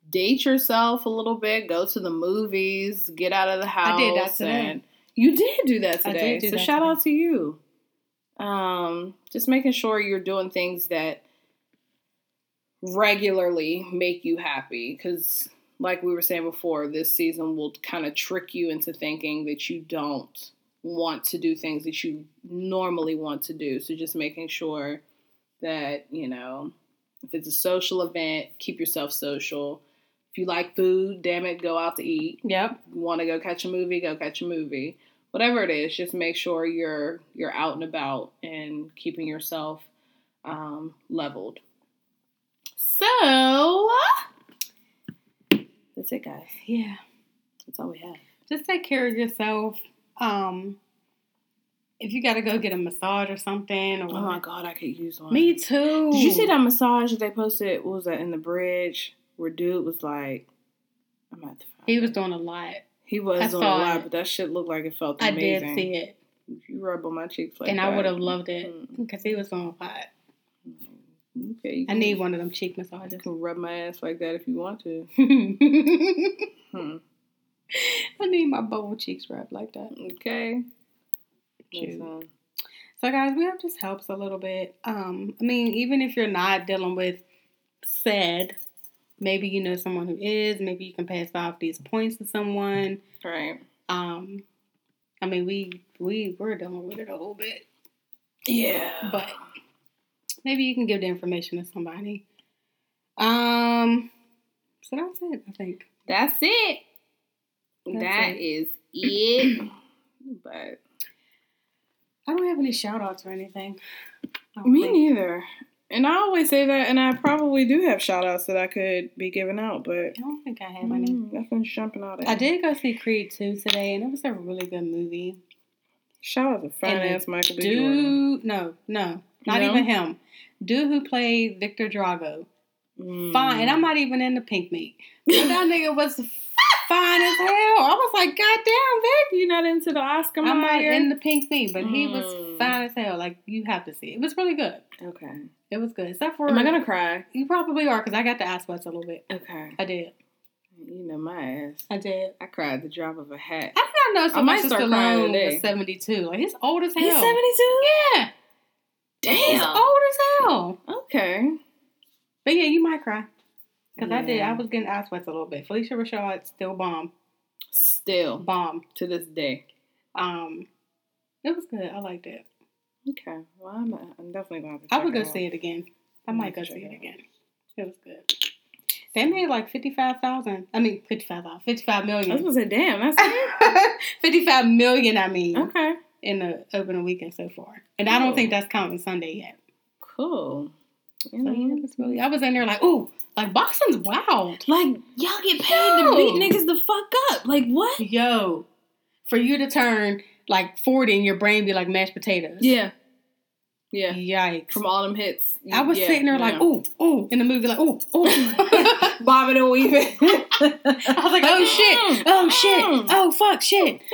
date yourself a little bit, go to the movies, get out of the house. I did that today. You did do that today. do so that shout today. out to you. Um, just making sure you're doing things that regularly make you happy because like we were saying before this season will kind of trick you into thinking that you don't want to do things that you normally want to do so just making sure that you know if it's a social event keep yourself social if you like food damn it go out to eat Yep. want to go catch a movie go catch a movie whatever it is just make sure you're you're out and about and keeping yourself um, leveled so that's it guys Yeah. that's all we have Just take care of yourself. Um, if you got to go get a massage or something, or oh my god i could use one me too. did you see that massage that they posted what was that in the bridge where dude was like i'm at the He was doing a lot. he was I doing a lot it. but that shit looked like it felt I amazing did see it, you rub on my cheeks like that. and that I would have loved it mm, because he was doing hot. okay I need one of them cheek massages. You can rub my ass like that if you want to. [laughs] I Hmm. need my bowl cheeks rubbed like that. Okay. So guys, we hope this helps a little bit. Um, I mean, even if you're not dealing with said, maybe you know someone who is, maybe you can pass off these points to someone. Right. Um, I mean, we we we're dealing with it a little bit, Yeah. but maybe you can give the information to somebody. Um, so that's it. I think. That's it. That's That it. is it. [clears throat] but I don't have any shout outs or anything. Me think. neither. And I always say that, and I probably do have shout outs that I could be giving out, but I don't think I have any. mm, nothing's jumping out at I did go see Creed 2 today, and it was a really good movie. Shout out to fine ass Michael B. Jordan. Dude, no, no, not No? even him. Dude who played Victor Drago. Mm. Fine, and I'm not even into pink meat. But that nigga was fine as hell. I was like, God damn, Vic. You're not into the Oscar I'm not Mayer? into pink meat, but he was Mm. fine as hell. Like, you have to see it. Was really good. Okay. It was good. Except for. Am I gonna cry? You probably are, because I got the ass sweats a little bit. Okay. I did. You know my ass. I did. I cried the drop of a hat. I did not know Sylvester crying Stallone was 72. Like, he's old as hell. He's 72? Yeah. Damn. He's old as hell. Okay. But yeah, you might cry. Because I did. I was getting ass sweats a little bit. Phylicia Rashad still bomb. Still, Bomb. to this day. Um, It was good. I liked it. Okay. Well, I'm, uh, I'm definitely going to I would go see it again. I might go see it it again. It was good. They made like 55,000. I mean, 55,000. 55 I was million. going to say, damn, that's [laughs] 55 million, I mean, okay. in the opening weekend so far. And I don't think that's counting Sunday yet. Cool. So yeah, mm-hmm. really, I was in there like, ooh, like boxing's wild. like, y'all get paid to beat niggas the fuck up. Like, what? Yo, for you to turn like 40 and your brain be like mashed potatoes. Yeah. Yeah. Yikes. From all them hits. I was Yeah, sitting there like, ooh, ooh, in the movie, like, ooh, ooh. [laughs] Bobbing and weaving. [laughs] I was like, oh shit, oh shit, Mm. oh fuck, shit. [laughs]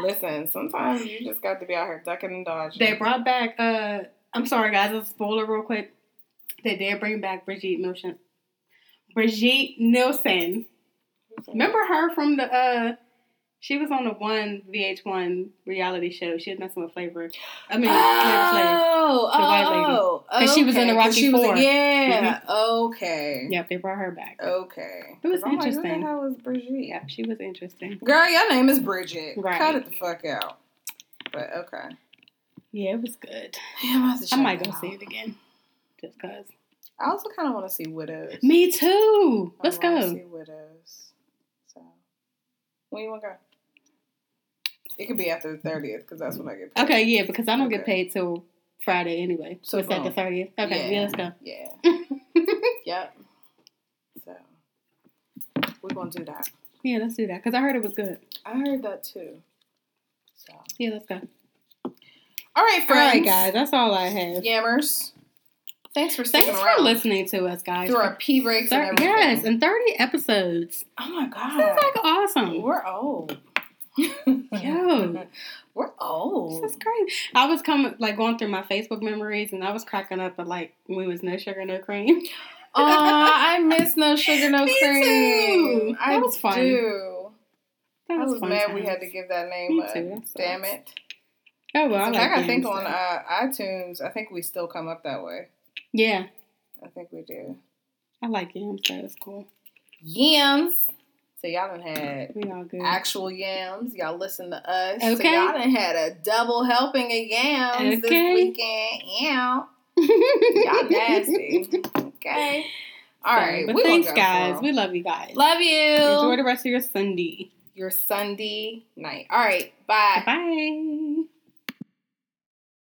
Listen, sometimes you just got to be out here ducking and dodging. They brought back, uh, I'm sorry guys, a spoiler real quick. They did bring back Brigitte Nielsen. Brigitte Nielsen Remember her from the uh she was on the one VH1 reality show. She was messing with Flavor. I mean, Flavor Flav. Oh, The white lady. oh, 'Cause she was in the okay, Rocky was- Four. Mm-hmm. Yeah. Okay. Yep, they brought her back. Okay. It was I'm like, interesting. Who the hell is Brigitte? Yep, she was interesting. Girl, your name is Bridget. Right. Cut it the fuck out. But okay. Yeah, it was good. Yeah, I'm gonna have I might go see it again. Just cause. I also kind of want to see Widows. Me too. Let's go. See Widows. So, when you want to go? It could be after the thirtieth because that's when I get paid. Okay, yeah, because I don't get paid till Friday anyway. So it's at the thirtieth. Okay, yeah. let's go. Yeah. [laughs] yep. So we're gonna do that. Yeah, let's do that. Because I heard it was good. I heard that too. So, Yeah, let's go. all right, All friends. right, guys, that's all I have. Yammers. Thanks for Thanks around for listening to us, guys. through our pee breaks and Thir- everything. yes, and 30 episodes. Oh my god. That's like awesome. We're old. Yo. [laughs] We're old. This is crazy. I was coming, like, going through my Facebook memories, and I was cracking up at, like, we was no sugar, no cream. Aw, I miss no sugar, no [laughs] Me cream. too. I That was fun. do. That I was mad we had to give that name Me up. too, that sucks. Damn it. Oh, well, I like I think on uh, iTunes, I think we still come up that way. Yeah, I think we do. I like yams, That is cool. Yams. So y'all done had We all good. actual yams. Y'all listen to us. So y'all done had a double helping of yams this weekend. Yeah. [laughs] Y'all nasty. Okay. All right. But thanks, go guys. We love you guys. love you. Enjoy the rest of your Sunday. your Sunday night. All right. Bye. Bye.